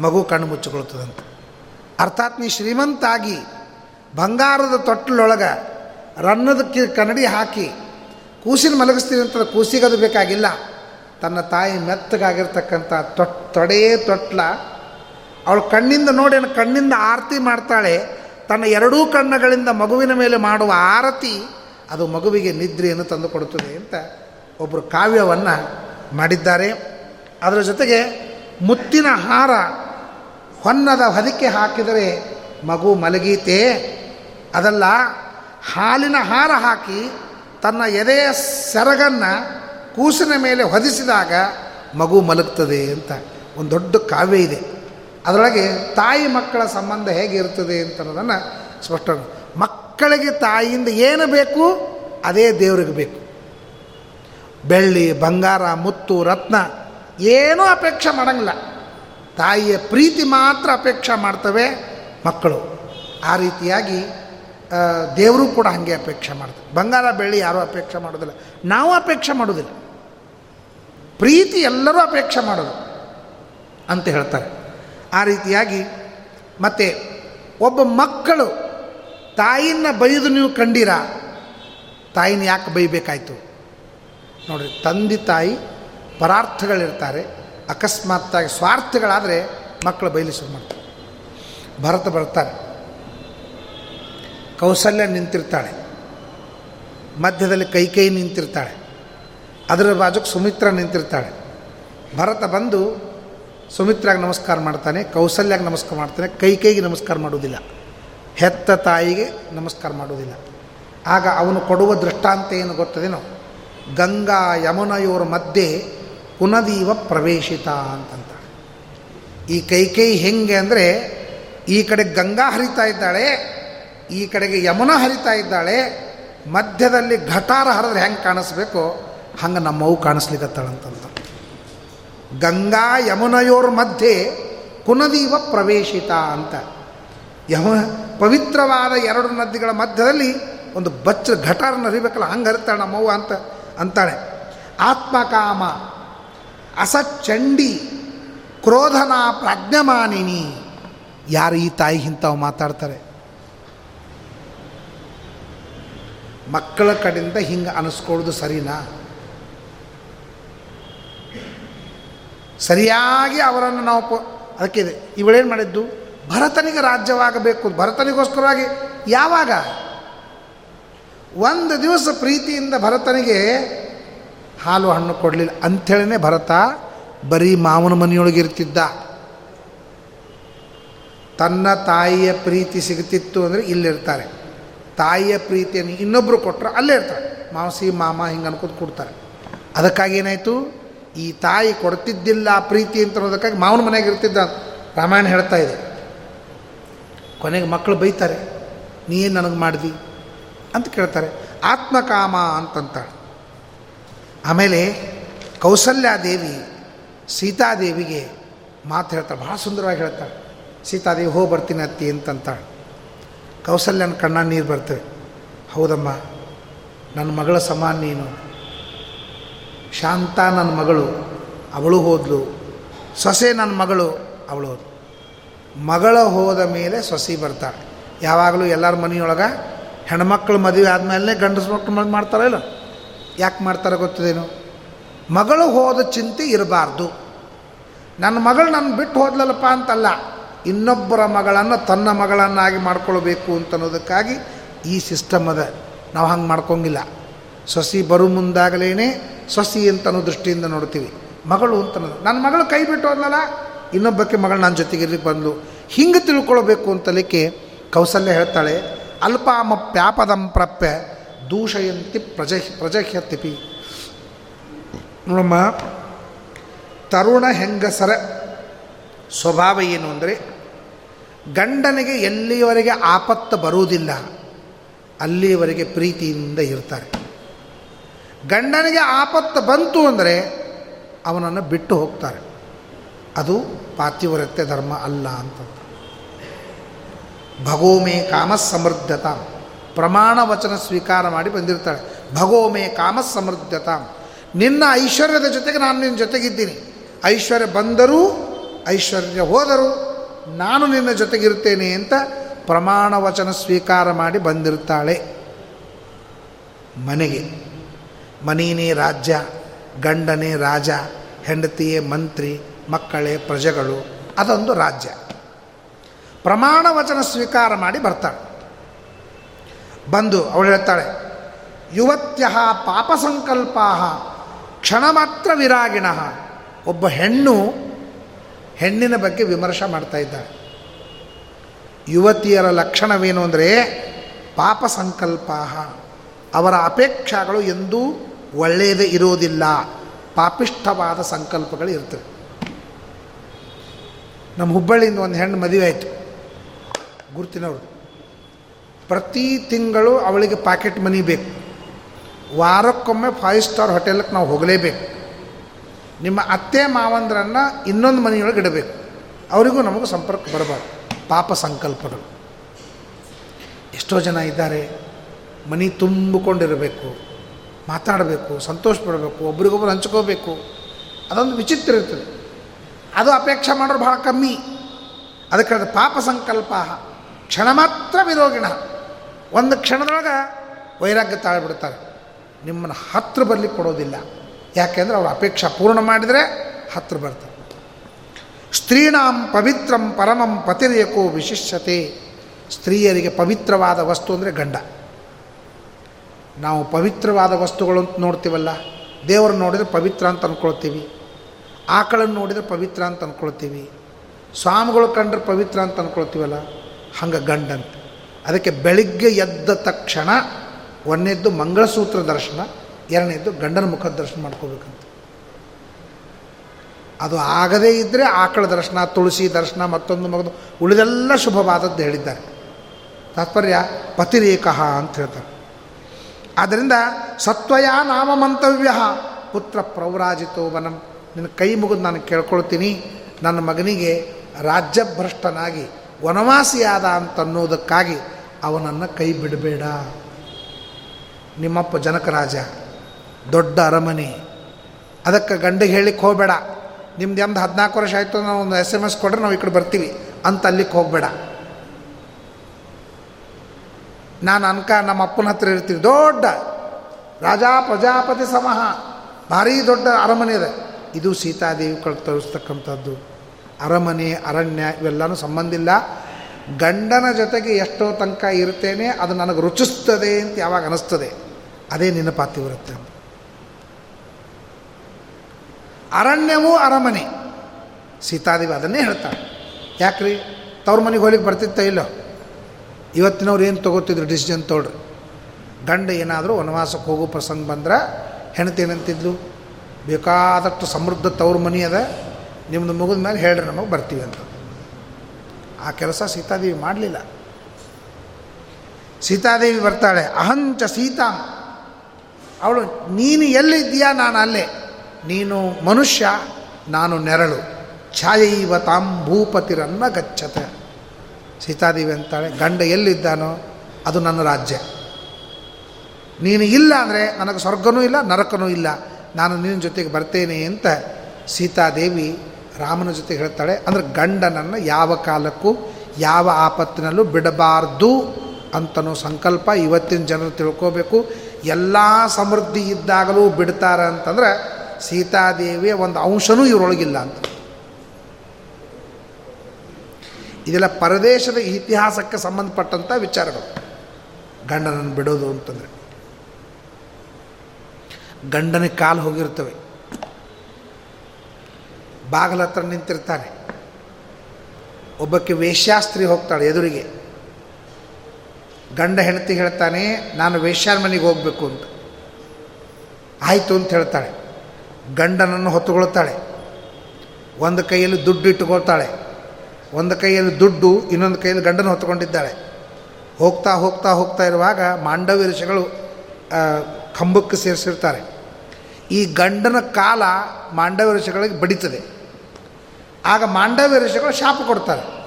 ಮಗು ಕಣ್ಣು ಮುಚ್ಚಿಕೊಳ್ತದಂತ ಅರ್ಥಾತ್ ನೀ ಶ್ರೀಮಂತಾಗಿ ಬಂಗಾರದ ತೊಟ್ಲೊಳಗೆ ರನ್ನದ ಕನ್ನಡಿ ಹಾಕಿ ಕೂಸಿನ ಮಲಗಿಸ್ತೀನಿ ಅಂತ ಕೂಸಿಗದು ಬೇಕಾಗಿಲ್ಲ. ತನ್ನ ತಾಯಿ ಮೆತ್ತಗಾಗಿರ್ತಕ್ಕಂಥ ತೊಟ್, ತೊಡೆಯೇ ತೊಟ್ಲ. ಅವಳು ಕಣ್ಣಿಂದ ನೋಡಿ ಕಣ್ಣಿಂದ ಆರತಿ ಮಾಡ್ತಾಳೆ. ತನ್ನ ಎರಡೂ ಕಣ್ಣುಗಳಿಂದ ಮಗುವಿನ ಮೇಲೆ ಮಾಡುವ ಆರತಿ ಅದು ಮಗುವಿಗೆ ನಿದ್ರೆಯನ್ನು ತಂದುಕೊಡುತ್ತದೆ ಅಂತ ಒಬ್ಬರು ಕಾವ್ಯವನ್ನು ಮಾಡಿದ್ದಾರೆ. ಅದರ ಜೊತೆಗೆ ಮುತ್ತಿನ ಹಾರ ಹೊನ್ನದ ಹೊದಿಕೆ ಹಾಕಿದರೆ ಮಗು ಮಲಗೀತೆ. ಅದಲ್ಲ, ಹಾಲಿನ ಹಾರ ಹಾಕಿ ತನ್ನ ಎದೆಯ ಸೆರಗನ್ನು ಕೂಸಿನ ಮೇಲೆ ಹೊದಿಸಿದಾಗ ಮಗು ಮಲಗ್ತದೆ ಅಂತ ಒಂದು ದೊಡ್ಡ ಕಾವ್ಯ ಇದೆ. ಅದರೊಳಗೆ ತಾಯಿ ಮಕ್ಕಳ ಸಂಬಂಧ ಹೇಗಿರ್ತದೆ ಅಂತ ಅನ್ನೋದನ್ನು ಸ್ಪಷ್ಟ ಮಕ್ಕಳಿಗೆ ತಾಯಿಯಿಂದ ಏನು ಬೇಕು? ಅದೇ ದೇವ್ರಿಗೆ ಬೇಕು. ಬೆಳ್ಳಿ, ಬಂಗಾರ, ಮುತ್ತು, ರತ್ನ ಏನೂ ಅಪೇಕ್ಷೆ ಮಾಡಂಗಿಲ್ಲ. ತಾಯಿಯ ಪ್ರೀತಿ ಮಾತ್ರ ಅಪೇಕ್ಷೆ ಮಾಡ್ತವೆ ಮಕ್ಕಳು. ಆ ರೀತಿಯಾಗಿ ದೇವರು ಕೂಡ ಹಾಗೆ ಅಪೇಕ್ಷೆ ಮಾಡ್ತಾರೆ ಬಂಗಾರ, ಬೆಳ್ಳಿ ಯಾರೂ ಅಪೇಕ್ಷೆ ಮಾಡೋದಿಲ್ಲ. ನಾವು ಅಪೇಕ್ಷೆ ಮಾಡೋದಿಲ್ಲ. ಪ್ರೀತಿ ಎಲ್ಲರೂ ಅಪೇಕ್ಷೆ ಮಾಡೋದು ಅಂತ ಹೇಳ್ತಾರೆ. ಆ ರೀತಿಯಾಗಿ ಮತ್ತು ಒಬ್ಬ ಮಕ್ಕಳು ತಾಯಿನ ಬೈದು ನೀವು ಕಂಡೀರ? ತಾಯಿನ ಯಾಕೆ ಬೈಬೇಕಾಯ್ತು? ನೋಡಿರಿ, ತಂದೆ ತಾಯಿ ಪರಾರ್ಥಗಳಿರ್ತಾರೆ, ಅಕಸ್ಮಾತ್ತಾಗಿ ಸ್ವಾರ್ಥಗಳಾದರೆ ಮಕ್ಕಳು ಶುರು ಮಾಡ್ತಾರೆ. ಭರತ ಬರ್ತಾರೆ. ಕೌಸಲ್ಯ ನಿಂತಿರ್ತಾಳೆ. ಮಧ್ಯದಲ್ಲಿ ಕೈ ಕೈ ನಿಂತಿರ್ತಾಳೆ. ಅದರ ಬಾಜುಕ್ಕೆ ಸುಮಿತ್ರ ನಿಂತಿರ್ತಾಳೆ. ಭರತ ಬಂದು ಸುಮಿತ್ರಾಗ ನಮಸ್ಕಾರ ಮಾಡ್ತಾನೆ, ಕೌಸಲ್ಯಾಗ ನಮಸ್ಕಾರ ಮಾಡ್ತಾನೆ ಕೈ ಕೈಗೆ ನಮಸ್ಕಾರ ಮಾಡೋದಿಲ್ಲ ಹೆತ್ತ ತಾಯಿಗೆ ನಮಸ್ಕಾರ ಮಾಡುವುದಿಲ್ಲ. ಆಗ ಅವನು ಕೊಡುವ ದೃಷ್ಟಾಂತ ಏನು ಗೊತ್ತದೇನೋ? ಗಂಗಾ ಯಮುನೆಯವರ ಮಧ್ಯೆ ಪುನದೀವ ಪ್ರವೇಶಿತ ಅಂತಂತ. ಈ ಕೈಕೈ ಹೆಂಗೆ ಅಂದರೆ ಈ ಕಡೆ ಗಂಗಾ ಹರಿತಾ ಇದ್ದಾಳೆ, ಈ ಕಡೆಗೆ ಯಮುನಾ ಹರಿತಾ ಇದ್ದಾಳೆ, ಮಧ್ಯದಲ್ಲಿ ಘಟಾರ ಹರಿದ್ರೆ ಹೆಂಗೆ ಕಾಣಿಸ್ಬೇಕು? ಹಂಗೆ ನಮ್ಮವು ಕಾಣಿಸ್ಲಿಕ್ಕತ್ತಾಳಂತಂತ ಗಂಗಾ ಯಮುನೆಯೋರ ಮಧ್ಯೆ ಕುನದೀವ ಪ್ರವೇಶಿತ ಅಂತ. ಯಮ ಪವಿತ್ರವಾದ ಎರಡು ನದಿಗಳ ಮಧ್ಯದಲ್ಲಿ ಒಂದು ಬಚ್ಚ ಘಟಾರನ ಹರಿಬೇಕಲ್ಲ ಹಂಗೆ ಹರಿತಾಳೆ ನಮ್ಮವ್ವ ಅಂತ ಅಂತಾಳೆ. ಆತ್ಮಕಾಮ ಅಸಚಂಡಿ ಕ್ರೋಧನ ಪ್ರಾಜ್ಞಮಾನಿನಿ. ಯಾರು ಈ ತಾಯಿ ಇಂಥವು ಮಾತಾಡ್ತಾರೆ? ಮಕ್ಕಳ ಕಡೆಯಿಂದ ಹಿಂಗೆ ಅನಿಸ್ಕೊಳ್ಳೋದು ಸರಿನಾ? ಸರಿಯಾಗಿ ಅವರನ್ನು ನಾವು ಪ ಅದಕ್ಕೆ ಇದೆ. ಇವಳೇನು ಮಾಡಿದ್ದು? ಭರತನಿಗೆ ರಾಜ್ಯವಾಗಬೇಕು. ಭರತನಿಗೋಸ್ಕರವಾಗಿ ಯಾವಾಗ? ಒಂದು ದಿವಸ ಪ್ರೀತಿಯಿಂದ ಭರತನಿಗೆ ಹಾಲು ಹಣ್ಣು ಕೊಡಲಿಲ್ಲ. ಅಂಥೇಳಿನೇ ಭರತ ಬರೀ ಮಾವನ ಮನೆಯೊಳಗಿರ್ತಿದ್ದ ತನ್ನ ತಾಯಿಯ ಪ್ರೀತಿ ಸಿಗ್ತಿತ್ತು ಅಂದರೆ ಇಲ್ಲಿರ್ತಾರೆ ತಾಯಿಯ ಪ್ರೀತಿಯನ್ನು ಇನ್ನೊಬ್ಬರು ಕೊಟ್ಟರು ಅಲ್ಲೇ ಇರ್ತಾರೆ. ಮಾವಸಿ, ಮಾಮ ಹಿಂಗೆ ಅನ್ಕೋದು ಕೊಡ್ತಾರೆ. ಅದಕ್ಕಾಗಿ ಏನಾಯಿತು? ಈ ತಾಯಿ ಕೊಡ್ತಿದ್ದಿಲ್ಲ ಪ್ರೀತಿ ಅಂತ ಅನ್ನೋದಕ್ಕಾಗಿ ಮಾವನ ಮನೆಯಾಗ ಇರ್ತಿದ್ದ ರಾಮಾಯಣ ಹೇಳ್ತಾ ಇದೆ. ಕೊನೆಗೆ ಮಕ್ಕಳು ಬೈತಾರೆ, ನೀ ಏನು ನನಗೆ ಮಾಡಿದಿ? ಅಂತ ಕೇಳ್ತಾರೆ. ಆತ್ಮಕಾಮ ಅಂತಂತಾಳೆ ಆಮೇಲೆ ಕೌಸಲ್ಯಾದೇವಿ ಸೀತಾದೇವಿಗೆ ಮಾತು ಹೇಳ್ತಾಳೆ ಭಾಳ ಸುಂದರವಾಗಿ ಹೇಳ್ತಾಳೆ ಸೀತಾದೇವಿ ಹೋಗಿ ಬರ್ತೀನಿ ಅತ್ತಿ ಅಂತಂತಾಳೆ. ಕೌಸಲ್ಯನ ಕಣ್ಣ ನೀರು ಬರ್ತವೆ ಹೌದಮ್ಮ ನನ್ನ ಮಗಳ ಸಮಾನ ನೀನು. ಶಾಂತ ನನ್ನ ಮಗಳು, ಅವಳು ಹೋದಳು ಸೊಸೆ ನನ್ನ ಮಗಳು, ಅವಳು ಹೋದ್ಲು. ಮಗಳ ಹೋದ ಮೇಲೆ ಸೊಸಿ ಬರ್ತಾರೆ. ಯಾವಾಗಲೂ ಎಲ್ಲರ ಮನೆಯೊಳಗೆ ಹೆಣ್ಮಕ್ಳು ಮದುವೆ ಆದಮೇಲೆ ಗಂಡಸ ಮಕ್ಕಳು ಮದುವೆ ಮಾಡ್ತಾರೋ ಇಲ್ಲ? ಯಾಕೆ ಮಾಡ್ತಾರೆ ಗೊತ್ತದೇನು? ಮಗಳು ಹೋದ ಚಿಂತೆ ಇರಬಾರ್ದು. ನನ್ನ ಮಗಳು ನನ್ನ ಬಿಟ್ಟು ಹೋದ್ಲಲ್ಲಪ್ಪ ಅಂತಲ್ಲ, ಇನ್ನೊಬ್ಬರ ಮಗಳನ್ನು ತನ್ನ ಮಗಳನ್ನಾಗಿ ಮಾಡ್ಕೊಳ್ಬೇಕು ಅಂತ ಅನ್ನೋದಕ್ಕಾಗಿ ಈ ಸಿಸ್ಟಮ್ ಅದ. ನಾವು ಹಂಗೆ ಮಾಡ್ಕೊಂಗಿಲ್ಲ. ಸೊಸಿ ಬರು ಮುಂದಾಗಲೇ ಸೊಸಿ ಅಂತ ಅನ್ನೋ ದೃಷ್ಟಿಯಿಂದ ನೋಡ್ತೀವಿ. ಮಗಳು ಅಂತ ನನ್ನ ಮಗಳು ಕೈ ಬಿಟ್ಟು ಹೋದ್ಲಲ್ಲ ಇನ್ನೊಬ್ಬಕ್ಕೆ ಮಗಳು ನನ್ನ ಜೊತೆಗಿರ್ಲಿ ಬಂದು ಹಿಂಗೆ ತಿಳ್ಕೊಳ್ಬೇಕು ಅಂತಲಿಕ್ಕೆ ಕೌಸಲ್ಯ ಹೇಳ್ತಾಳೆ, ಅಲ್ಪಾಮ ಪ್ಯಾಪದಂ ಪ್ರಪ್ಯ ದೂಷಯಂತಿ ಪ್ರಜ, ಪ್ರಜಹ್ಯತಿಪಿ. ನೋಡಮ್ಮ, ತರುಣ ಹೆಂಗಸರ ಸ್ವಭಾವ ಏನು ಅಂದರೆ, ಗಂಡನಿಗೆ ಎಲ್ಲಿಯವರೆಗೆ ಆಪತ್ತು ಬರುವುದಿಲ್ಲ, ಅಲ್ಲಿಯವರೆಗೆ ಪ್ರೀತಿಯಿಂದ ಇರ್ತಾರೆ. ಗಂಡನಿಗೆ ಆಪತ್ತು ಬಂತು ಅಂದರೆ ಅವನನ್ನು ಬಿಟ್ಟು ಹೋಗ್ತಾರೆ. ಅದು ಪಾತಿವ್ರತ್ಯ ಧರ್ಮ ಅಲ್ಲ ಅಂತ ಭಗೋಮೇ ಕಾಮ ಸಮೃದ್ಧತ. ಪ್ರಮಾಣ ವಚನ ಸ್ವೀಕಾರ ಮಾಡಿ ಬಂದಿರ್ತಾಳೆ. ಭಗೋಮೇ ಕಾಮ ಸಮೃದ್ಧತಾ. ನಿನ್ನ ಐಶ್ವರ್ಯದ ಜೊತೆಗೆ ನಾನು ನಿನ್ನ ಜೊತೆಗಿದ್ದೀನಿ. ಐಶ್ವರ್ಯ ಬಂದರೂ ಐಶ್ವರ್ಯ ಹೋದರೂ ನಾನು ನಿನ್ನ ಜೊತೆಗಿರ್ತೇನೆ ಅಂತ ಪ್ರಮಾಣ ವಚನ ಸ್ವೀಕಾರ ಮಾಡಿ ಬಂದಿರ್ತಾಳೆ. ಮನೆಗೆ. ಮನೀನೇ ರಾಜ್ಯ, ಗಂಡನೇ ರಾಜ, ಹೆಂಡತಿಯೇ ಮಂತ್ರಿ ಮಕ್ಕಳೇ, ಪ್ರಜೆಗಳು, ಅದೊಂದು ರಾಜ್ಯ. ಪ್ರಮಾಣ ವಚನ ಸ್ವೀಕಾರ ಮಾಡಿ ಬರ್ತಾಳೆ. ಬಂದು ಅವಳು ಹೇಳ್ತಾಳೆ ಯುವತ್ಯ ಪಾಪ ಸಂಕಲ್ಪ ಕ್ಷಣ ಮಾತ್ರ ವಿರಾಗಿಣ. ಒಬ್ಬ ಹೆಣ್ಣು ಹೆಣ್ಣಿನ ಬಗ್ಗೆ ವಿಮರ್ಶೆ ಮಾಡ್ತಾ ಇದ್ದಾಳೆ. ಯುವತಿಯರ ಲಕ್ಷಣವೇನು ಅಂದರೆ ಪಾಪ ಸಂಕಲ್ಪ ಅವರ ಅಪೇಕ್ಷೆಗಳು ಎಂದೂ ಒಳ್ಳೆಯದೇ ಇರೋದಿಲ್ಲ ಪಾಪಿಷ್ಠವಾದ ಸಂಕಲ್ಪಗಳು ಇರ್ತವೆ. ನಮ್ಮ ಹುಬ್ಬಳ್ಳಿಯಿಂದ ಒಂದು ಹೆಣ್ಣು ಮದುವೆ ಆಯಿತು. ಗುರುತಿನವರು. ಪ್ರತಿ ತಿಂಗಳು ಅವಳಿಗೆ ಪಾಕೆಟ್ ಮನಿ ಬೇಕು. ವಾರಕ್ಕೊಮ್ಮೆ ಫೈವ್ ಸ್ಟಾರ್ ಹೋಟೆಲ್ಗೆ ನಾವು ಹೋಗಲೇಬೇಕು. ನಿಮ್ಮ ಅತ್ತೆ ಮಾವಂದ್ರನ್ನು ಇನ್ನೊಂದು ಮನೆಯೊಳಗೆ ಇಡಬೇಕು. ಅವರಿಗೂ ನಮಗೂ ಸಂಪರ್ಕ ಬರಬಾರ್ದು. ಪಾಪ ಸಂಕಲ್ಪಗಳು. ಎಷ್ಟೋ ಜನ ಇದ್ದಾರೆ, ಮನೆ ತುಂಬಿಕೊಂಡಿರಬೇಕು. ಮಾತಾಡಬೇಕು, ಸಂತೋಷ ಪಡಬೇಕು, ಒಬ್ರಿಗೊಬ್ರು ಹಂಚ್ಕೋಬೇಕು. ಅದೊಂದು ವಿಚಿತ್ರ ಇರ್ತದೆ. ಅದು ಅಪೇಕ್ಷೆ ಮಾಡೋರು ಭಾಳ ಕಮ್ಮಿ. ಅದಕ್ಕೆ ಅದು ಪಾಪ ಸಂಕಲ್ಪ. ಕ್ಷಣ ಮಾತ್ರ ವಿರೋಗಿಣ ಒಂದು ಕ್ಷಣದೊಳಗೆ ವೈರಾಗ್ಯ ತಾಳ್ಬಿಡ್ತಾರೆ. ನಿಮ್ಮನ್ನು ಹತ್ರ ಬರಲಿಕ್ಕೆ ಕೊಡೋದಿಲ್ಲ. ಯಾಕೆಂದ್ರೆ ಅವ್ರ ಅಪೇಕ್ಷೆ ಪೂರ್ಣ ಮಾಡಿದರೆ ಹತ್ರ ಬರ್ತಾರೆ. ಸ್ತ್ರೀಣಾಂ ಪವಿತ್ರಂ ಪರಮಂ ಪತಿರೇಕೋ ವಿಶಿಷ್ಟತೆ ಸ್ತ್ರೀಯರಿಗೆ ಪವಿತ್ರವಾದ ವಸ್ತು ಅಂದರೆ ಗಂಡ. ನಾವು ಪವಿತ್ರವಾದ ವಸ್ತುಗಳು ಅಂತ ನೋಡ್ತೀವಲ್ಲ, ದೇವರು ನೋಡಿದರೆ ಪವಿತ್ರ ಅಂತ ಅಂದ್ಕೊಳ್ತೀವಿ ಆಕಳನ್ನು ನೋಡಿದರೆ ಪವಿತ್ರ ಅಂತ ಅಂದ್ಕೊಳ್ತೀವಿ ಸ್ವಾಮಿಗಳು ಕಂಡ್ರೆ ಪವಿತ್ರ ಅಂತ ಅಂದ್ಕೊಳ್ತೀವಲ್ಲ ಹಂಗೆ ಗಂಡಂತ. ಅದಕ್ಕೆ ಬೆಳಿಗ್ಗೆ ಎದ್ದ ತಕ್ಷಣ ಒಂದನೇದ್ದು ಮಂಗಳಸೂತ್ರ ದರ್ಶನ, ಎರಡನೇದ್ದು ಗಂಡನ ಮುಖದ ದರ್ಶನ ಮಾಡ್ಕೋಬೇಕಂತ. ಅದು ಆಗದೇ ಇದ್ದರೆ ಆಕಳ ದರ್ಶನ, ತುಳಸಿ ದರ್ಶನ, ಮತ್ತೊಂದು ಮಗದು ಉಳಿದೆಲ್ಲ ಶುಭವಾದದ್ದು ಹೇಳಿದ್ದಾರೆ. ತಾತ್ಪರ್ಯ, ಪತಿರೇಕಃ ಅಂತ ಹೇಳ್ತಾರೆ. ಆದ್ದರಿಂದ ಸತ್ವಯ ನಾಮ ಮಂತವ್ಯ, ಪುತ್ರ ಪ್ರೌರಾಜಿತೋ ವನಂ. ನಿನ್ನ ಕೈ ಮುಗಿದು ನಾನು ಕೇಳ್ಕೊಳ್ತೀನಿ, ನನ್ನ ಮಗನಿಗೆ ರಾಜ್ಯಭ್ರಷ್ಟನಾಗಿ ವನವಾಸಿಯಾದ ಅಂತನ್ನೋದಕ್ಕಾಗಿ ಅವನನ್ನು ಕೈ ಬಿಡಬೇಡ. ನಿಮ್ಮಪ್ಪ ಜನಕರಾಜ, ದೊಡ್ಡ ಅರಮನೆ. ಅದಕ್ಕೆ ಗಂಡಿಗೆ ಹೇಳಿಕ್ಕೆ ಹೋಗಬೇಡ. ನಿಮ್ದು ಎಂದು ಹದಿನಾಲ್ಕು ವರ್ಷ ಆಯಿತು ನಾವು ಒಂದು ಎಸ್ ಎಂ ಎಸ್ ಕೊಡ್ರೆ ನಾವು ಈ ಕಡೆ ಬರ್ತೀವಿ, ಅಂತ ಅಲ್ಲಿಗೆ ಹೋಗಬೇಡ. ನಾನು ಅನ್ಕ ನಮ್ಮ ಅಪ್ಪನ ಹತ್ರ ಇರ್ತೀವಿ ದೊಡ್ಡ ರಾಜಾ ಪ್ರಜಾಪತಿ ಸಮಹ, ಭಾರೀ ದೊಡ್ಡ ಅರಮನೆ ಇದೆ. ಇದು ಸೀತಾದೇವಿ ಕಳ್ ತೋರಿಸ್ತಕ್ಕಂಥದ್ದು. ಅರಮನೆ, ಅರಣ್ಯ, ಇವೆಲ್ಲನೂ ಸಂಬಂಧ ಇಲ್ಲ. ಗಂಡನ ಜೊತೆಗೆ ಎಷ್ಟೋ ತನಕ ಇರ್ತೇನೆ, ಅದು ನನಗೆ ರುಚಿಸ್ತದೆ ಅಂತ ಯಾವಾಗ ಅನಿಸ್ತದೆ. ಅದೇ ನಿನ್ನ ಬರುತ್ತೆ ಅರಣ್ಯವೂ ಅರಮನೆ. ಸೀತಾದೇವಿ ಅದನ್ನೇ ಹೇಳ್ತಾಳೆ. ಯಾಕ್ರಿ? ತವ್ರ ಮನೆಗೆ ಹೋಗ್ಲಿಕ್ಕೆ ಬರ್ತಿತ್ತ ಇಲ್ಲೋ? ಇವತ್ತಿನವ್ರು ಏನು ತೊಗೋತಿದ್ರು ಡಿಸಿಷನ್ ತೊಗೊಳ್ರಿ ಗಂಡ ಏನಾದರೂ ವನವಾಸಕ್ಕೆ ಹೋಗೋ ಪ್ರಸಂಗ ಬಂದ್ರೆ ಹೆಣ್ತಿ ಏನಂತಿದ್ಲು? ಬೇಕಾದಷ್ಟು ಸಮೃದ್ಧ ತವ್ರ ಮನಿ ಅದ. ನಿಮ್ಮದು ಮುಗಿದ ಮೇಲೆ ಹೇಳ್ರಿ ನಮಗೆ ಬರ್ತೀವಿ ಅಂತ. ಆ ಕೆಲಸ ಸೀತಾದೇವಿ ಮಾಡಲಿಲ್ಲ. ಸೀತಾದೇವಿ ಬರ್ತಾಳೆ, ಅಹಂಚ ಸೀತಾ, ಅವಳು, ನೀನು ಎಲ್ಲಿದ್ದೀಯಾ ನಾನು ಅಲ್ಲೇ. ನೀನು ಮನುಷ್ಯ, ನಾನು ನೆರಳು. ಛಾಯೈವ ತಾಂ ಭೂಪತಿರನ್ನ ಗಚ್ಚತೆ. ಸೀತಾದೇವಿ ಅಂತಾಳೆ, ಗಂಡ ಎಲ್ಲಿದ್ದಾನೋ ಅದು ನನ್ನ ರಾಜ್ಯ. ನೀನು ಇಲ್ಲ ಅಂದರೆ ನನಗೆ ಸ್ವರ್ಗನೂ ಇಲ್ಲ, ನರಕನೂ ಇಲ್ಲ. ನಾನು ನಿನ್ನ ಜೊತೆಗೆ ಬರ್ತೇನೆ ಅಂತ ಸೀತಾದೇವಿ ರಾಮನ ಜೊತೆ ಹೇಳ್ತಾಳೆ. ಅಂದರೆ ಗಂಡನನ್ನು ಯಾವ ಕಾಲಕ್ಕೂ, ಯಾವ ಆಪತ್ತಿನಲ್ಲೂ ಬಿಡಬಾರ್ದು ಅಂತನೋ ಸಂಕಲ್ಪ ಇವತ್ತಿನ ಜನರು ತಿಳ್ಕೋಬೇಕು. ಎಲ್ಲ ಸಮೃದ್ಧಿ ಇದ್ದಾಗಲೂ ಬಿಡ್ತಾರೆ ಅಂತಂದ್ರೆ ಸೀತಾದೇವಿಯ ಒಂದು ಅಂಶನೂ ಇವರೊಳಗಿಲ್ಲ ಅಂತ. ಇದೆಲ್ಲ ಪರದೇಶದ ಇತಿಹಾಸಕ್ಕೆ ಸಂಬಂಧಪಟ್ಟಂಥ ವಿಚಾರಗಳು. ಗಂಡನನ್ನು ಬಿಡೋದು ಅಂತಂದರೆ. ಗಂಡನ ಕಾಲು ಹೋಗಿರ್ತವೆ ಬಾಗಿಲ ಹತ್ರ ನಿಂತಿರ್ತಾನೆ ಒಬ್ಬಕ್ಕೆ ವೇಶ್ಯಾಸ್ತ್ರಿ ಹೋಗ್ತಾಳೆ ಎದುರಿಗೆ. ಗಂಡ ಹೆಂಡತಿ ಹೇಳ್ತಾನೆ, ನಾನು ವೇಶ್ಯಾರ ಮನೆಗೆ ಹೋಗಬೇಕು ಅಂತ. ಆಯಿತು ಅಂತ ಹೇಳ್ತಾಳೆ. ಗಂಡನನ್ನು ಹೊತ್ತುಕೊಳ್ತಾಳೆ. ಒಂದು ಕೈಯಲ್ಲಿ ದುಡ್ಡು ಇಟ್ಟುಕೊಳ್ತಾಳೆ. ಒಂದು ಕೈಯಲ್ಲಿ ದುಡ್ಡು, ಇನ್ನೊಂದು ಕೈಯಲ್ಲಿ ಗಂಡನ ಹೊತ್ಕೊಂಡಿದ್ದಾಳೆ ಹೋಗ್ತಾ ಹೋಗ್ತಾ ಹೋಗ್ತಾ ಇರುವಾಗ ಮಾಂಡವ್ಯ ಋಷಿಗಳು ಕಂಬಕ್ಕೆ ಸೇರಿಸಿರ್ತಾರೆ. ಈ ಗಂಡನ ಕಾಲ ಮಾಂಡವ್ಯ ಋಷಿಗಳಿಗೆ ಬಡಿತದೆ. ಆಗ ಮಾಂಡವ್ಯ ಋಷಿಗಳು ಶಾಪ ಕೊಡ್ತಾರೆ.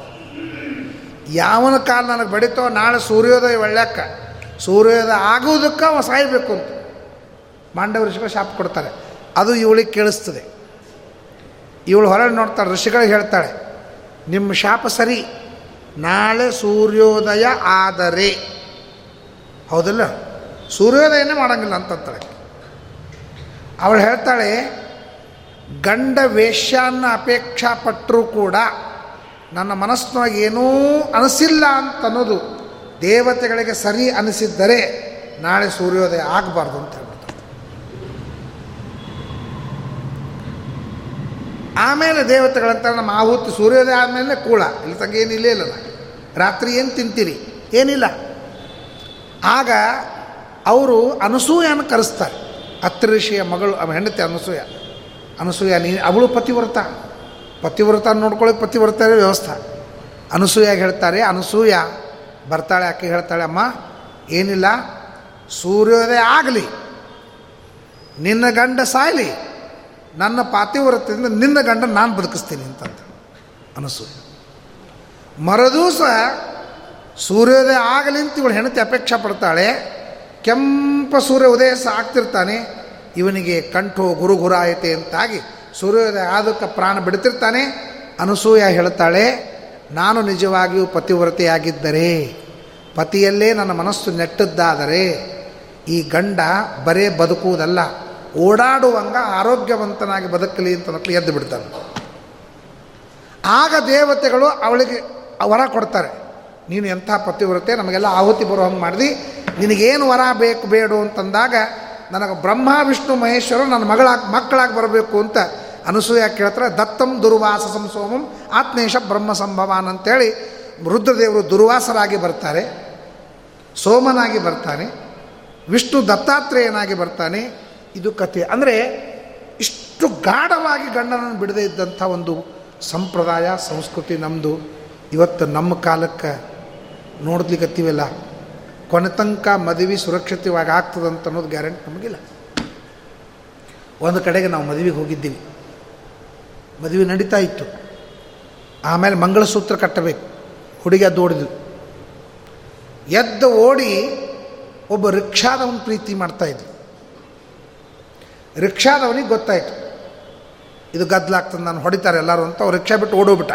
ಯಾವನ ಕಾಲ ನನಗೆ ಬಡಿತೋ ನಾಳೆ ಸೂರ್ಯೋದಯ ಒಳ್ಳೆಕ್ಕ. ಸೂರ್ಯೋದಯ ಆಗುವುದಕ್ಕೆ ಅವ ಸಾಯಬೇಕು ಅಂತ. ಮಾಂಡವ ಋಷಿಗಳು ಶಾಪ ಕೊಡ್ತಾರೆ. ಅದು ಇವಳಿಗೆ ಕೇಳಿಸ್ತದೆ. ಇವಳು ಹೊರಗೆ ನೋಡ್ತಾಳೆ, ಋಷಿಗಳಿಗೆ ಹೇಳ್ತಾಳೆ, ನಿಮ್ಮ ಶಾಪ ಸರಿ, ನಾಳೆ ಸೂರ್ಯೋದಯ ಆದರೆ. ಹೌದಲ್ಲ? ಸೂರ್ಯೋದಯನೇ ಮಾಡೋಂಗಿಲ್ಲ ಅಂತಂತಾಳೆ. ಅವಳು ಹೇಳ್ತಾಳೆ, ಗಂಡ ವೇಶ್ಯಾನ್ನ ಅಪೇಕ್ಷಾ ಪಟ್ಟರೂ ಕೂಡ ನನ್ನ ಮನಸ್ಸಿನೊಳಗೆ ಏನೂ ಅನಿಸಿಲ್ಲ ಅಂತನ್ನೋದು. ದೇವತೆಗಳಿಗೆ ಸರಿ ಅನಿಸಿದ್ದರೆ ನಾಳೆ ಸೂರ್ಯೋದಯ ಆಗಬಾರ್ದು ಅಂತ ಹೇಳ್ಬಿಡ್ತಾರೆ ಆಮೇಲೆ ದೇವತೆಗಳಂತ ನಮ್ಮ ಆಹುತಿ ಸೂರ್ಯೋದಯ ಆದಮೇಲೆ ಕೂಳ. ಇಲ್ಲಿ ತಂಗ ಏನಿಲ್ಲ ಇಲ್ಲ ರಾತ್ರಿ ಏನು ತಿಂತೀರಿ? ಏನಿಲ್ಲ. ಆಗ ಅವರು ಅನಸೂಯನ ಕರೆಸ್ತಾರೆ. ಅತ್ರ ಋಷಿಯ ಮಗಳು ಹೆಂಡತಿ ಅನಸೂಯ. ಅನಸೂಯ, ನೀ, ಅವಳು ಪತಿವ್ರತ. ಪತಿವ್ರತ ನೋಡ್ಕೊಳ್ಳೋಕೆ ಪತಿವ್ರತ ವ್ಯವಸ್ಥೆ. ಅನಸೂಯ ಹೇಳ್ತಾರೆ, ಅನಸೂಯ. ಬರ್ತಾಳೆ, ಆಕೆ ಹೇಳ್ತಾಳೆ, ಅಮ್ಮ, ಏನಿಲ್ಲ, ಸೂರ್ಯೋದಯ ಆಗಲಿ. ನಿನ್ನ ಗಂಡ ಸಾಯಲಿ. ನನ್ನ ಪಾತಿವ್ರತದಿಂದ ನಿನ್ನ ಗಂಡ ನಾನು ಬದುಕಿಸ್ತೀನಿ ಅಂತಂದ ಅನಸೂಯ. ಮರದೂಸ ಸೂರ್ಯೋದಯ ಆಗಲಿ ಅಂತ ಇವಳು ಹೆಣತಿ ಅಪೇಕ್ಷೆ ಪಡ್ತಾಳೆ. ಕೆಂಪ ಸೂರ್ಯ ಉದಯ ಆಗ್ತಿರ್ತಾನೆ. ಇವನಿಗೆ ಕಂಠೋ ಗುರು ಗುರಾಯತೆ ಅಂತಾಗಿ ಸೂರ್ಯೋದಯ ಆದಕ್ಕೆ ಪ್ರಾಣ ಬಿಡ್ತಿರ್ತಾನೆ. ಅನಸೂಯ ಹೇಳ್ತಾಳೆ, ನಾನು ನಿಜವಾಗಿಯೂ ಪತಿವ್ರತೆಯಾಗಿದ್ದರೆ, ಪತಿಯಲ್ಲೇ ನನ್ನ ಮನಸ್ಸು ನೆಟ್ಟದ್ದಾದರೆ, ಈ ಗಂಡ ಬರೇ ಬದುಕುವುದಲ್ಲ, ಓಡಾಡುವಂಗ ಆರೋಗ್ಯವಂತನಾಗಿ ಬದುಕಲಿ ಅಂತ ಮಕ್ಕಳು ಎದ್ದು ಬಿಡ್ತಾನೆ ಆಗ ದೇವತೆಗಳು ಅವಳಿಗೆ ವರ ಕೊಡ್ತಾರೆ, ನೀನು ಎಂಥ ಪತಿವ್ರತೆ, ನಮಗೆಲ್ಲ ಆಹುತಿ ಬರೋ ಹಂಗೆ ಮಾಡಿದಿ ನಿನಗೇನು ವರ ಬೇಕು ಬೇಡು ಅಂತಂದಾಗ ನನಗೆ ಬ್ರಹ್ಮ, ವಿಷ್ಣು, ಮಹೇಶ್ವರ ನನ್ನ ಮಗಳಾಗಿ, ಮಕ್ಕಳಾಗಿ ಬರಬೇಕು ಅಂತ ಅನಸೂಯ ಕೇಳ್ತಾರೆ, ದತ್ತಂ ದುರ್ವಾಸ ಸಂಸೋಮಂ ಆತ್ಮೇಶ ಬ್ರಹ್ಮ ಸಂಭವಾನ್ ಅಂತೇಳಿ ರುದ್ರದೇವರು ದುರ್ವಾಸರಾಗಿ ಬರ್ತಾರೆ, ಸೋಮನಾಗಿ ಬರ್ತಾನೆ, ವಿಷ್ಣು ದತ್ತಾತ್ರೇಯನಾಗಿ ಬರ್ತಾನೆ, ಇದು ಕಥೆ. ಅಂದರೆ ಇಷ್ಟು ಗಾಢವಾಗಿ ಗಂಡನನ್ನು ಬಿಡದೇ ಇದ್ದಂಥ ಒಂದು ಸಂಪ್ರದಾಯ, ಸಂಸ್ಕೃತಿ ನಮ್ಮದು ಇವತ್ತು ನಮ್ಮ ಕಾಲಕ್ಕೆ ನೋಡ್ಲಿಕ್ಕತ್ತೀವಲ್ಲ ಕೊನೆ ತನಕ ಮದುವೆ ಸುರಕ್ಷಿತವಾಗಿ ಆಗ್ತದಂತ ಅನ್ನೋದು ಗ್ಯಾರಂಟಿ ನಮಗಿಲ್ಲ. ಒಂದು ಕಡೆಗೆ ನಾವು ಮದುವೆಗೆ ಹೋಗಿದ್ದೀವಿ. ಮದುವೆ ನಡೀತಾ ಇತ್ತು. ಆಮೇಲೆ ಮಂಗಳಸೂತ್ರ ಕಟ್ಟಬೇಕು. ಹುಡುಗಿ ಅದು ಓಡಿದ್ವಿ ಎದ್ದು ಓಡಿ ಒಬ್ಬ ರಿಕ್ಷಾದವನ ಪ್ರೀತಿ ಮಾಡ್ತಾಯಿದ್ಲು ರಿಕ್ಷಾದವನಿಗೆ ಗೊತ್ತಾಯಿತು. ಇದು ಗದ್ದಲಾಗ್ತದೆ ನಾನು ಹೊಡಿತಾರೆ ಎಲ್ಲರೂ ಅಂತ ಅವ್ರು ರಿಕ್ಷಾ ಬಿಟ್ಟು ಓಡೋಗ್ಬಿಟ್ಟ.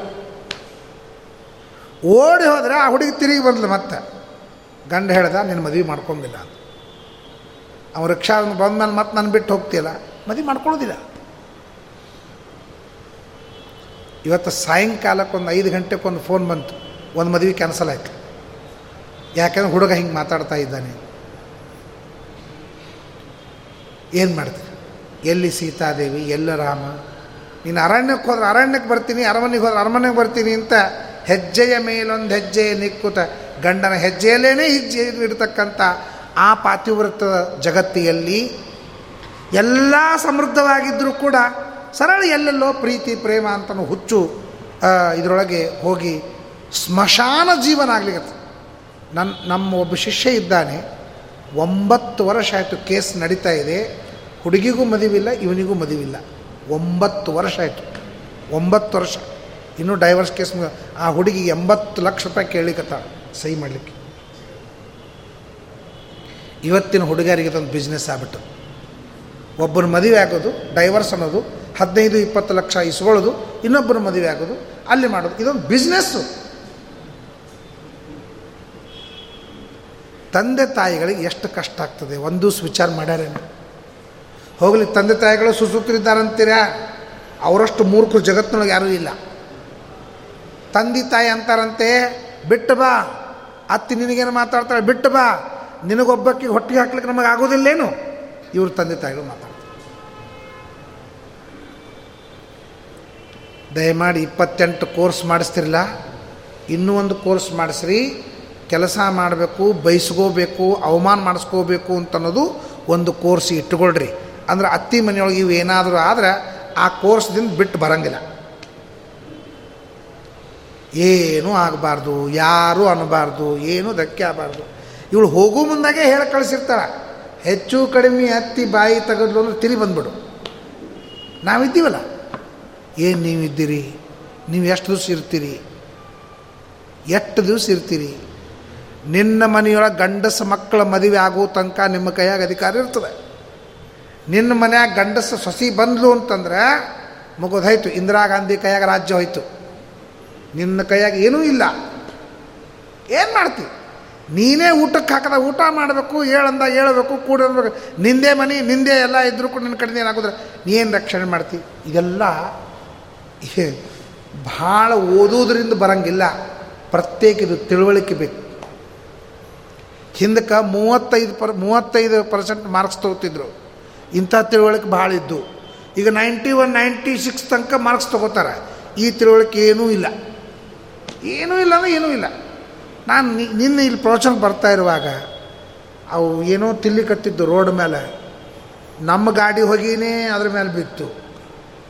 ಓಡಿ ಹೋದರೆ ಆ ಹುಡುಗಿ ತಿರುಗಿ ಬಂದ್ಲು ಮತ್ತೆ. ಗಂಡ ಹೇಳ್ದ ನಿನ್ನ ಮದುವೆ ಮಾಡ್ಕೊಂಡಿಲ್ಲ ಅಂತ ಅವ್ನು ರಿಕ್ಷಾ ಬಂದ್ಮೇಲೆ ಮತ್ತೆ ನಾನು ಬಿಟ್ಟು ಹೋಗ್ತಿಲ್ಲ ಮದುವೆ ಮಾಡ್ಕೊಳ್ಳೋದಿಲ್ಲ. ಇವತ್ತು ಸಾಯಂಕಾಲಕ್ಕೆ ಒಂದು ಐದು ಗಂಟೆಗೊಂದು ಫೋನ್ ಬಂತು, ಒಂದು ಮದುವೆ ಕ್ಯಾನ್ಸಲ್ ಆಯಿತು. ಯಾಕೆಂದ್ರೆ ಹುಡುಗ ಹಿಂಗೆ ಮಾತಾಡ್ತಾ ಇದ್ದಾನೆ. ಏನು ಮಾಡ್ತೀರಿ ಎಲ್ಲಿ ಸೀತಾದೇವಿ, ಎಲ್ಲ ರಾಮ? ನೀನು ಅರಣ್ಯಕ್ಕೆ ಹೋದ್ರೆ ಅರಣ್ಯಕ್ಕೆ ಬರ್ತೀನಿ, ಅರಮನೆಗೆ ಹೋದ್ರೆ ಅರಮನೆಗೆ ಬರ್ತೀನಿ ಅಂತ ಹೆಜ್ಜೆಯ ಮೇಲೊಂದು ಹೆಜ್ಜೆ ನಿಕ್ಕುತ ಗಂಡನ ಹೆಜ್ಜೆಯಲ್ಲೇ ಹೆಜ್ಜೆ ಇಡ್ತಕ್ಕಂಥ ಆ ಪಾತಿವ್ರತ ಜಗತ್ತಿಯಲ್ಲಿ ಎಲ್ಲ ಸಮೃದ್ಧವಾಗಿದ್ದರೂ ಕೂಡ ಸರಳ ಎಲ್ಲೆಲ್ಲೋ ಪ್ರೀತಿ, ಪ್ರೇಮ ಅಂತನೂ ಹುಚ್ಚು ಇದರೊಳಗೆ ಹೋಗಿ ಸ್ಮಶಾನ ಜೀವನ ಆಗ್ಲಿಕ್ಕೆ ನನ್ನ ನಮ್ಮ ಒಬ್ಬ ಶಿಷ್ಯ ಇದ್ದಾನೆ, ಒಂಬತ್ತು ವರ್ಷ ಆಯಿತು ಕೇಸ್ ನಡೀತಾ ಇದೆ, ಹುಡುಗಿಗೂ ಮದುವಿಲ್ಲ, ಇವನಿಗೂ ಮದುವಿಲ್ಲ. ಒಂಬತ್ತು ವರ್ಷ ಆಯಿತು, ಒಂಬತ್ತು ವರ್ಷ. ಇನ್ನೂ ಡೈವರ್ಸ್ ಕೇಸ್ ಆ ಹುಡುಗಿ ಎಂಬತ್ತು ಲಕ್ಷ ರೂಪಾಯಿ ಕೇಳಿಕತ್ತ, ಸಹಿ ಮಾಡಲಿಕ್ಕೆ. ಇವತ್ತಿನ ಹುಡುಗರಿಗೆ ತಂದು ಬಿಸ್ನೆಸ್ ಆಗ್ಬಿಟ್ಟು. ಒಬ್ಬರು ಮದುವೆ ಆಗೋದು ಡೈವರ್ಸ್ ಅನ್ನೋದು, ಹದಿನೈದು, ಇಪ್ಪತ್ತು ಲಕ್ಷ ಇಸ್ಕೊಳ್ಳೋದು ಇನ್ನೊಬ್ಬರು ಮದುವೆ ಆಗೋದು, ಅಲ್ಲಿ ಮಾಡೋದು, ಇದೊಂದು ಬಿಸ್ನೆಸ್ಸು ತಂದೆ ತಾಯಿಗಳಿಗೆ ಎಷ್ಟು ಕಷ್ಟ ಆಗ್ತದೆ, ಒಂದು ವಿಚಾರ ಮಾಡ್ಯಾರೇನು? ಹೋಗಲಿ, ತಂದೆ ತಾಯಿಗಳು ಸುಸೂತ್ರಿದ್ದಾರಂತೀರಾ ಅವರಷ್ಟು ಮೂರ್ಖರು ಜಗತ್ತಿನೊಳಗೆ ಯಾರೂ ಇಲ್ಲ. ತಂದೆ ತಾಯಿ ಅಂತಾರಂತೆ, ಬಿಟ್ಟು ಬಾ. ಅತ್ತಿ ನಿನಗೇನು ಮಾತಾಡ್ತಾಳೆ? ಬಿಟ್ಟು ಬಾ. ನಿನಗೊಬ್ಬಕ್ಕೆ ಹೊಟ್ಟಿಗೆ ಹಾಕ್ಲಿಕ್ಕೆ ನಮಗೆ ಆಗೋದಿಲ್ಲೇನು ಇವರು ತಂದೆ ತಾಯಿಗಳು ಮಾತಾಡ್ತಾರೆ. ದಯಮಾಡಿ ಇಪ್ಪತ್ತೆಂಟು ಕೋರ್ಸ್ ಮಾಡಿಸ್ತಿರಲ್ಲ? ಇನ್ನೂ ಒಂದು ಕೋರ್ಸ್ ಮಾಡಿಸ್ರಿ. ಕೆಲಸ ಮಾಡಬೇಕು, ಬಯಸ್ಕೋಬೇಕು, ಅವಮಾನ ಮಾಡಿಸ್ಕೋಬೇಕು ಅಂತನ್ನೋದು ಒಂದು ಕೋರ್ಸ್ ಇಟ್ಟುಕೊಳ್ರಿ. ಅಂದ್ರೆ ಅತ್ತಿ ಮನೆಯೊಳಗೆ ಇವು ಏನಾದರೂ ಆದ್ರೆ ಆ ಕೋರ್ಸ್ದಿಂದ ಬಿಟ್ಟು ಬರಂಗಿಲ್ಲ. ಏನೂ ಆಗಬಾರ್ದು, ಯಾರೂ ಅನ್ನಬಾರ್ದು, ಏನೂ ಧಕ್ಕೆ ಆಗಬಾರ್ದು. ಇವಳು ಹೋಗೋ ಮುಂದಾಗೆ ಹೇಳಿ ಕಳಿಸಿರ್ತಾಳೆ. ಹೆಚ್ಚು ಕಡಿಮೆ ಹತ್ತಿ ಬಾಯಿ ತೆಗೆದ್ಲು ಅಂದ್ರೆ ತಿರಿ ಬಂದ್ಬಿಡು. ನಾವಿದ್ದೀವಲ್ಲ? ಏನು ನೀವಿದ್ದೀರಿ? ನೀವು ಎಷ್ಟು ದಿವಸ ಇರ್ತೀರಿ? ಎಷ್ಟು ದಿವಸ ಇರ್ತೀರಿ? ನಿನ್ನ ಮನೆಯೊಳಗೆ ಗಂಡಸ ಮಕ್ಕಳ ಮದುವೆ ಆಗೋ ತನಕ ನಿಮ್ಮ ಕೈಯಾಗ ಅಧಿಕಾರ ಇರ್ತದೆ. ನಿನ್ನ ಮನೆಯಾಗ ಗಂಡಸ ಸೊಸಿ ಬಂದ್ಲು ಅಂತಂದ್ರೆ ಮುಗಿದೋಯ್ತು ಇಂದಿರಾ ಗಾಂಧಿ ಕೈಯಾಗ ರಾಜ್ಯ ಹೋಯ್ತು. ನಿನ್ನ ಕೈಯಾಗ ಏನೂ ಇಲ್ಲ. ಏನು ಮಾಡ್ತಿ? ನೀನೇ ಊಟಕ್ಕೆ ಹಾಕದ, ಊಟ ಮಾಡಬೇಕು, ಹೇಳಂದ ಹೇಳಬೇಕು ಕೂಡ ನಿಂದೇ ಮನೆ, ನಿಂದೇ ಎಲ್ಲ ಇದ್ರೂ ಕೂಡ ನಿನ್ನ ಕಡೆ ಏನಾಗೋದ್ರೆ ನೀ ಏನು ರಕ್ಷಣೆ ಮಾಡ್ತಿ? ಇದೆಲ್ಲ ಭಾಳ ಓದೋದ್ರಿಂದ ಬರಂಗಿಲ್ಲ. ಪ್ರತ್ಯೇಕ ಇದು ತಿಳುವಳಿಕೆ ಬೇಕು. ಹಿಂದಕ್ಕೆ ಮೂವತ್ತೈದು ಪರ್, ಮೂವತ್ತೈದು ಪರ್ಸೆಂಟ್ ಮಾರ್ಕ್ಸ್ ತೊಗೋತಿದ್ರು. ಇಂಥ ತಿಳುವಳಿಕೆ ಭಾಳ ಇದ್ದು. ಈಗ ನೈಂಟಿ ಒನ್, ನೈಂಟಿ ಸಿಕ್ಸ್ ತನಕ ಮಾರ್ಕ್ಸ್ ತೊಗೋತಾರೆ. ಈ ತಿಳುವಳಿಕೆ ಏನೂ ಇಲ್ಲ. ಏನೂ ಇಲ್ಲ ಅಂದರೆ ಏನೂ ಇಲ್ಲ. ನಾನು ನಿನ್ನೆ ಇಲ್ಲಿ ಪ್ರವಚನಕ್ಕೆ ಬರ್ತಾ ಇರುವಾಗ, ಅವು ಏನೋ ತಿಲ್ಲಿಕತ್ತಿದ್ದು ರೋಡ್ ಮೇಲೆ. ನಮ್ಮ ಗಾಡಿ ಹೋಗಿನೇ ಅದ್ರ ಮೇಲೆ ಬಿತ್ತು.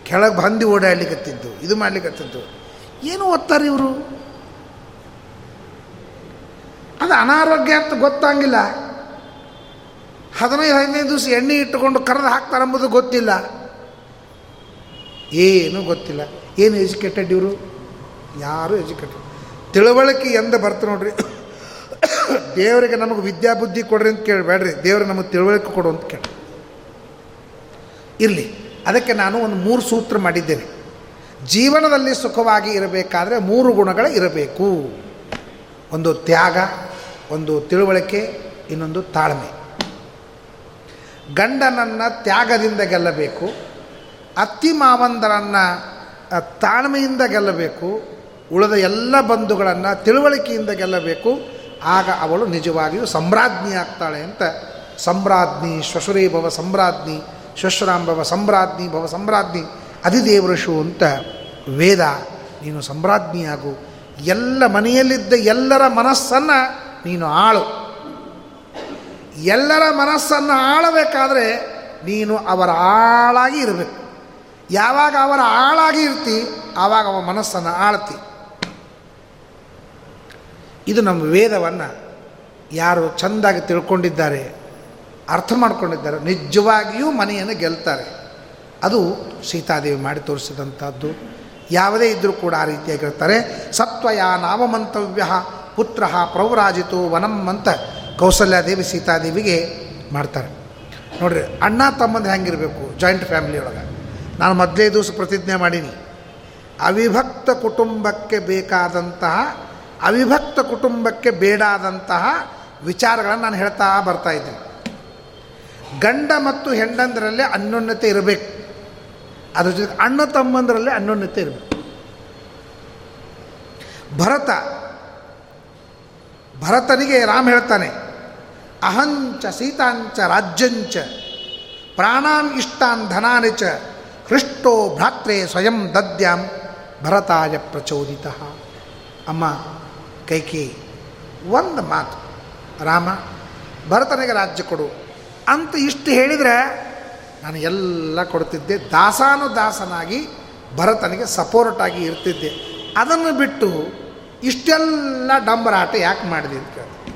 ಕೆಳಗೆ ಬಂದು ಓಡಾಡ್ಲಿಕ್ಕತ್ತಿದ್ದು ಇದು ಮಾಡ್ಲಿಕ್ಕತ್ತಿದ್ದು ಏನು ಓದ್ತಾರೆ ಇವರು? ಅದು ಅನಾರೋಗ್ಯ ಅಂತ ಗೊತ್ತಾಗಿಲ್ಲ. ಹದಿನೈದು ಹದಿನೈದು ದಿವಸ ಎಣ್ಣೆ ಇಟ್ಟುಕೊಂಡು ಕರೆದು ಹಾಕ್ತಾರೆ ಅಂಬುದು ಗೊತ್ತಿಲ್ಲ. ಏನು ಗೊತ್ತಿಲ್ಲ. ಏನು ಎಜುಕೇಟೆಡ್ ಇವರು? ಯಾರು ಎಜುಕೇಟೆಡ್ ತಿಳುವಳಿಕೆ ಎಂದ ಬರ್ತ ನೋಡ್ರಿ. ದೇವರಿಗೆ ನಮಗೆ ವಿದ್ಯಾಬುದ್ಧಿ ಕೊಡ್ರಿ ಅಂತ ಕೇಳಬೇಡ್ರಿ ದೇವ್ರಿಗೆ ನಮಗೆ ತಿಳುವಳಿಕೆ ಕೊಡು ಅಂತ ಕೇಳಿ. ಇರಲಿ, ಅದಕ್ಕೆ ನಾನು ಒಂದು ಮೂರು ಸೂತ್ರ ಮಾಡಿದ್ದೇನೆ. ಜೀವನದಲ್ಲಿ ಸುಖವಾಗಿ ಇರಬೇಕಾದ್ರೆ ಮೂರು ಗುಣಗಳು ಇರಬೇಕು. ಒಂದು ತ್ಯಾಗ, ಒಂದು ತಿಳುವಳಿಕೆ, ಇನ್ನೊಂದು ತಾಳ್ಮೆ. ಗಂಡನನ್ನು ತ್ಯಾಗದಿಂದ ಗೆಲ್ಲಬೇಕು ಅತ್ತಿ ಮಾವಂದರನ್ನು ತಾಳ್ಮೆಯಿಂದ ಗೆಲ್ಲಬೇಕು ಉಳಿದ ಎಲ್ಲ ಬಂಧುಗಳನ್ನು ತಿಳುವಳಿಕೆಯಿಂದ ಗೆಲ್ಲಬೇಕು. ಆಗ ಅವಳು ನಿಜವಾಗಿಯೂ ಸಂಭ್ರಾಜ್ಞಿ ಆಗ್ತಾಳೆ ಅಂತ. ಸಂಭ್ರಾಜ್ಞಿ, ಶ್ವಶುರೇ ಭವ ಸಂಭ್ರಾಜ್ಞಿ ಭವ ಸಂಭ್ರಾಜ್ಞಿ ಭವ ಸಂಭ್ರಾಜ್ಞಿ ಅಧಿದೇವರಶು ಅಂತ ವೇದ, ನೀನು ಸಂಭ್ರಾಜ್ಞಿಯಾಗು. ಎಲ್ಲ ಮನೆಯಲ್ಲಿದ್ದ ಎಲ್ಲರ ಮನಸ್ಸನ್ನು ನೀನು ಆಳು. ಎಲ್ಲರ ಮನಸ್ಸನ್ನು ಆಳಬೇಕಾದ್ರೆ ನೀನು ಅವರ ಆಳಾಗಿ ಇರಬೇಕು. ಯಾವಾಗ ಅವರ ಆಳಾಗಿ ಇರ್ತಿ, ಆವಾಗ ಅವ ಮನಸ್ಸನ್ನು ಆಳ್ತಿ. ಇದು ನಮ್ಮ ವೇದವನ್ನು ಯಾರು ಚೆಂದಾಗಿ ತಿಳ್ಕೊಂಡಿದ್ದಾರೆ, ಅರ್ಥ ಮಾಡ್ಕೊಂಡಿದ್ದಾರೆ, ನಿಜವಾಗಿಯೂ ಮನೆಯನ್ನು ಗೆಲ್ತಾರೆ. ಅದು ಸೀತಾದೇವಿ ಮಾಡಿ ತೋರಿಸಿದಂಥದ್ದು. ಯಾವುದೇ ಇದ್ದರೂ ಕೂಡ ಆ ರೀತಿಯಾಗಿರ್ತಾರೆ ಸತ್ವಯ ನಾವಮಂತವ್ಯ ಪುತ್ರ ಪ್ರೌರಾಜಿತು ವನಂ ಅಂತ ಕೌಸಲ್ಯಾದೇವಿ ಸೀತಾದೇವಿಗೆ ಮಾಡ್ತಾರೆ. ನೋಡ್ರಿ, ಅಣ್ಣ ತಮ್ಮಂದು ಹೆಂಗಿರಬೇಕು ಜಾಯಿಂಟ್ ಫ್ಯಾಮಿಲಿ ಒಳಗೆ. ನಾನು ಮೊದಲೇ ದಿವಸ ಪ್ರತಿಜ್ಞೆ ಮಾಡೀನಿ. ಅವಿಭಕ್ತ ಕುಟುಂಬಕ್ಕೆ ಬೇಕಾದಂತಹ ಅವಿಭಕ್ತ ಕುಟುಂಬಕ್ಕೆ ಬೇಡಾದಂತಹ ವಿಚಾರಗಳನ್ನು ನಾನು ಹೇಳ್ತಾ ಬರ್ತಾ ಇದ್ದೀನಿ. ಗಂಡ ಮತ್ತು ಹೆಂಡಂದರಲ್ಲೇ ಅನ್ಯೋನ್ಯತೆ ಇರಬೇಕು. ಅದ್ರ ಜೊತೆ ಅಣ್ಣ ತಮ್ಮಂದರಲ್ಲೇ ಅನ್ಯೋನ್ಯತೆ ಇರಬೇಕು. ಭರತ, ಭರತನಿಗೆ ರಾಮ ಹೇಳ್ತಾನೆ, ಅಹಂಚ ಸೀತಾಂಚ ರಾಜ್ಯಂಚ, ಪ್ರಾಣಾನ್ ಇಷ್ಟಾನ್ ಧನಾನಿ ಚ, ಹೃಷ್ಟೋ ಭ್ರಾತ್ರೆ ಸ್ವಯಂ ದದ್ಯಾಂ ಭರತಾಯ ಪ್ರಚೋದಿತ. ಅಮ್ಮ ಕೈಕೇಯಿ ಒಂದು ಮಾತು. ರಾಮ, ಭರತನಿಗೆ ರಾಜ್ಯ ಕೊಡು. ಅಂತ ಇಷ್ಟು ಹೇಳಿದರೆ ನಾನು ಎಲ್ಲ ಕೊಡ್ತಿದ್ದೆ. ದಾಸಾನು ದಾಸನಾಗಿ ಭರತನಿಗೆ ಸಪೋರ್ಟಾಗಿ ಇರ್ತಿದ್ದೆ. ಅದನ್ನು ಬಿಟ್ಟು ಇಷ್ಟೆಲ್ಲ ಡಂಬರಾಟ ಯಾಕೆ ಮಾಡಿದೆ ಅಂತ ಕೇಳಿ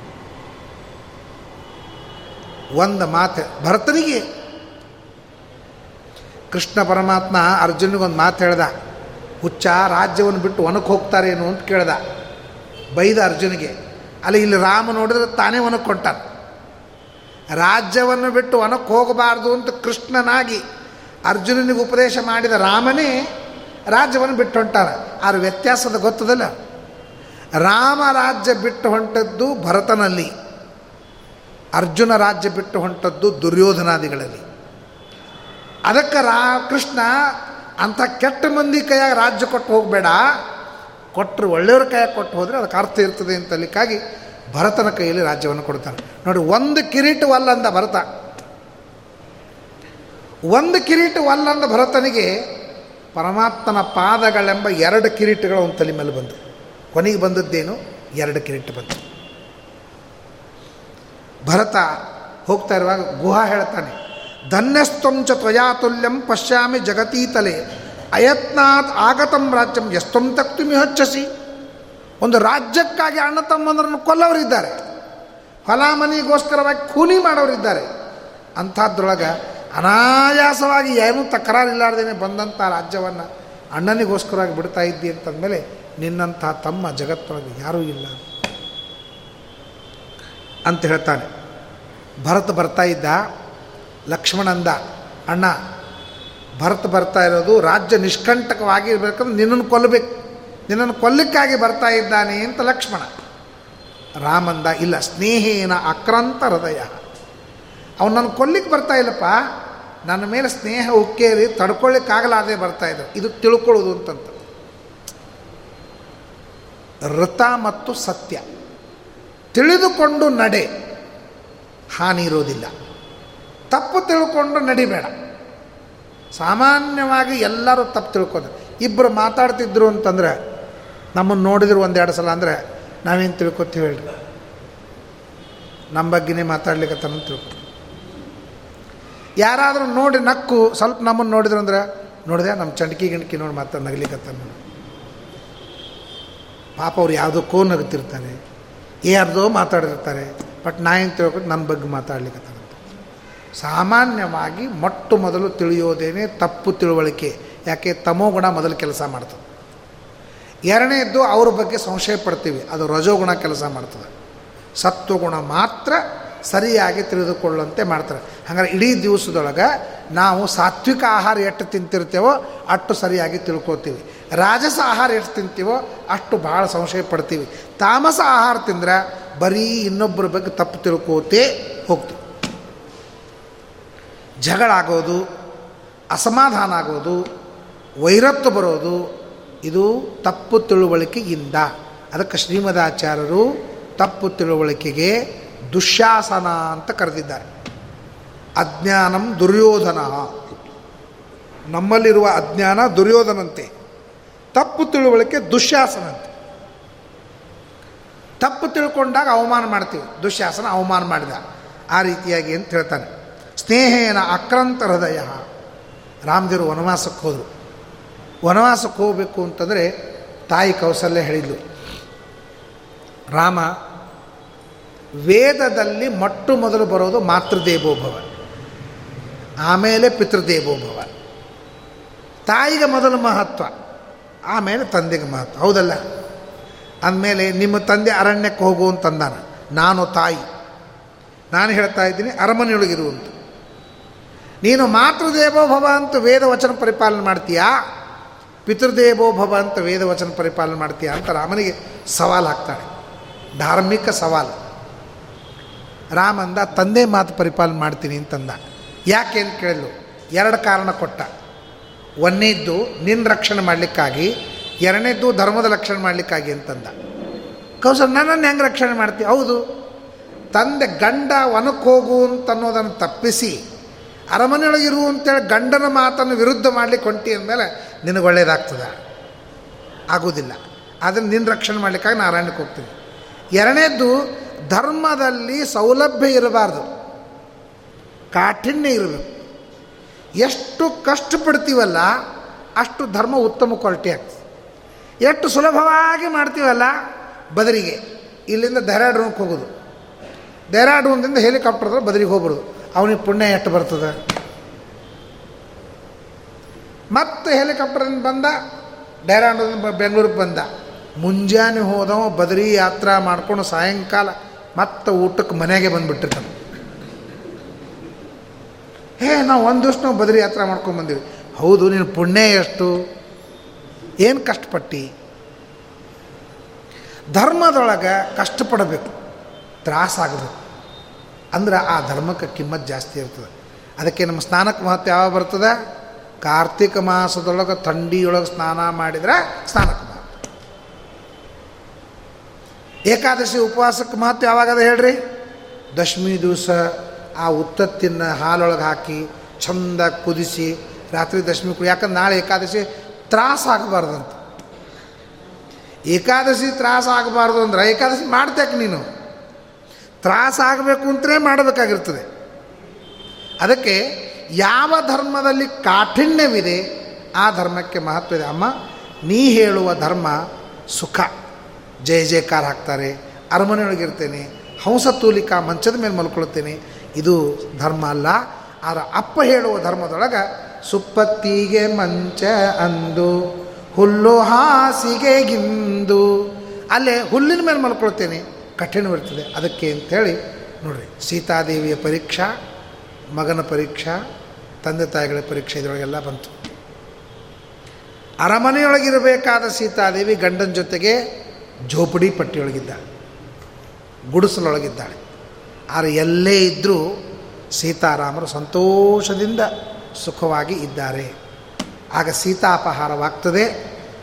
ಒಂದು ಮಾತು. ಭರತನಿಗೆ. ಕೃಷ್ಣ ಪರಮಾತ್ಮ ಅರ್ಜುನಿಗೊಂದು ಮಾತು ಹೇಳ್ದ. ಹುಚ್ಚ ರಾಜ್ಯವನ್ನು ಬಿಟ್ಟು ಒನಕ್ಕೆ ಹೋಗ್ತಾರೇನು ಅಂತ ಕೇಳ್ದ. ಬೈದ ಅರ್ಜುನಿಗೆ. ಅಲ್ಲಿ ಇಲ್ಲಿ ರಾಮ ನೋಡಿದ್ರೆ ತಾನೇ ಒನಕ್ಕೆ ಕೊಟ್ಟಾನ. ರಾಜ್ಯವನ್ನು ಬಿಟ್ಟು ಒನಕ್ಕೆ ಹೋಗಬಾರ್ದು ಅಂತ ಕೃಷ್ಣನಾಗಿ ಅರ್ಜುನನಿಗೆ ಉಪದೇಶ ಮಾಡಿದ ರಾಮನೇ ರಾಜ್ಯವನ್ನು ಬಿಟ್ಟು ಹೊಂಟಾರ ಆದ್ರೆ ವ್ಯತ್ಯಾಸದ ಗೊತ್ತದಲ್ಲ? ರಾಮ ರಾಜ್ಯ ಬಿಟ್ಟು ಹೊಂಟದ್ದು ಭರತನಲ್ಲಿ. ಅರ್ಜುನ ರಾಜ್ಯ ಬಿಟ್ಟು ಹೊಂಟದ್ದು ದುರ್ಯೋಧನಾದಿಗಳಲ್ಲಿ. ಅದಕ್ಕೆ ರಾ, ಕೃಷ್ಣ ಅಂಥ ಕೆಟ್ಟ ಮಂದಿ ಕೈಯಾಗ ರಾಜ್ಯ ಕೊಟ್ಟು ಹೋಗಬೇಡ. ಕೊಟ್ಟರು ಒಳ್ಳೆಯವ್ರ ಕೈಯಾಗಿ ಕೊಟ್ಟು ಹೋದರೆ ಅದಕ್ಕೆ ಅರ್ಥ ಇರ್ತದೆ ಅಂತಲಿಕ್ಕಾಗಿ ಭರತನ ಕೈಯಲ್ಲಿ ರಾಜ್ಯವನ್ನು ಕೊಡ್ತಾನೆ ನೋಡಿ, ಒಂದು ಕಿರೀಟವಲ್ಲಂದ ಭರತ. ಒಂದು ಕಿರೀಟವಲ್ಲಂದ ಭರತನಿಗೆ ಪರಮಾತ್ಮನ ಪಾದಗಳೆಂಬ ಎರಡು ಕಿರೀಟಗಳು ಅವನ ತಲೆ ಮೇಲೆ ಬಂದು ಕೊನೆಗೆ ಬಂದದ್ದೇನು? ಎರಡು ಕಿರೀಟ ಬಂತು ಭರತ ಹೋಗ್ತಾ ಇರುವಾಗ ಗುಹಾ ಹೇಳ್ತಾನೆ ಧನ್ಯಸ್ತಂಚ ತ್ವಯಾತುಲ್ಯಂ ಪಶ್ಯಾಮಿ ಜಗತೀತಲೆ ಅಯತ್ನಾತ್ ಆಗತಂ ರಾಜ್ಯಂ ಎಷ್ಟೊಂ ತಕ್ತಿಮಿ ಹಚ್ಚಸಿ. ಒಂದು ರಾಜ್ಯಕ್ಕಾಗಿ ಅಣ್ಣ ತಮ್ಮಂದ್ರನ್ನು ಕೊಲ್ಲವರಿದ್ದಾರೆ. ಫಲಾಮನಿಗೋಸ್ಕರವಾಗಿ ಖೂನಿ ಮಾಡೋರಿದ್ದಾರೆ. ಅಂಥದ್ರೊಳಗೆ ಅನಾಯಾಸವಾಗಿ ಏನೂ ತಕರಾರಿಲ್ಲಾರ್ದೇನೆ ಬಂದಂಥ ರಾಜ್ಯವನ್ನು ಅಣ್ಣನಿಗೋಸ್ಕರವಾಗಿ ಬಿಡ್ತಾ ಇದ್ದಿ ಅಂತಂದಮೇಲೆ ನಿನ್ನಂಥ ತಮ್ಮ ಜಗತ್ತೊಳಗೆ ಯಾರೂ ಇಲ್ಲ. ಅಂತ ಹೇಳ್ತಾನೆ. ಭರತ ಬರ್ತಾ ಇದ್ದ ಲಕ್ಷ್ಮಣಂದ, ಅಣ್ಣ ಭರತ ಬರ್ತಾ ಇರೋದು, ರಾಜ್ಯ ನಿಷ್ಕಂಟಕವಾಗಿ ಇರಬೇಕಂದ್ರೆ ನಿನ್ನನ್ನು ಕೊಲ್ಲಬೇಕು. ನಿನ್ನನ್ನು ಕೊಲ್ಲಕ್ಕಾಗಿ ಬರ್ತಾ ಇದ್ದಾನೆ ಅಂತ ಲಕ್ಷ್ಮಣ. ರಾಮಂದ, ಇಲ್ಲ, ಸ್ನೇಹೇನ ಅಕ್ರಂತ ಹೃದಯ. ಅವನು ನನ್ನ ಕೊಲ್ಲಿಕ್ಕೆ ಬರ್ತಾ ಇಲ್ಲಪ್ಪ. ನನ್ನ ಮೇಲೆ ಸ್ನೇಹ ಉಕ್ಕೇರಿ ತಡ್ಕೊಳ್ಳಿಕ್ಕಾಗಲಾರದೆ ಬರ್ತಾ ಇದ್ದಾರೆ. ಇದು ತಿಳ್ಕೊಳ್ಳೋದು ಅಂತಂತ. ಋತ ಮತ್ತು ಸತ್ಯ. ತಿಳಿದುಕೊಂಡು ನಡೆ. ಹಾನಿ ಇರೋದಿಲ್ಲ ತಪ್ಪು ತಿಳ್ಕೊಂಡು ನಡಿಬೇಡ. ಸಾಮಾನ್ಯವಾಗಿ ಎಲ್ಲರೂ ತಪ್ಪು ತಿಳ್ಕೊಂಡು ಇಬ್ಬರು ಮಾತಾಡ್ತಿದ್ರು ಅಂತಂದರೆ, ನಮ್ಮನ್ನು ನೋಡಿದ್ರು ಒಂದೆರಡು ಸಲ ಅಂದರೆ, ನಾವೇನು ತಿಳ್ಕೊತೀವಿ ಹೇಳ್ರಿ? ನಮ್ಮ ಬಗ್ಗೆನೇ ಮಾತಾಡ್ಲಿಕ್ಕತ್ತಾನ ತಿಳ್ಕೊ ಯಾರಾದರೂ ನೋಡಿ ನಕ್ಕು, ಸ್ವಲ್ಪ ನಮ್ಮನ್ನು ನೋಡಿದ್ರು ಅಂದ್ರೆ, ನೋಡಿದೆ ನಮ್ಮ ಚಂಡ್ಕಿ ಗಿಣ್ಕಿ ನೋಡಿ ಮಾತಾ ನಗಲಿಕ್ಕತ್ತಾನ ಪಾಪ ಅವ್ರು ಯಾವುದಕ್ಕೋ ನಗುತ್ತಿರ್ತಾರೆ ಯಾರ್ದೋ ಮಾತಾಡಿರ್ತಾರೆ, ಬಟ್ ನಾ ಏನು ತಿಳ್ಕೊಂಡು ನನ್ನ ಬಗ್ಗೆ ಮಾತಾಡ್ಲಿಕ್ಕತ್ತಾನಂತ ಸಾಮಾನ್ಯವಾಗಿ ಮೊಟ್ಟು ಮೊದಲು ತಿಳಿಯೋದೇನೆ ತಪ್ಪು ತಿಳುವಳಿಕೆ, ಯಾಕೆ ತಮೋಗುಣ ಮೊದಲು ಕೆಲಸ ಮಾಡ್ತದೆ. ಎರಡನೇದ್ದು ಅವ್ರ ಬಗ್ಗೆ ಸಂಶಯ ಪಡ್ತೀವಿ, ಅದು ರಜೋಗುಣ ಕೆಲಸ ಮಾಡ್ತದೆ. ಸತ್ವಗುಣ ಮಾತ್ರ ಸರಿಯಾಗಿ ತಿಳಿದುಕೊಳ್ಳುವಂತೆ ಮಾಡ್ತಾರೆ. ಹಾಗಾದ್ರೆ ಇಡೀ ದಿವಸದೊಳಗೆ ನಾವು ಸಾತ್ವಿಕ ಆಹಾರ ಎಷ್ಟು ತಿಂತಿರ್ತೇವೋ ಅಷ್ಟು ಸರಿಯಾಗಿ ತಿಳ್ಕೊತೀವಿ. ರಾಜಸ ಆಹಾರ ಎಷ್ಟು ತಿಂತೀವೋ ಅಷ್ಟು ಭಾಳ ಸಂಶಯ ಪಡ್ತೀವಿ. ತಾಮಸ ಆಹಾರ ತಿಂದರೆ ಬರೀ ಇನ್ನೊಬ್ಬರ ಬಗ್ಗೆ ತಪ್ಪು ತಿಳ್ಕೋತೇ ಹೋಗ್ತೀವಿ. ಜಗಳ ಆಗೋದು ಅಸಮಾಧಾನ ಆಗೋದು ವೈರತ್ವ ಬರೋದು, ಇದು ತಪ್ಪು ತಿಳುವಳಿಕೆಯಿಂದ. ಅದಕ್ಕೆ ಶ್ರೀಮದಾಚಾರ್ಯರು ತಪ್ಪು ತಿಳುವಳಿಕೆಗೆ ದುಶ್ಯಾಸನ ಅಂತ ಕರೆದಿದ್ದಾರೆ. ಅಜ್ಞಾನಂ ದುರ್ಯೋಧನ. ನಮ್ಮಲ್ಲಿರುವ ಅಜ್ಞಾನ ದುರ್ಯೋಧನಂತೆ. ತಪ್ಪು ತಿಳುವಳಿಕೆ ದುಶ್ಯಾಸನಂತೆ. ತಪ್ಪು ತಿಳ್ಕೊಂಡಾಗ ಅವಮಾನ ಮಾಡ್ತೀವಿ. ದುಶ್ಯಾಸನ ಅವಮಾನ ಮಾಡಿದ. ಆ ರೀತಿಯಾಗಿ ಅಂತ ಹೇಳ್ತಾನೆ ಸ್ನೇಹೇನ ಅಕ್ರಂತ ಹೃದಯ. ರಾಮದೇವರು ವನವಾಸಕ್ಕೆ ಹೋದರು. ವನವಾಸಕ್ಕೆ ಹೋಗಬೇಕು ಅಂತಂದರೆ ತಾಯಿ ಕೌಸಲ್ಯ ಹೇಳಿದ್ಲು. ರಾಮ, ವೇದದಲ್ಲಿ ಮೊಟ್ಟ ಮೊದಲು ಬರೋದು ಮಾತೃದೇವೋಭವ. ಆಮೇಲೆ ಪಿತೃದೇವೋಭವ. ತಾಯಿಗೆ ಮೊದಲು ಮಹತ್ವ, ಆಮೇಲೆ ತಂದೆಗೆ ಮಹತ್ವ. ಹೌದಲ್ಲ? ಅಂದಮೇಲೆ ನಿಮ್ಮ ತಂದೆ ಅರಣ್ಯಕ್ಕೆ ಹೋಗು ಅಂತಂದಾನ ನಾನು ತಾಯಿ. ನಾನು ಹೇಳ್ತಾ ಇದ್ದೀನಿ ಅರಮನೆಯೊಳಗಿರುವಂತ ನೀನು ಮಾತೃದೇವೋಭವ ಅಂತ ವೇದ ವಚನ ಪರಿಪಾಲನೆ ಮಾಡ್ತೀಯಾ? ಪಿತೃದೇವೋಭವ ಅಂತ ವೇದ ವಚನ ಪರಿಪಾಲನೆ ಮಾಡ್ತೀಯಾ ಅಂತ ರಾಮನಿಗೆ ಸವಾಲು ಹಾಕ್ತಾಳೆ ಧಾರ್ಮಿಕ ಸವಾಲು. ರಾಮಂದ, ತಂದೆ ಮಾತು ಪರಿಪಾಲನೆ ಮಾಡ್ತೀನಿ ಅಂತಂದ. ಯಾಕೆ ಅಂತ ಕೇಳಲು ಎರಡು ಕಾರಣ ಕೊಟ್ಟ. ಒಂದೇದ್ದು ನಿನ್ನ ರಕ್ಷಣೆ ಮಾಡಲಿಕ್ಕಾಗಿ. ಎರಡನೇದ್ದು, ಧರ್ಮದ ರಕ್ಷಣೆ ಮಾಡಲಿಕ್ಕಾಗಿ ಅಂತಂದ. ಕೌಸಲ್, ನನ್ನನ್ನು ಹೆಂಗೆ ರಕ್ಷಣೆ ಮಾಡ್ತೀವಿ ಹೌದು, ತಂದೆ ಗಂಡ ಒನಕ್ಕೋಗು ಅಂತನ್ನೋದನ್ನು ತಪ್ಪಿಸಿ ಅರಮನೆಯೊಳಗಿರು ಅಂತೇಳಿ ಗಂಡನ ಮಾತನ್ನು ವಿರುದ್ಧ ಮಾಡಲಿಕ್ಕೆ ಹೊಂಟಿ ಅಂದಮೇಲೆ ನಿನಗೆ ಒಳ್ಳೇದಾಗ್ತದೆ. ಆಗೋದಿಲ್ಲ. ಅದನ್ನು ನಿನ್ನ ರಕ್ಷಣೆ ಮಾಡಲಿಕ್ಕಾಗಿ ನಾರಾಯಣಕ್ಕೆ ಹೋಗ್ತೀನಿ. ಎರಡನೇದ್ದು, ಧರ್ಮದಲ್ಲಿ ಸೌಲಭ್ಯ ಇರಬಾರ್ದು. ಕಾಠಿಣ್ಯ ಇರಬೇಕು. ಎಷ್ಟು ಕಷ್ಟಪಡ್ತೀವಲ್ಲ, ಅಷ್ಟು ಧರ್ಮ ಉತ್ತಮ ಕ್ವಾಲಿಟಿ ಆಗ್ತದೆ. ಎಷ್ಟು ಸುಲಭವಾಗಿ ಮಾಡ್ತೀವಲ್ಲ, ಬದರಿಗೆ. ಇಲ್ಲಿಂದ ಡೆಹ್ರಾಡೂನ್ಗೆ ಹೋಗೋದು. ಡೆಹ್ರಾಡೂನ್ದಿಂದ ಹೆಲಿಕಾಪ್ಟರ್ದಲ್ಲಿ ಬದರಿಗೆ ಹೋಗ್ಬಾರ್ದು ಅವನಿಗೆ ಪುಣ್ಯ ಎಷ್ಟು ಬರ್ತದೆ. ಮತ್ತೆ ಹೆಲಿಕಾಪ್ಟರ್ದಿಂದ ಬಂದ ಡೈರಾಂಡದಿಂದ ಬೆಂಗಳೂರಿಗೆ ಬಂದ. ಮುಂಜಾನೆ ಹೋದವ ಬದರಿ ಯಾತ್ರಾ ಮಾಡ್ಕೊಂಡು ಸಾಯಂಕಾಲ ಮತ್ತೆ ಊಟಕ್ಕೆ ಮನೆಗೆ ಬಂದುಬಿಟ್ಟಿರ್ತಾನೆ. ಹೇ, ನಾವು ಒಂದು ದಿವಸ ನಾವು ಬದರಿ ಯಾತ್ರಾ ಮಾಡ್ಕೊಂಡು ಬಂದೀವಿ. ಹೌದು, ನೀನು ಪುಣ್ಯ ಎಷ್ಟು? ಏನು ಕಷ್ಟಪಟ್ಟು? ಧರ್ಮದೊಳಗೆ ಕಷ್ಟಪಡಬೇಕು. ತ್ರಾಸಾಗಬೇಕು ಅಂದ್ರೆ ಆ ಧರ್ಮಕ್ಕೆ ಕಿಮ್ಮತ್ ಜಾಸ್ತಿ ಇರ್ತದೆ. ಅದಕ್ಕೆ ನಮ್ಮ ಸ್ನಾನಕ್ಕೆ ಮಹತ್ವ ಯಾವಾಗ ಬರ್ತದೆ? ಕಾರ್ತಿಕ ಮಾಸದೊಳಗೆ ಥಂಡಿಯೊಳಗೆ ಸ್ನಾನ ಮಾಡಿದ್ರೆ ಸ್ನಾನಕ್ಕೆ ಏಕಾದಶಿ ಉಪವಾಸಕ್ಕೆ ಮಹತ್ವ ಯಾವಾಗದ ಹೇಳ್ರಿ? ದಶಮಿ ದಿವಸ ಆ ಉತ್ತತ್ತಿನ ಹಾಲೊಳಗೆ ಹಾಕಿ ಚಂದ ಕುದಿಸಿ ರಾತ್ರಿ ದಶಮಿ ಕುಡಿ ಯಾಕಂದ್ರೆ ನಾಳೆ ಏಕಾದಶಿ ತ್ರಾಸ ಆಗಬಾರ್ದಂತ. ಏಕಾದಶಿ ತ್ರಾಸ ಆಗಬಾರ್ದು ಅಂದ್ರೆ ಏಕಾದಶಿ ಮಾಡ್ತೇಕೆ ನೀನು? ತ್ರಾಸ ಆಗಬೇಕು ಅಂತಲೇ ಮಾಡಬೇಕಾಗಿರ್ತದೆ. ಅದಕ್ಕೆ ಯಾವ ಧರ್ಮದಲ್ಲಿ ಕಾಠಿಣ್ಯವಿದೆ ಆ ಧರ್ಮಕ್ಕೆ ಮಹತ್ವ ಇದೆ. ಅಮ್ಮ, ನೀ ಹೇಳುವ ಧರ್ಮ ಸುಖ. ಜಯ ಜಯಕಾರ ಹಾಕ್ತಾರೆ. ಅರಮನೆಯೊಳಗಿರ್ತೇನೆ. ಹಂಸ ತೂಲಿಕಾ ಮಂಚದ ಮೇಲೆ ಮಲ್ಕೊಳ್ತೇನೆ ಇದು ಧರ್ಮ ಅಲ್ಲ. ಆದರೆ ಅಪ್ಪ ಹೇಳುವ ಧರ್ಮದೊಳಗೆ ಸುಪ್ಪತ್ತಿಗೆ ಮಂಚ ಅಂದು, ಹುಲ್ಲು ಹಾಸಿಗೆ ಗಿಂದು, ಅಲ್ಲೇ ಹುಲ್ಲಿನ ಮೇಲೆ ಮಲ್ಕೊಳ್ತೇನೆ ಕಠಿಣವಿರ್ತದೆ ಅದಕ್ಕೆ ಅಂಥೇಳಿ ನೋಡಿರಿ, ಸೀತಾದೇವಿಯ ಪರೀಕ್ಷಾ, ಮಗನ ಪರೀಕ್ಷಾ, ತಂದೆ ತಾಯಿಗಳ ಪರೀಕ್ಷೆ ಇದರೊಳಗೆಲ್ಲ ಬಂತು. ಅರಮನೆಯೊಳಗಿರಬೇಕಾದ ಸೀತಾದೇವಿ ಗಂಡನ ಜೊತೆಗೆ ಜೋಪಡಿ ಪಟ್ಟಿಯೊಳಗಿದ್ದಾಳೆ ಗುಡಿಸಲೊಳಗಿದ್ದಾಳೆ. ಆದರೆ ಎಲ್ಲೇ ಇದ್ದರೂ ಸೀತಾರಾಮರು ಸಂತೋಷದಿಂದ ಸುಖವಾಗಿ ಇದ್ದಾರೆ. ಆಗ ಸೀತಾಪಹಾರವಾಗ್ತದೆ.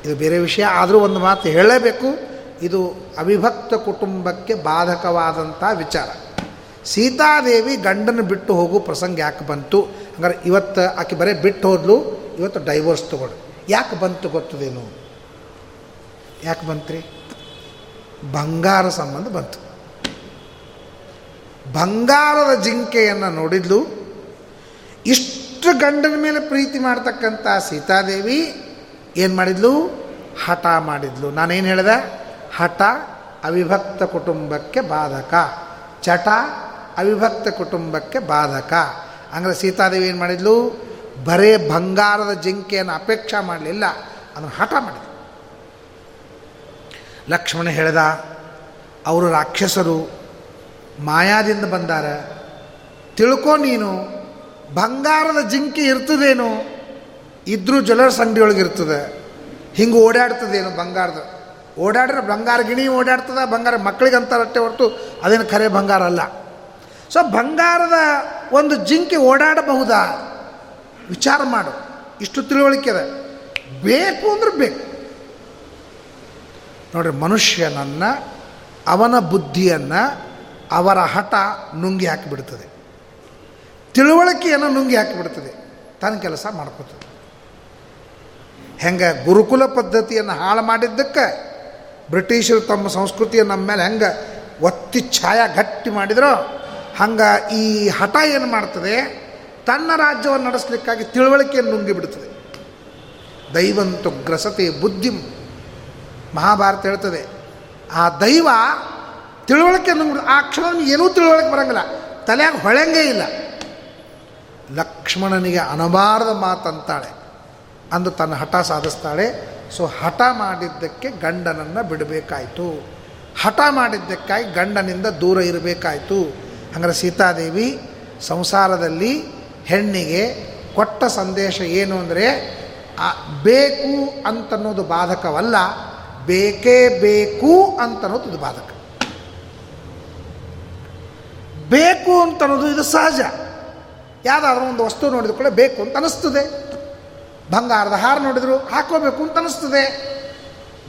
ಇದು ಬೇರೆ ವಿಷಯ. ಆದರೂ ಒಂದು ಮಾತು ಹೇಳಲೇಬೇಕು. ಇದು ಅವಿಭಕ್ತ ಕುಟುಂಬಕ್ಕೆ ಬಾಧಕವಾದಂಥ ವಿಚಾರ. ಸೀತಾದೇವಿ ಗಂಡನ ಬಿಟ್ಟು ಹೋಗು ಪ್ರಸಂಗ ಯಾಕೆ ಬಂತು? ಹಂಗಾರೆ ಇವತ್ತು ಆಕೆ ಬರೇ ಬಿಟ್ಟು ಹೋದ್ಲು, ಇವತ್ತು ಡೈವೋರ್ಸ್ ತಗೊಳ್ಳಿ ಯಾಕೆ ಬಂತು ಗೊತ್ತದೇನು? ಯಾಕೆ ಬಂತ್ರಿ? ಬಂಗಾರ ಸಂಬಂಧ ಬಂತು. ಬಂಗಾರದ ಜಿಂಕೆಯನ್ನು ನೋಡಿದ್ಲು. ಇಷ್ಟು ಗಂಡನ ಮೇಲೆ ಪ್ರೀತಿ ಮಾಡ್ತಕ್ಕಂಥ ಸೀತಾದೇವಿ ಏನು ಮಾಡಿದ್ಲು? ಹಠ ಮಾಡಿದ್ಲು. ನಾನೇನು ಹೇಳಿದೆ? ಹಠ ಅವಿಭಕ್ತ ಕುಟುಂಬಕ್ಕೆ ಬಾಧಕ, ಚಟ ಅವಿಭಕ್ತ ಕುಟುಂಬಕ್ಕೆ ಬಾಧಕ. ಅಂದರೆ ಸೀತಾದೇವಿ ಏನು ಮಾಡಿದ್ಲು? ಬರೇ ಬಂಗಾರದ ಜಿಂಕೆಯನ್ನು ಅಪೇಕ್ಷೆ ಮಾಡಲಿಲ್ಲ, ಅದನ್ನು ಹಠ ಮಾಡಿದ ಲಕ್ಷ್ಮಣ ಹೇಳ್ದ, ಅವರು ರಾಕ್ಷಸರು ಮಾಯಾದಿಂದ ಬಂದಾರ. ತಿಳ್ಕೊ ನೀನು, ಬಂಗಾರದ ಜಿಂಕೆ ಇರ್ತದೇನು, ಇದ್ರೂ ಜ್ಯುವೆಲರ್ಸ್ ಅಂಗಡಿಯೊಳಗೆ ಇರ್ತದೆ. ಹಿಂಗೆ ಓಡಾಡ್ತದೇನು ಬಂಗಾರದ ಓಡಾಡ್ರೆ ಬಂಗಾರ ಗಿಣಿ ಓಡಾಡ್ತದ, ಬಂಗಾರ ಮಕ್ಕಳಿಗೆ ಅಂತಾರಟ್ಟೆ ಹೊರತು ಅದೇನು ಖರೆ ಬಂಗಾರ ಅಲ್ಲ. ಸೊ ಬಂಗಾರದ ಒಂದು ಜಿಂಕೆ ಓಡಾಡಬಹುದಾ? ವಿಚಾರ ಮಾಡು. ಇಷ್ಟು ತಿಳುವಳಿಕೆ ಅದ ಬೇಕು ಅಂದ್ರೆ ಬೇಕು. ನೋಡ್ರಿ, ಮನುಷ್ಯನನ್ನು, ಅವನ ಬುದ್ಧಿಯನ್ನು ಅವರ ಹಠ ನುಂಗಿ ಹಾಕಿಬಿಡ್ತದೆ. ತಿಳುವಳಿಕೆಯನ್ನು ನುಂಗಿ ಹಾಕಿಬಿಡ್ತದೆ. ತನ್ನ ಕೆಲಸ ಮಾಡ್ಕೋತದೆ. ಹೆಂಗೆ ಗುರುಕುಲ ಪದ್ಧತಿಯನ್ನು ಹಾಳು ಮಾಡಿದ್ದಕ್ಕೆ ಬ್ರಿಟಿಷರು ತಮ್ಮ ಸಂಸ್ಕೃತಿಯನ್ನು ನಮ್ಮ ಮೇಲೆ ಹೆಂಗೆ ಒತ್ತಿ ಛಾಯ ಗಟ್ಟಿ ಮಾಡಿದ್ರು, ಹಂಗೆ ಈ ಹಠ ಏನು ಮಾಡ್ತದೆ? ತನ್ನ ರಾಜ್ಯವನ್ನು ನಡೆಸಲಿಕ್ಕಾಗಿ ತಿಳುವಳಿಕೆಯನ್ನು ನುಂಗಿ ಬಿಡ್ತದೆ. ದೈವಂತು ಗ್ರಸತೆ ಬುದ್ಧಿ. ಮಹಾಭಾರತ ಹೇಳ್ತದೆ, ಆ ದೈವ ತಿಳುವಳಿಕೆ ನುಂಗ್ ಆ ಕ್ಷಣ ಏನೂ ತಿಳುವಳಿಕೆ ಬರಂಗಿಲ್ಲ. ತಲೆಯಾಗ ಹೊಳೆಂಗೇ ಇಲ್ಲ. ಲಕ್ಷ್ಮಣನಿಗೆ ಅನಬಾರದ ಮಾತಂತಾಳೆ. ಅಂದು ತನ್ನ ಹಠ ಸಾಧಿಸ್ತಾಳೆ. ಸೊ ಹಠ ಮಾಡಿದ್ದಕ್ಕೆ ಗಂಡನನ್ನು ಬಿಡಬೇಕಾಯಿತು. ಹಠ ಮಾಡಿದ್ದಕ್ಕಾಗಿ ಗಂಡನಿಂದ ದೂರ ಇರಬೇಕಾಯಿತು. ಹಂಗಾರೆ ಸೀತಾದೇವಿ ಸಂಸಾರದಲ್ಲಿ ಹೆಣ್ಣಿಗೆ ಕೊಟ್ಟ ಸಂದೇಶ ಏನು ಅಂದರೆ ಬೇಕು ಅಂತನ್ನೋದು ಬಾಧಕವಲ್ಲ, ಬೇಕೇ ಬೇಕು ಅಂತನ್ನೋದು ಇದು ಬಾಧಕ. ಬೇಕು ಅಂತನ್ನೋದು ಇದು ಸಹಜ. ಯಾವುದಾದ್ರೂ ಒಂದು ವಸ್ತು ನೋಡಿದ ಕೂಡ ಬೇಕು ಅಂತ ಅನಿಸ್ತದೆ. ಬಂಗಾರದ ಹಾರ ನೋಡಿದ್ರು ಹಾಕೋಬೇಕು ಅಂತ ಅನಿಸ್ತದೆ.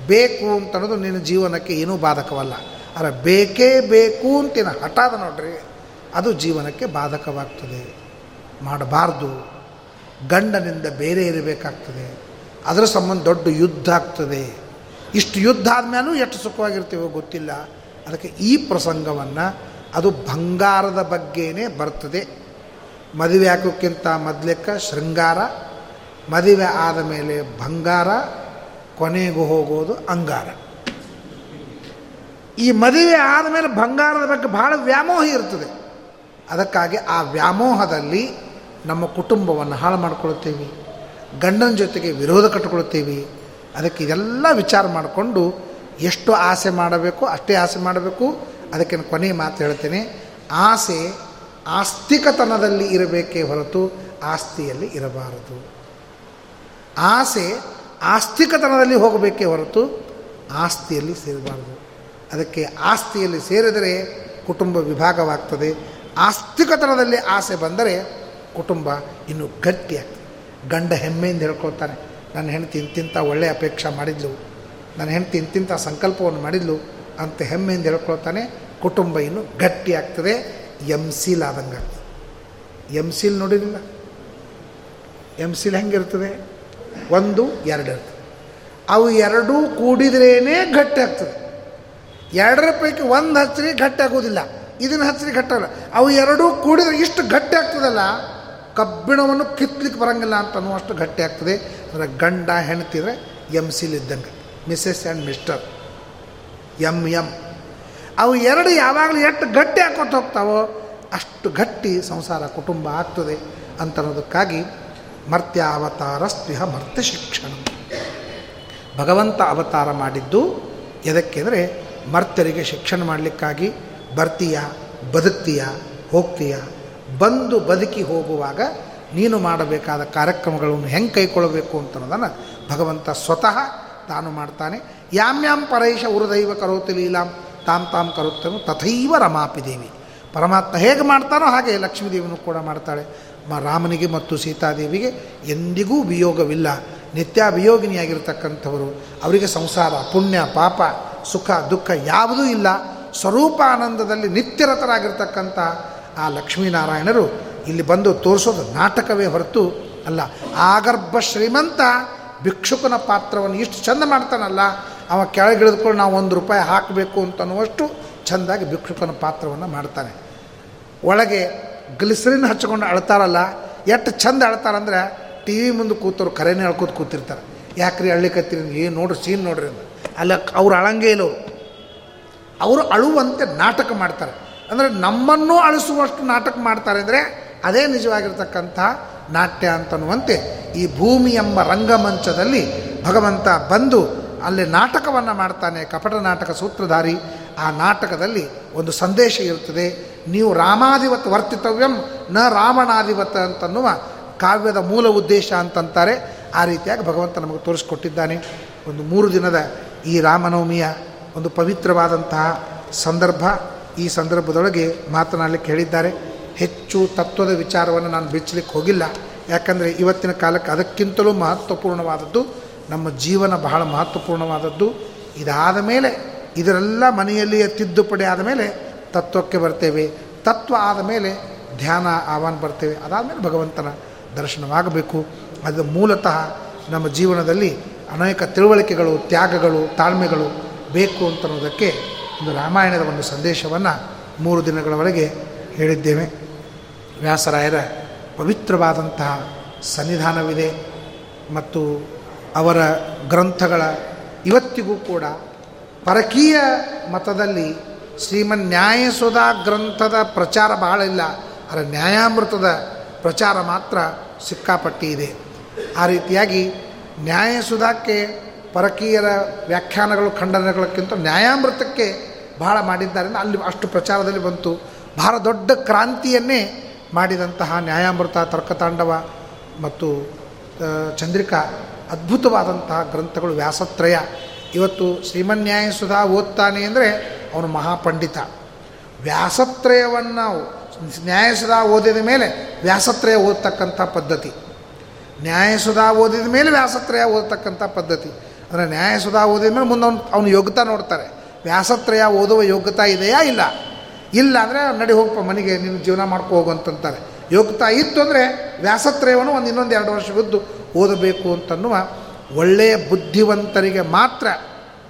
ಬೇಕು ಅಂತನ್ನೋದು ನಿನ್ನ ಜೀವನಕ್ಕೆ ಏನೂ ಬಾಧಕವಲ್ಲ. ಅರೆ ಬೇಕೇ ಬೇಕು ಅಂತಿನ ಹಠಾದ ನೋಡ್ರಿ, ಅದು ಜೀವನಕ್ಕೆ ಬಾಧಕವಾಗ್ತದೆ. ಮಾಡಬಾರ್ದು. ಗಂಡನಿಂದ ಬೇರೆ ಇರಬೇಕಾಗ್ತದೆ. ಅದರ ಸಂಬಂಧ ದೊಡ್ಡ ಯುದ್ಧ ಆಗ್ತದೆ. ಇಷ್ಟು ಯುದ್ಧ ಆದಮೇಲೂ ಎಷ್ಟು ಸುಖವಾಗಿರ್ತೀವೋ ಗೊತ್ತಿಲ್ಲ. ಅದಕ್ಕೆ ಈ ಪ್ರಸಂಗವನ್ನು ಅದು ಬಂಗಾರದ ಬಗ್ಗೆನೇ ಬರ್ತದೆ. ಮದುವೆ ಹಾಕೋಕ್ಕಿಂತ ಮೊದಲೆಕ್ಕ ಶೃಂಗಾರ ಮದುವೆ ಆದ ಮೇಲೆ ಬಂಗಾರ, ಕೊನೆಗೂ ಹೋಗೋದು ಅಂಗಾರ. ಈ ಮದುವೆ ಆದಮೇಲೆ ಬಂಗಾರದ ಬಗ್ಗೆ ಬಹಳ ವ್ಯಾಮೋಹ ಇರ್ತದೆ. ಅದಕ್ಕಾಗಿ ಆ ವ್ಯಾಮೋಹದಲ್ಲಿ ನಮ್ಮ ಕುಟುಂಬವನ್ನು ಹಾಳು ಮಾಡಿಕೊಳ್ಳುತ್ತೇವೆ ಗಂಡನ ಜೊತೆಗೆ ವಿರೋಧ ಕಟ್ಟಿಕೊಳ್ತೀವಿ. ಅದಕ್ಕೆ ಇದೆಲ್ಲ ವಿಚಾರ ಮಾಡಿಕೊಂಡು ಎಷ್ಟು ಆಸೆ ಮಾಡಬೇಕು, ಅಷ್ಟೇ ಆಸೆ ಮಾಡಬೇಕು. ಅದಕ್ಕೆ ಕೊನೆಯ ಮಾತು ಹೇಳ್ತೇನೆ. ಆಸೆ ಆಸ್ತಿಕತನದಲ್ಲಿ ಇರಬೇಕೇ ಹೊರತು ಆಸ್ತಿಯಲ್ಲಿ ಇರಬಾರದು. ಆಸೆ ಆಸ್ತಿಕತನದಲ್ಲಿ ಹೋಗಬೇಕೇ ಹೊರತು ಆಸ್ತಿಯಲ್ಲಿ ಸೇರಬಾರದು. ಅದಕ್ಕೆ ಆಸ್ತಿಯಲ್ಲಿ ಸೇರಿದರೆ ಕುಟುಂಬ ವಿಭಾಗವಾಗ್ತದೆ. ಆಸ್ತಿಕತನದಲ್ಲಿ ಆಸೆ ಬಂದರೆ ಕುಟುಂಬ ಇನ್ನೂ ಗಟ್ಟಿಯಾಗ್ತದೆ. ಗಂಡ ಹೆಮ್ಮೆಯಿಂದ ಹೇಳ್ಕೊಳ್ತಾನೆ, ನನ್ನ ಹೆಂಡತಿ ಇಂತಿಂಥ ಒಳ್ಳೆಯ ಅಪೇಕ್ಷೆ ಮಾಡಿದ್ಲು, ನನ್ನ ಹೆಂಡತಿ ಇಂತಿಂಥ ಸಂಕಲ್ಪವನ್ನು ಮಾಡಿದ್ಲು ಅಂತ ಹೆಮ್ಮೆಯಿಂದ ಹೇಳ್ಕೊಳ್ತಾನೆ. ಕುಟುಂಬ ಇನ್ನು ಗಟ್ಟಿ ಆಗ್ತದೆ ಎಂ ಸಿಲ್ ಆದಂಗೆ ಎಂ ಸಿಲ್ ನೋಡಿರಲಿಲ್ಲ ಎಂ ಸಿಲ್ ಹೆಂಗಿರ್ತದೆ? ಒಂದು, ಎರಡು ಇರ್ತದೆ ಅವು ಎರಡೂ ಕೂಡಿದ್ರೇ ಗಟ್ಟಿ ಆಗ್ತದೆ. ಎರಡರ ಪೈಕಿ ಒಂದು ಹಚ್ಚರಿ ಗಟ್ಟಿ ಆಗೋದಿಲ್ಲ. ಇದನ್ನು ಹಚ್ಚರಿ ಗಟ್ಟಲ್ಲ ಅವು ಎರಡೂ ಕೂಡಿದ್ರೆ ಇಷ್ಟು ಗಟ್ಟಿ ಆಗ್ತದಲ್ಲ, ಕಬ್ಬಿಣವನ್ನು ಕಿತ್ತಲಿಕ್ಕೆ ಬರಂಗಿಲ್ಲ ಅಂತ ಅನ್ನುವಷ್ಟು ಗಟ್ಟಿ ಆಗ್ತದೆ. ಅಂದರೆ ಗಂಡ ಹೆಣ್ತಿದ್ರೆ ಎಂ ಸಿಲ್ ಇದ್ದಂಗೆ. Missus and mister. M M ಅವು ಎರಡು ಯಾವಾಗಲೂ ಎಷ್ಟು ಗಟ್ಟಿ ಹಾಕೋತ ಹೋಗ್ತಾವೋ ಅಷ್ಟು ಗಟ್ಟಿ ಸಂಸಾರ, ಕುಟುಂಬ ಆಗ್ತದೆ ಅಂತ ಅನ್ನೋದಕ್ಕಾಗಿ ಮರ್ತ್ಯ ಅವತಾರ ಸ್ತ್ವಿಹ ಮರ್ತ್ಯ ಶಿಕ್ಷಣ. ಭಗವಂತ ಅವತಾರ ಮಾಡಿದ್ದು ಎದಕ್ಕೆಂದರೆ ಮರ್ತ್ಯರಿಗೆ ಶಿಕ್ಷಣ ಮಾಡಲಿಕ್ಕಾಗಿ ಬರ್ತೀಯ, ಬದುಕ್ತೀಯ, ಹೋಗ್ತೀಯ? ಬಂದು ಬದುಕಿ ಹೋಗುವಾಗ ನೀನು ಮಾಡಬೇಕಾದ ಕಾರ್ಯಕ್ರಮಗಳನ್ನು ಹೆಂಗೆ ಕೈಕೊಳ್ಳಬೇಕು ಅಂತ ಅನ್ನೋದನ್ನು ಭಗವಂತ ಸ್ವತಃ ತಾನು ಮಾಡ್ತಾನೆ. ಯಾಮ್ಯಾಂ ಪರೈಷ ಉರುದೈವ ಕರೋತಿ ಲೀಲಾಂ, ತಾಮ್ ತಾಮ್ ಕರುತ್ತೇನೋ, ತಥೈವ ರಮಾಪಿ ದೇವಿ. ಪರಮಾತ್ಮ ಹೇಗೆ ಮಾಡ್ತಾನೋ ಹಾಗೆ ಲಕ್ಷ್ಮೀದೇವಿನೂ ಕೂಡ ಮಾಡ್ತಾಳೆ. ರಾಮನಿಗೆ ಮತ್ತು ಸೀತಾದೇವಿಗೆ ಎಂದಿಗೂ ವಿಯೋಗವಿಲ್ಲ. ನಿತ್ಯಾಭಿಯೋಗಿನಿಯಾಗಿರ್ತಕ್ಕಂಥವರು. ಅವರಿಗೆ ಸಂಸಾರ, ಪುಣ್ಯ, ಪಾಪ, ಸುಖ, ದುಃಖ ಯಾವುದೂ ಇಲ್ಲ. ಸ್ವರೂಪ ಆನಂದದಲ್ಲಿ ನಿತ್ಯರತರಾಗಿರ್ತಕ್ಕಂಥ ಆ ಲಕ್ಷ್ಮೀನಾರಾಯಣರು ಇಲ್ಲಿ ಬಂದು ತೋರಿಸೋದು ನಾಟಕವೇ ಹೊರತು ಅಲ್ಲ. ಆಗರ್ಭ ಶ್ರೀಮಂತ ಭಿಕ್ಷುಕನ ಪಾತ್ರವನ್ನು ಇಷ್ಟು ಚಂದ ಮಾಡ್ತಾನಲ್ಲ, ಅವ ಕೆಳಗಿಳಿದುಕೊಂಡು ನಾವು ಒಂದು ರೂಪಾಯಿ ಹಾಕಬೇಕು ಅಂತನ್ನುವಷ್ಟು ಚೆಂದಾಗಿ ಭಿಕ್ಷುಕನ ಪಾತ್ರವನ್ನು ಮಾಡ್ತಾನೆ. ಒಳಗೆ ಗ್ಲಿಸರಿನ್ ಹಚ್ಕೊಂಡು ಅಳ್ತಾರಲ್ಲ, ಎಷ್ಟು ಚಂದ ಅಳ್ತಾರಂದ್ರೆ ಟಿ ವಿ ಮುಂದೆ ಕೂತರು ಕರೆನೇ ಅಳ್ಕೋತ ಕೂತಿರ್ತಾರೆ. ಯಾಕ್ರಿ ಅಳ್ಳಿಕತ್ತೀರಿ? ಏನು ನೋಡ್ರಿ, ಸೀನ್ ನೋಡ್ರಿ ಅಂತ. ಅಲ್ಲ, ಅವ್ರು ಅಳಂಗೇ ಇಲ್ಲ ಅವರು ಅಳುವಂತೆ ನಾಟಕ ಮಾಡ್ತಾರೆ. ಅಂದರೆ ನಮ್ಮನ್ನು ಅಳಿಸುವಷ್ಟು ನಾಟಕ ಮಾಡ್ತಾರೆ ಅಂದರೆ ಅದೇ ನಿಜವಾಗಿರ್ತಕ್ಕಂಥ ನಾಟ್ಯ ಅಂತನ್ನುವಂತೆ ಈ ಭೂಮಿ ಎಂಬ ರಂಗಮಂಚದಲ್ಲಿ ಭಗವಂತ ಬಂದು ಅಲ್ಲಿ ನಾಟಕವನ್ನು ಮಾಡ್ತಾನೆ ಕಪಟ ನಾಟಕ ಸೂತ್ರಧಾರಿ. ಆ ನಾಟಕದಲ್ಲಿ ಒಂದು ಸಂದೇಶ ಇರುತ್ತದೆ. ನೀವು ರಾಮಾಧಿವತ್ ವರ್ತಿತವ್ಯಂ, ನ ರಾವಣಾಧಿವತ ಅಂತನ್ನುವ ಕಾವ್ಯದ ಮೂಲ ಉದ್ದೇಶ ಅಂತಂತಾರೆ. ಆ ರೀತಿಯಾಗಿ ಭಗವಂತ ನಮಗೆ ತೋರಿಸ್ಕೊಟ್ಟಿದ್ದಾನೆ. ಒಂದು ಮೂರು ದಿನದ ಈ ರಾಮನವಮಿಯ ಒಂದು ಪವಿತ್ರವಾದಂತಹ ಸಂದರ್ಭ ಈ ಸಂದರ್ಭದೊಳಗೆ ಮಾತನಾಡಲಿಕ್ಕೆ ಹೇಳಿದ್ದಾರೆ. ಹೆಚ್ಚು ತತ್ವದ ವಿಚಾರವನ್ನು ನಾನು ಬಿಚ್ಚಲಿಕ್ಕೆ ಹೋಗಿಲ್ಲ. ಯಾಕಂದರೆ ಇವತ್ತಿನ ಕಾಲಕ್ಕೆ ಅದಕ್ಕಿಂತಲೂ ಮಹತ್ವಪೂರ್ಣವಾದದ್ದು ನಮ್ಮ ಜೀವನ ಬಹಳ ಮಹತ್ವಪೂರ್ಣವಾದದ್ದು. ಇದಾದ ಮೇಲೆ ಇದರೆಲ್ಲ ಮನೆಯಲ್ಲಿಯೇ ತಿದ್ದುಪಡಿ ಆದ ಮೇಲೆ ತತ್ವಕ್ಕೆ ಬರ್ತೇವೆ. ತತ್ವ ಆದ ಮೇಲೆ ಧ್ಯಾನ ಆಹ್ವಾನ ಬರ್ತೇವೆ. ಅದಾದಮೇಲೆ ಭಗವಂತನ ದರ್ಶನವಾಗಬೇಕು. ಅದು ಮೂಲತಃ ನಮ್ಮ ಜೀವನದಲ್ಲಿ ಅನೇಕ ತಿಳುವಳಿಕೆಗಳು, ತ್ಯಾಗಗಳು, ತಾಳ್ಮೆಗಳು ಬೇಕು ಅಂತನ್ನೋದಕ್ಕೆ ಒಂದು ರಾಮಾಯಣದ ಒಂದು ಸಂದೇಶವನ್ನು ಮೂರು ದಿನಗಳವರೆಗೆ ಹೇಳಿದ್ದೇವೆ. ವ್ಯಾಸರಾಯರ ಪವಿತ್ರವಾದಂತಹ ಸನ್ನಿಧಾನವಿದೆ ಮತ್ತು ಅವರ ಗ್ರಂಥಗಳ ಇವತ್ತಿಗೂ ಕೂಡ ಪರಕೀಯ ಮತದಲ್ಲಿ ಶ್ರೀಮನ್ ನ್ಯಾಯಸುಧಾ ಗ್ರಂಥದ ಪ್ರಚಾರ ಬಹಳ ಇಲ್ಲ. ಅದರ ನ್ಯಾಯಾಮೃತದ ಪ್ರಚಾರ ಮಾತ್ರ ಸಿಕ್ಕಾಪಟ್ಟಿ ಇದೆ ಆ ರೀತಿಯಾಗಿ ನ್ಯಾಯಸುಧಾಕ್ಕೆ ಪರಕೀಯರ ವ್ಯಾಖ್ಯಾನಗಳು, ಖಂಡನೆಗಳಕ್ಕಿಂತ ನ್ಯಾಯಾಮೃತಕ್ಕೆ ಬಹಳ ಮಾಡಿದ್ದರಿಂದ ಅಲ್ಲಿ ಅಷ್ಟು ಪ್ರಚಾರದಲ್ಲಿ ಬಂತು. ಬಹಳ ದೊಡ್ಡ ಕ್ರಾಂತಿಯನ್ನೇ ಮಾಡಿದಂತಹ ನ್ಯಾಯಾಮೃತ, ತರ್ಕತಾಂಡವ ಮತ್ತು ಚಂದ್ರಿಕಾ ಅದ್ಭುತವಾದಂತಹ ಗ್ರಂಥಗಳು ವ್ಯಾಸತ್ರಯ. ಇವತ್ತು ಶ್ರೀಮನ್ಯಾಯ ಸುಧಾ ಓದ್ತಾನೆ ಅಂದರೆ ಅವನು ಮಹಾಪಂಡಿತ. ವ್ಯಾಸತ್ರಯವನ್ನು ನ್ಯಾಯಸುಧಾ ಓದಿದ ಮೇಲೆ ವ್ಯಾಸತ್ರಯ ಓದ್ತಕ್ಕಂಥ ಪದ್ಧತಿ. ನ್ಯಾಯಸುಧಾ ಓದಿದ ಮೇಲೆ ವ್ಯಾಸತ್ರಯ ಓದ್ತಕ್ಕಂಥ ಪದ್ಧತಿ. ಅಂದರೆ ನ್ಯಾಯಸುಧಾ ಓದಿದ ಮೇಲೆ ಮುಂದೆ ಅವ್ನು ಅವನು ಯೋಗ್ಯತಾ ನೋಡ್ತಾರೆ. ವ್ಯಾಸತ್ರಯ ಓದುವ ಯೋಗ್ಯತಾ ಇದೆಯಾ ಇಲ್ಲ? ಇಲ್ಲ ಅಂದರೆ ನಡಿ ಹೋಗಪ್ಪ ಮನೆಗೆ ನಿನ್ನ ಜೀವನ ಮಾಡ್ಕೊ ಹೋಗು ಅಂತಂತಾರೆ. ಯೋಗ್ಯತಾ ಇತ್ತು ಅಂದರೆ ವ್ಯಾಸತ್ರಯವನ್ನು ಒಂದು ಇನ್ನೊಂದು ಎರಡು ವರ್ಷ ಬಿದ್ದು ಓದಬೇಕು ಅಂತನ್ನುವ ಒಳ್ಳೆಯ ಬುದ್ಧಿವಂತರಿಗೆ ಮಾತ್ರ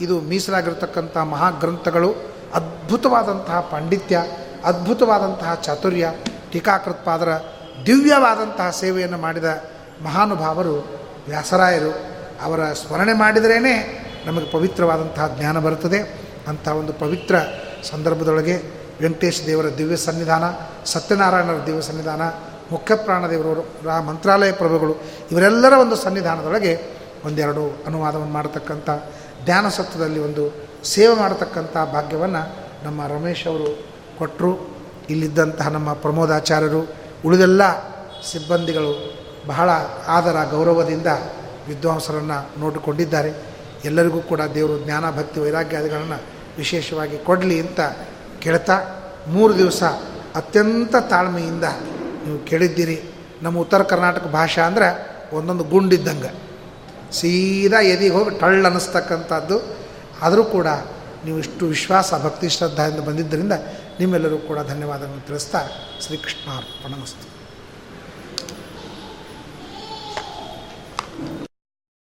ಇದು ಮೀಸಲಾಗಿರ್ತಕ್ಕಂಥ ಮಹಾಗ್ರಂಥಗಳು ಅದ್ಭುತವಾದಂತಹ ಪಾಂಡಿತ್ಯ, ಅದ್ಭುತವಾದಂತಹ ಚಾತುರ್ಯ, ಟೀಕಾಕೃತ್ಪಾದರ ದಿವ್ಯವಾದಂತಹ ಸೇವೆಯನ್ನು ಮಾಡಿದ ಮಹಾನುಭಾವರು ವ್ಯಾಸರಾಯರು. ಅವರ ಸ್ಮರಣೆ ಮಾಡಿದ್ರೇ ನಮಗೆ ಪವಿತ್ರವಾದಂತಹ ಜ್ಞಾನ ಬರುತ್ತದೆ. ಅಂಥ ಒಂದು ಪವಿತ್ರ ಸಂದರ್ಭದೊಳಗೆ ವೆಂಕಟೇಶ ದೇವರ ದಿವ್ಯ ಸನ್ನಿಧಾನ, ಸತ್ಯನಾರಾಯಣರ ದಿವ್ಯ ಸನ್ನಿಧಾನ ಮುಖ್ಯಪ್ರಾಣದೇವರವರು ರಾ ಮಂತ್ರಾಲಯ ಪ್ರಭುಗಳು, ಇವರೆಲ್ಲರ ಒಂದು ಸನ್ನಿಧಾನದೊಳಗೆ ಒಂದೆರಡು ಅನುವಾದವನ್ನು ಮಾಡತಕ್ಕಂಥ, ಧ್ಯಾನ ಸತ್ವದಲ್ಲಿ ಒಂದು ಸೇವೆ ಮಾಡತಕ್ಕಂಥ ಭಾಗ್ಯವನ್ನು ನಮ್ಮ ರಮೇಶ್ ಅವರು ಕೊಟ್ಟರು ಇಲ್ಲಿದ್ದಂತಹ ನಮ್ಮ ಪ್ರಮೋದಾಚಾರ್ಯರು, ಉಳಿದೆಲ್ಲ ಸಿಬ್ಬಂದಿಗಳು ಬಹಳ ಆದರ ಗೌರವದಿಂದ ವಿದ್ವಾಂಸರನ್ನು ನೋಡಿಕೊಂಡಿದ್ದಾರೆ. ಎಲ್ಲರಿಗೂ ಕೂಡ ದೇವರು ಜ್ಞಾನ, ಭಕ್ತಿ, ವೈರಾಗ್ಯಾದಿಗಳನ್ನು ವಿಶೇಷವಾಗಿ ಕೊಡಲಿ ಅಂತ ಕೇಳ್ತಾ ಮೂರು ದಿವಸ ಅತ್ಯಂತ ತಾಳ್ಮೆಯಿಂದ ನೀವು ಕೇಳಿದ್ದೀರಿ. ನಮ್ಮ ಉತ್ತರ ಕರ್ನಾಟಕ ಭಾಷೆ ಅಂದರೆ ಒಂದೊಂದು ಗುಂಡಿದ್ದಂಗೆ. ಸೀದಾ ಎದಿಗೆ ಹೋಗಿ ಟಳ್ಳು ಅನ್ನಿಸ್ತಕ್ಕಂಥದ್ದು. ಆದರೂ ಕೂಡ ನೀವು ಇಷ್ಟು ವಿಶ್ವಾಸ, ಭಕ್ತಿ, ಶ್ರದ್ಧೆಯಿಂದ ಬಂದಿದ್ದರಿಂದ ನಿಮ್ಮೆಲ್ಲರೂ ಕೂಡ ಧನ್ಯವಾದಗಳನ್ನು ತಿಳಿಸ್ತಾ ಶ್ರೀಕೃಷ್ಣ ಅರ್ಪಣಮಸ್ತು